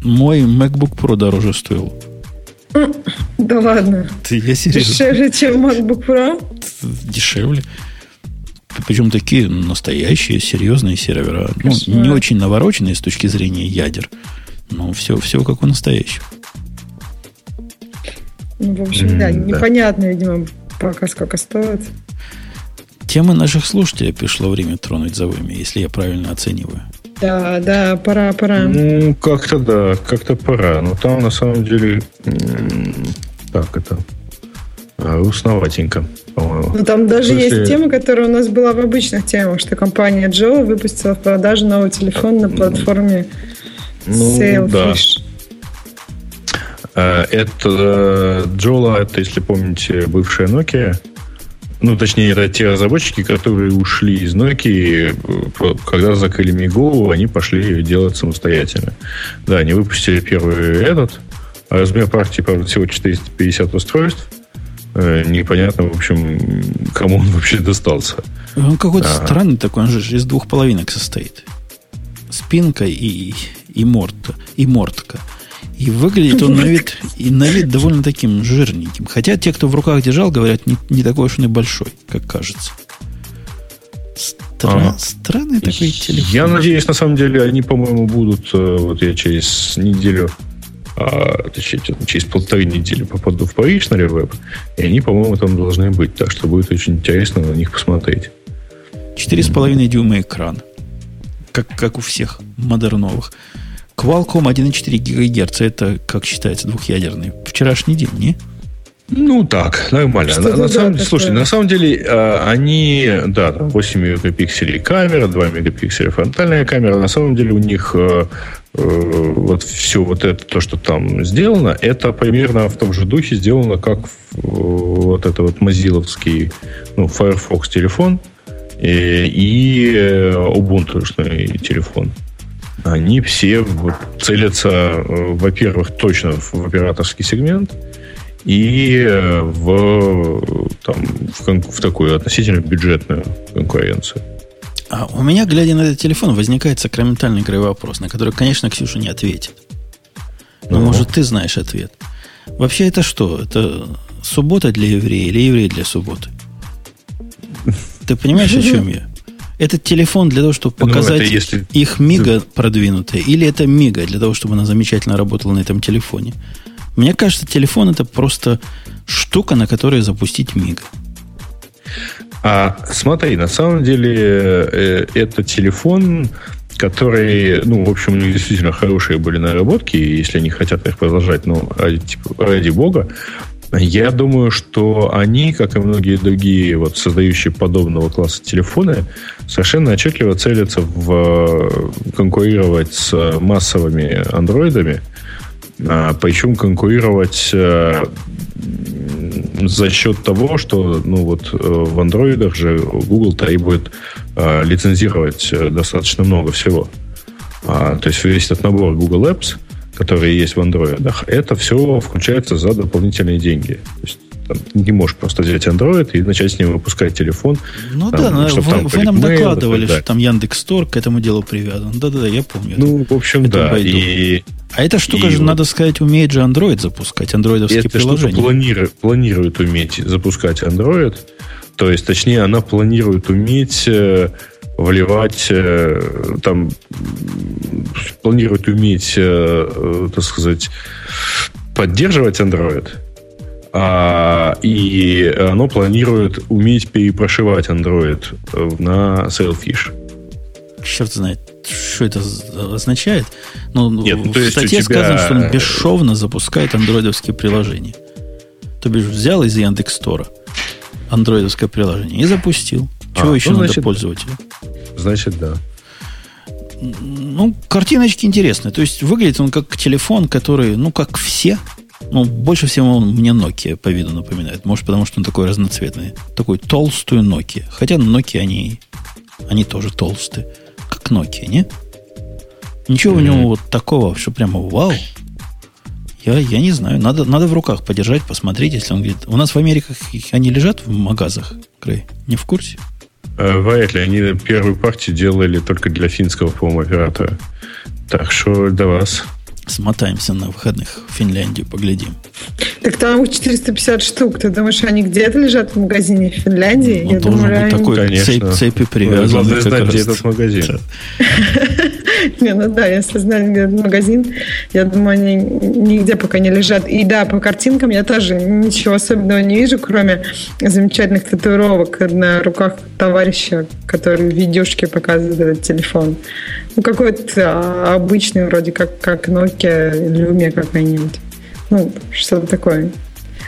мой MacBook Pro дороже стоил. Да ладно. Ты, я серьезно. Дешевле, чем MacBook Pro? Дешевле. Причем такие настоящие, серьезные сервера. Ну, не очень навороченные с точки зрения ядер. Но все, все как у настоящих. Ну, в общем, да, непонятно, видимо, пока сколько стоит. Тема наших слушателей пришло время тронуть за вами, если я правильно оцениваю. Да, да, пора, пора. Ну, как-то да, как-то пора. Но там на самом деле так это усноватенько, по-моему. Ну, там даже смысле... есть тема, которая у нас была в обычных темах, что компания Joe выпустила в продажу новый телефон на платформе ну, Sailfish. Да. Это Джола, это, если помните, бывшая Nokia, ну, точнее, это те разработчики, которые ушли из Nokia, когда закрыли Мигу, они пошли делать самостоятельно. Да, они выпустили первый этот. А размер партии, правда, всего 450 устройств. Э, непонятно, в общем, кому он вообще достался. Он какой-то а. странный такой, он же из двух половинок состоит. Спинка и, и морта, и мортка. И выглядит он на вид, и на вид довольно таким жирненьким. Хотя те, кто в руках держал, говорят, не, не такой уж он и большой, как кажется. Стра... А, странный такой телефон. Я надеюсь, на самом деле, они, по-моему, будут, э, вот я через неделю, а, точнее, через полторы недели попаду в Париж на Ревеб, и они, по-моему, там должны быть. Так что будет очень интересно на них посмотреть. 4,5 дюйма экран. Как, как у всех модерновых. Qualcomm 1,4 ГГц, это, как считается, двухъядерный. Вчерашний день, не? Ну, так, нормально. На, на самом, такое? слушай, на самом деле, э, они, да, 8 мегапикселей камера, 2 мегапикселя фронтальная камера. На самом деле у них э, э, вот все вот это, то, что там сделано, это примерно в том же духе сделано, как вот это вот мазиловский, ну, Firefox телефон и, и Ubuntu телефон они все вот целятся, э, во-первых, точно в операторский сегмент и э, в, там, в, в такую относительно бюджетную конкуренцию. А у меня, глядя на этот телефон, возникает сакраментальный игровой вопрос, на который, конечно, Ксюша не ответит. Но, ну. может, ты знаешь ответ. Вообще, это что? Это суббота для еврея или еврей для субботы? Ты понимаешь, о чем я? Этот телефон для того, чтобы ну, показать ну, если... их мига продвинутые, или это мига для того, чтобы она замечательно работала на этом телефоне. Мне кажется, телефон это просто штука, на которой запустить мига. А смотри, на самом деле э, это телефон, который, ну, в общем, у них действительно хорошие были наработки, если они хотят их продолжать, ну, ради, типа, ради бога. Я думаю, что они, как и многие другие, вот, создающие подобного класса телефоны, совершенно отчетливо целятся в э, конкурировать с массовыми андроидами, а, причем конкурировать а, за счет того, что ну вот э, в андроидах же Google требует лицензировать достаточно много всего. А, то есть весь этот набор Google Apps – которые есть в андроидах, это все включается за дополнительные деньги. То есть там, не можешь просто взять Android и начать с ним выпускать телефон. Ну там, да, вы, там вы нам докладывали, что там Яндекс Стор к этому делу привязан. Да-да-да, я помню. Ну, это, в общем, да. И, а эта штука и же, вот, надо сказать, умеет же Android запускать, андроидовские эта приложения. Штука планирует, планирует уметь запускать Android. То есть, точнее, она планирует уметь э, вливать, э, там, планирует уметь, э, так сказать, поддерживать Android – а, и оно планирует уметь перепрошивать Android на Sailfish. Черт знает, что это означает. Но Нет, ну, в статье тебя... сказано, что он бесшовно запускает андроидовские приложения. То бишь взял из Яндекс Стора андроидовское приложение и запустил. Чего а, еще ну, надо значит, пользователю? Значит, да. Ну, картиночки интересные. То есть выглядит он как телефон, который, ну, как все, ну, больше всего он мне Nokia по виду напоминает. Может, потому что он такой разноцветный. Такой толстую Nokia. Хотя Nokia они, они тоже толстые. Как Nokia, не? Ничего mm-hmm. у него вот такого, что прямо вау. Я, я не знаю. Надо, надо в руках подержать, посмотреть, если он говорит. У нас в Америках они лежат в магазах, Крей? Не в курсе? Э, вряд ли. Они первую партию делали только для финского, по-моему, оператора. Так что до вас. Смотаемся на выходных в Финляндию, поглядим. Так там их 450 штук. Ты думаешь, они где-то лежат в магазине в Финляндии? Ну, Я думаю, быть они... такой цепь, цепи привязаны. Ну, знать, где этот магазин. Не, ну да, если знали, где магазин, я думаю, они нигде пока не лежат. И да, по картинкам я тоже ничего особенного не вижу, кроме замечательных татуировок на руках товарища, который в видюшке показывает этот телефон. Ну, какой-то а, обычный, вроде как, как Nokia Lumia какая-нибудь. Ну, что-то такое.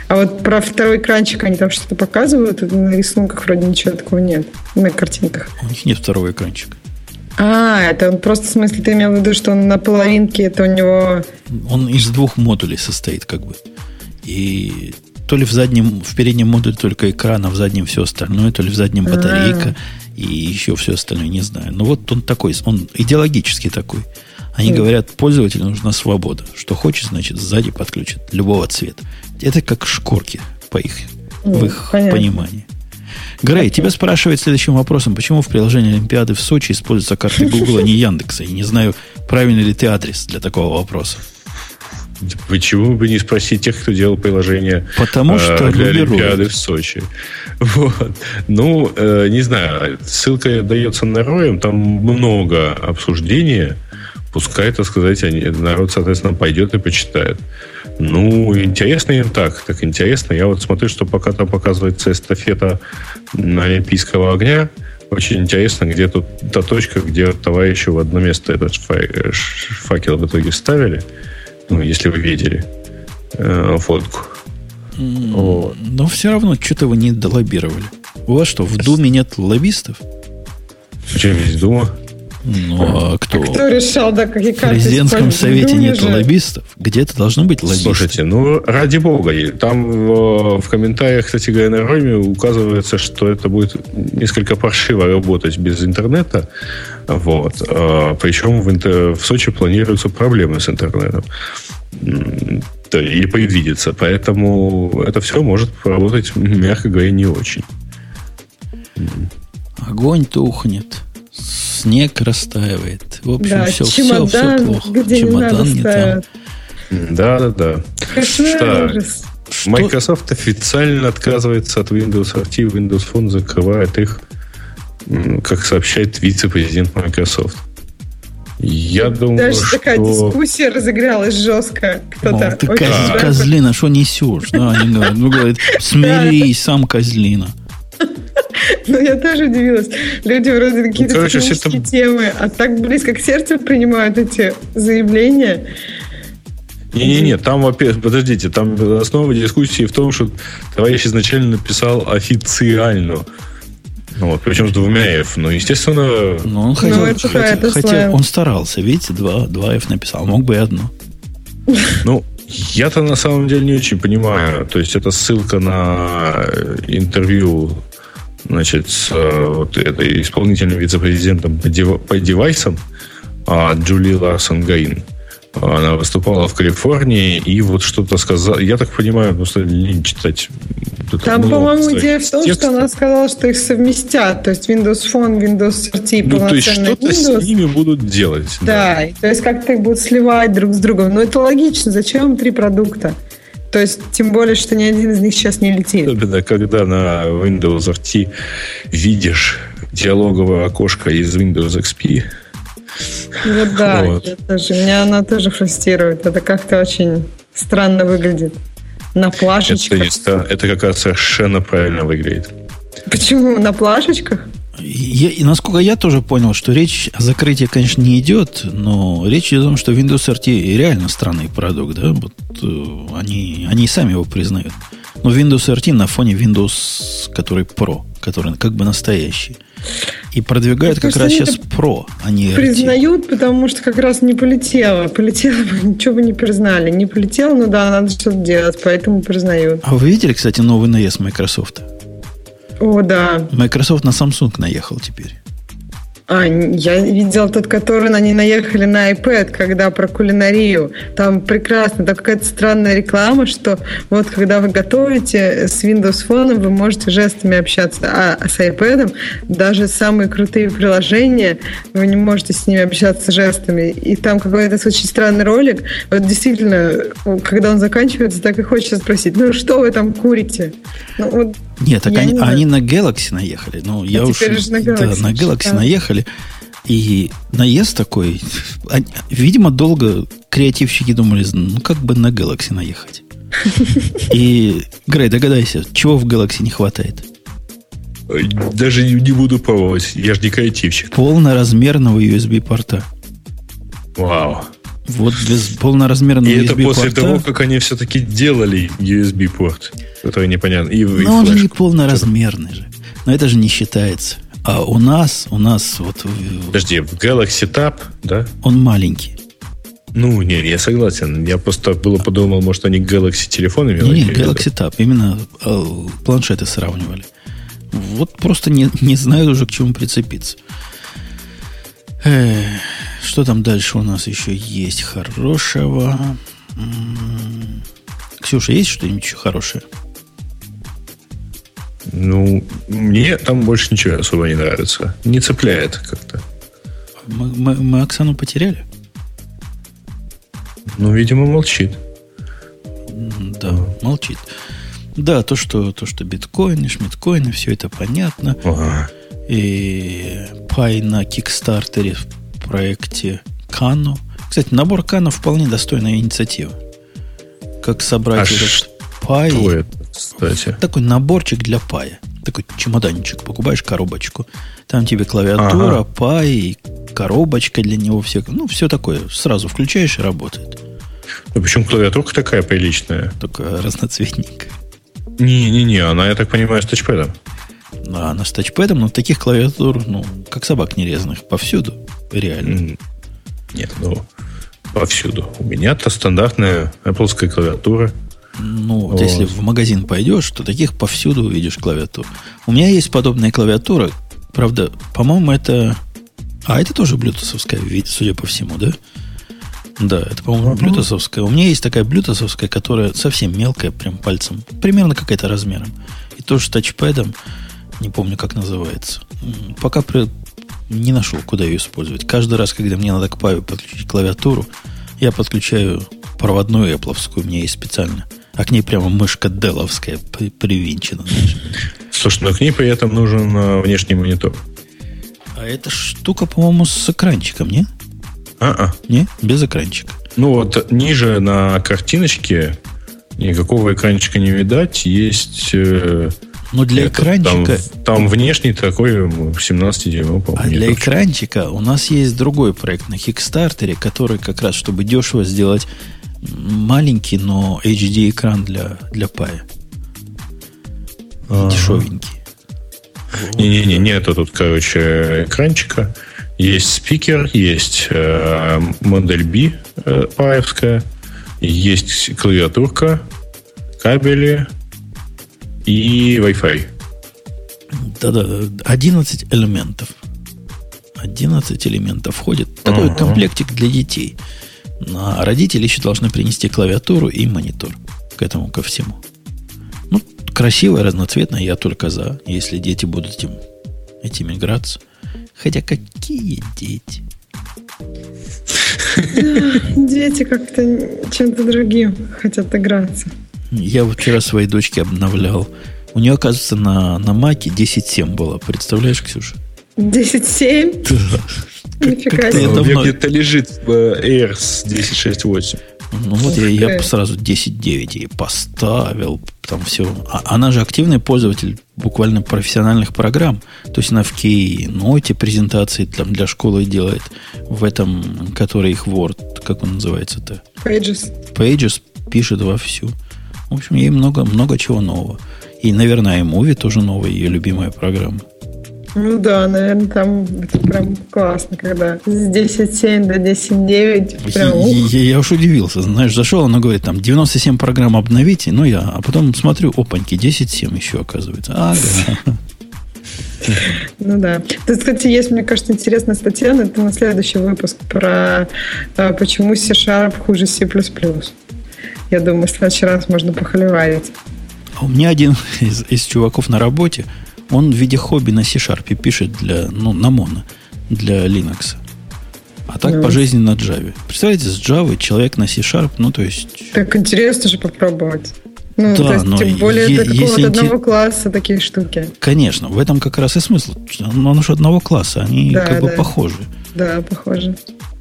А вот про второй экранчик они там что-то показывают, на рисунках вроде ничего такого нет, на картинках. У них нет второго экранчика. А, это он просто, в смысле, ты имел в виду, что он на половинке, это у него... Он из двух модулей состоит, как бы. И то ли в заднем, в переднем модуле только экран, а в заднем все остальное, то ли в заднем батарейка, А-а-а. и еще все остальное, не знаю. Но вот он такой, он идеологически такой. Они mm. говорят, пользователю нужна свобода. Что хочет, значит, сзади подключит любого цвета. Это как шкурки по их, mm, в их понятно. понимании. Грей, тебя спрашивают следующим вопросом, почему в приложении Олимпиады в Сочи используются карты Google, а не Яндекса? И не знаю, правильный ли ты адрес для такого вопроса. Почему бы не спросить тех, кто делал приложение Потому что э, для Олимпиады в Сочи? Вот. Ну, э, не знаю, ссылка дается на роем, там много обсуждения. Пускай, так сказать, они, народ, соответственно, пойдет и почитает. Ну, интересно им так, так интересно. Я вот смотрю, что пока там показывается эстафета Олимпийского огня, очень интересно, где тут та точка, где товарищи в одно место этот факел в итоге ставили. Ну, если вы видели э, фотку. Вот. Но все равно что-то вы не долоббировали. У вас что, в Думе нет лоббистов? Почему есть Дума? Ну, а кто? А кто решал, да, какие карты В президентском совете нет же. лоббистов. Где-то должно быть лоббисты. Слушайте, ну, ради бога. Там в, в комментариях, кстати говоря, на Роме указывается, что это будет несколько паршиво работать без интернета. Вот. А, причем в, интер... в Сочи планируются проблемы с интернетом. Или предвидится. Поэтому это все может работать, мягко говоря, не очень. Огонь тухнет снег растаивает. В общем, да, все, чемодан, все, все плохо. Где чемодан не, не там. Да, да, да. Что? Microsoft официально отказывается от Windows RT, Windows Phone закрывает их, как сообщает вице-президент Microsoft. Я думаю, Даже что... такая дискуссия разыгралась жестко. Кто-то О, ты коз... козлина, что несешь? Да, они говорят, ну, говорят, смирись, сам козлина. Ну, я тоже удивилась. Люди вроде какие-то ну, технические это... темы, а так близко к сердцу принимают эти заявления. Не-не-не, там, во-первых, подождите, там основа дискуссии в том, что товарищ изначально написал официально. Вот, причем с двумя F. Ну, естественно... Ну, он хотел, ну, это, хотел, это хотел он старался, видите, два, два F написал, мог бы и одно. Ну, я-то на самом деле не очень понимаю. То есть это ссылка на интервью значит, с э, вот этой исполнительным вице-президентом по, дев, по девайсам а, Джули Ларсон Гаин. Она выступала в Калифорнии и вот что-то сказала. Я так понимаю, просто лень читать. Там, по-моему, идея в том, что она сказала, что их совместят. То есть Windows Phone, Windows RT, ну, то есть что-то Windows. с ними будут делать. Да, да. то есть как-то их будут сливать друг с другом. Но это логично. Зачем три продукта? То есть, тем более, что ни один из них сейчас не летит. Особенно, когда на Windows RT видишь диалоговое окошко из Windows XP, вот да, вот. тоже, меня она тоже фрустрирует. Это как-то очень странно выглядит. На плашечках. Это, это как раз совершенно правильно выглядит. Почему? На плашечках? Я, и насколько я тоже понял, что речь о закрытии, конечно, не идет, но речь идет о том, что Windows RT реально странный продукт, да, вот э, они, они сами его признают. Но Windows RT на фоне Windows, который Pro, который как бы настоящий. И продвигают как раз сейчас Pro, а не RT. Признают, потому что как раз не полетело. Полетело ничего бы не признали. Не полетело, ну да, надо что-то делать, поэтому признают. А вы видели, кстати, новый наезд Microsoft? О, да. Microsoft на Samsung наехал теперь. А, я видел тот, который они наехали на iPad, когда про кулинарию. Там прекрасно, там какая-то странная реклама, что вот когда вы готовите с Windows Phone, вы можете жестами общаться, а с iPad даже самые крутые приложения, вы не можете с ними общаться жестами. И там какой-то очень странный ролик. Вот действительно, когда он заканчивается, так и хочется спросить, ну что вы там курите? Ну, вот нет, так они, не они на Galaxy наехали. Ну, я а уж на Galaxy, да, на Galaxy да. наехали. И наезд такой, видимо, долго креативщики думали, ну как бы на Galaxy наехать. И, Грей, догадайся, чего в Galaxy не хватает? Даже не буду пробовать, я же не креативщик. Полноразмерного USB-порта. Вау. Вот без полноразмерного USB-порта. И это после того, как они все-таки делали USB-порт, который непонятно. И, Но и он же не полноразмерный же. Но это же не считается. А у нас, у нас вот... Подожди, в Galaxy Tab, да? Он маленький. Ну, не, я согласен. Я просто было подумал, может, они Galaxy телефоны Не, не Galaxy Tab. Именно э, планшеты сравнивали. Вот просто не, не знаю уже, к чему прицепиться. Э, что там дальше у нас еще есть хорошего? М-м-м. Ксюша, есть что-нибудь хорошее? Ну, мне там больше ничего особо не нравится. Не цепляет как-то. Мы, мы, мы Оксану потеряли? Ну, видимо, молчит. Да, молчит. Да, то, что, то, что биткоины, шмиткоины, все это понятно. Ага. И пай на Кикстартере в проекте Кано. Кстати, набор Кано вполне достойная инициатива. Как собрать а этот пай. Что это? Кстати. Такой наборчик для пая. Такой чемоданчик. Покупаешь коробочку. Там тебе клавиатура, ага. пай, коробочка для него. Все, ну, все такое. Сразу включаешь и работает. Ну, причем клавиатурка такая приличная. Только разноцветненькая. Не-не-не, она, я так понимаю, с тачпэдом. Да, она с тачпэдом, но таких клавиатур, ну, как собак нерезанных, повсюду. Реально. Нет, ну, повсюду. У меня-то стандартная Apple клавиатура. Ну, вот. если в магазин пойдешь, то таких повсюду увидишь клавиатуру. У меня есть подобная клавиатура. Правда, по-моему, это... А, это тоже блютусовская, судя по всему, да? Да, это, по-моему, блютусовская. У меня есть такая блютусовская, которая совсем мелкая, прям пальцем. Примерно какая-то размером. И тоже с тачпэдом. Не помню, как называется. Пока при... не нашел, куда ее использовать. Каждый раз, когда мне надо к Паве подключить клавиатуру, я подключаю проводную Apple. У меня есть специально а к ней прямо мышка деловская привинчена. Слушай, но к ней при этом нужен э, внешний монитор. А эта штука, по-моему, с экранчиком, не? А-а. Не? Без экранчика. Ну вот ниже на картиночке никакого экранчика не видать. Есть... Э, но для это, экранчика... Там, там внешний такой 17 дюймов, по-моему. А для точно. экранчика у нас есть другой проект на Хикстартере, который как раз, чтобы дешево сделать маленький, но HD экран для, для пая. Дешевенький. Не-не-не, нету тут, короче, экранчика. Есть спикер, есть э, модель B э, паевская, есть клавиатурка, кабели и Wi-Fi. Да-да, 11 элементов. 11 элементов входит. Такой ага. комплектик для детей. А родители еще должны принести клавиатуру и монитор к этому ко всему. Ну, красивое, разноцветное, я только за, если дети будут этим, этим играться. Хотя какие дети? Дети как-то чем-то другим хотят играться. Я вчера своей дочке обновлял. У нее, оказывается, на, на Маке 10.7 было. Представляешь, Ксюша? 10.7? Да. Нифига У себе. Это меня где-то лежит э, Air с 10.6.8. Ну вот я, я сразу 10.9 ей поставил. Там все. А, она же активный пользователь буквально профессиональных программ. То есть она в Keynote презентации там, для школы делает. В этом, который их Word, как он называется-то? Pages. Pages пишет вовсю. В общем, ей много, много чего нового. И, наверное, iMovie тоже новая, ее любимая программа. Ну да, наверное, там это прям классно, когда с 10.7 до 10.9 прям ух. Я, я уж удивился. Знаешь, зашел, она говорит, там 97 программ обновите, ну я, а потом смотрю, опаньки, 10.7 еще оказывается. Ага. Ну да. Тут, кстати, есть, мне кажется, интересная статья, но это на следующий выпуск про а, почему C-Sharp хуже C++. Я думаю, в следующий раз можно похоливарить. А у меня один из, из чуваков на работе, он в виде хобби на C-Sharp пишет для, ну, на моно, для Linux. А так Ну. по жизни на Java. Представляете, с Java человек на C-Sharp, ну, то есть... Так интересно же попробовать. Ну, Да, то есть, но тем более е- для какого-то если одного инте- класса такие штуки. Конечно, в этом как раз и смысл. Оно же одного класса, они Да, как бы да. похожи. Да, похоже.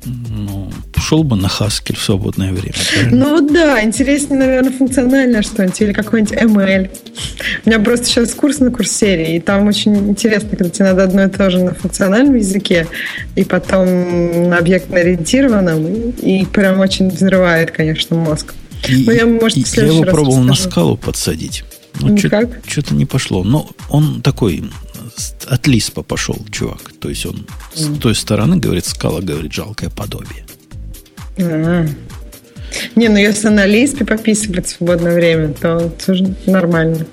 Ну, шел бы на Haskell в свободное время. правильно? Ну да, интереснее, наверное, функциональное что-нибудь или какой-нибудь ML. У меня просто сейчас курс на курсере, и там очень интересно, когда тебе надо одно и то же на функциональном языке, и потом на объектно-ориентированном, и, и прям очень взрывает, конечно, мозг. И- Ну, я, может, и следующий его пробовал на расскажу. скалу подсадить. Ну, Никак? что-то не пошло. Но он такой от Лиспа пошел, чувак. То есть он с той стороны говорит, скала говорит, жалкое подобие. Не, ну если на Лиспе пописывать в свободное время, то тоже нормально.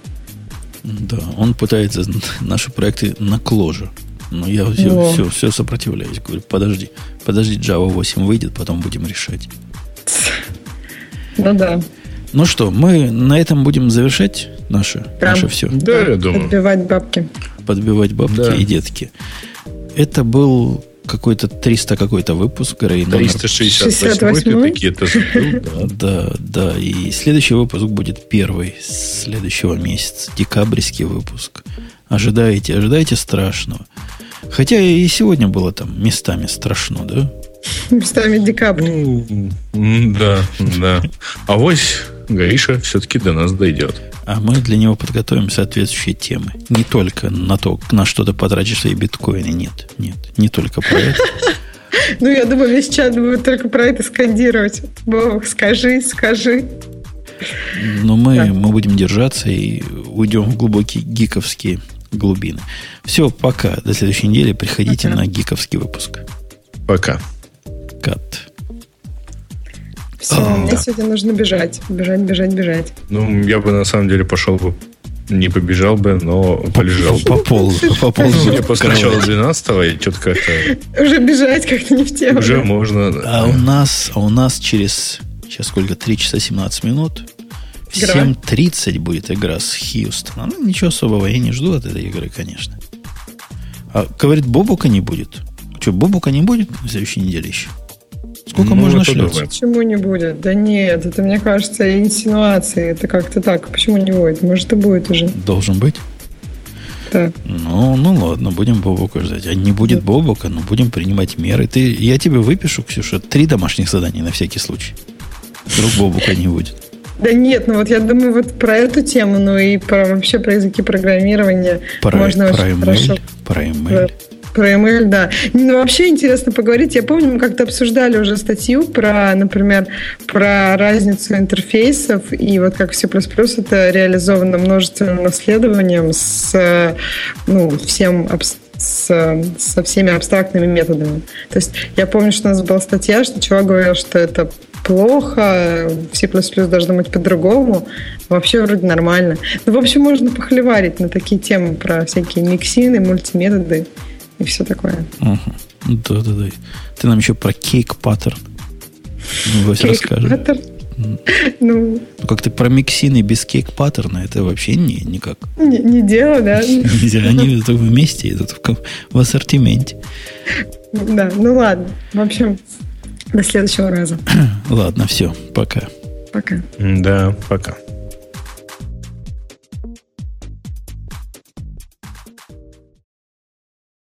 Да, он пытается наши проекты на кложе. Но я все, все, все сопротивляюсь. Говорю, подожди, подожди, Java 8 выйдет, потом будем решать. Ну да. Ну что, мы на этом будем завершать наше, Прям. наше все. Да, я думаю. Отбивать бабки. Подбивать бабки Да. и детки. Это был какой-то 300 какой-то выпуск, Грей, номер 368 ты 68-й? такие это забыл, да. Да, да. И следующий выпуск будет первый следующего месяца. Декабрьский выпуск. Ожидаете, ожидаете страшного. Хотя и сегодня было там местами страшно, да? Местами декабрь. Да, да. А вось Гриша все-таки до нас дойдет. А мы для него подготовим соответствующие темы. Не только на то, на что ты потратишь свои биткоины. Нет, нет. Не только про это. Ну, я думаю, весь чат будет только про это скандировать. Бог, скажи, скажи. Но мы, Да. мы будем держаться и уйдем в глубокие гиковские глубины. Все, пока. До следующей недели. Приходите Пока. на гиковский выпуск. Пока. Кат. Все, А, мне да. сегодня нужно бежать. Бежать, бежать, бежать. Ну, я бы на самом деле пошел бы, не побежал бы, но полежал бы. Пополз, пополз. Ну, Я в после начала кровать. 12 и что-то как-то Уже бежать как-то не в тему. уже можно. А у нас, а у нас через, сейчас сколько, 3 часа 17 минут, в Игра. 7.30 будет игра с Хьюстоном. Ну, ничего особого я не жду от этой игры, конечно. А говорит, Бобука не будет. Что, Бобука не будет на следующей неделе еще? Сколько Ну, можно шлется? думаю. Почему не будет? Да нет, это, мне кажется, инсинуации. Это как-то так. Почему не будет? Может, и будет уже. Должен быть. Так. Ну, ну ладно, будем Бобука ждать. А не будет Бобука, но будем принимать меры. Ты, я тебе выпишу, Ксюша, три домашних задания на всякий случай. Вдруг Бобука не будет. Да нет, ну вот я думаю, вот про эту тему, ну и про, вообще про языки программирования Про, можно про очень email, хорошо про email. Про email, да. Ну, вообще интересно поговорить. Я помню, мы как-то обсуждали уже статью про, например, про разницу интерфейсов и вот как C++ это реализовано множественным наследованием с ну, всем с, со всеми абстрактными методами. То есть я помню, что у нас была статья, что чувак говорил, что это плохо, C++ должно быть по-другому. Вообще вроде нормально. Ну, в общем, можно похоливарить на такие темы про всякие миксины, мультиметоды и все такое. Да-да-да. Ты нам еще про cake pattern Ну. Cake pattern. Ну, Ну, как-то про миксины без cake pattern -а это вообще не, никак. не, не дело, да? Они вместе идут в ассортименте. Да, ну ладно. В общем, до следующего раза. Ладно, все, пока. Пока. Да, пока.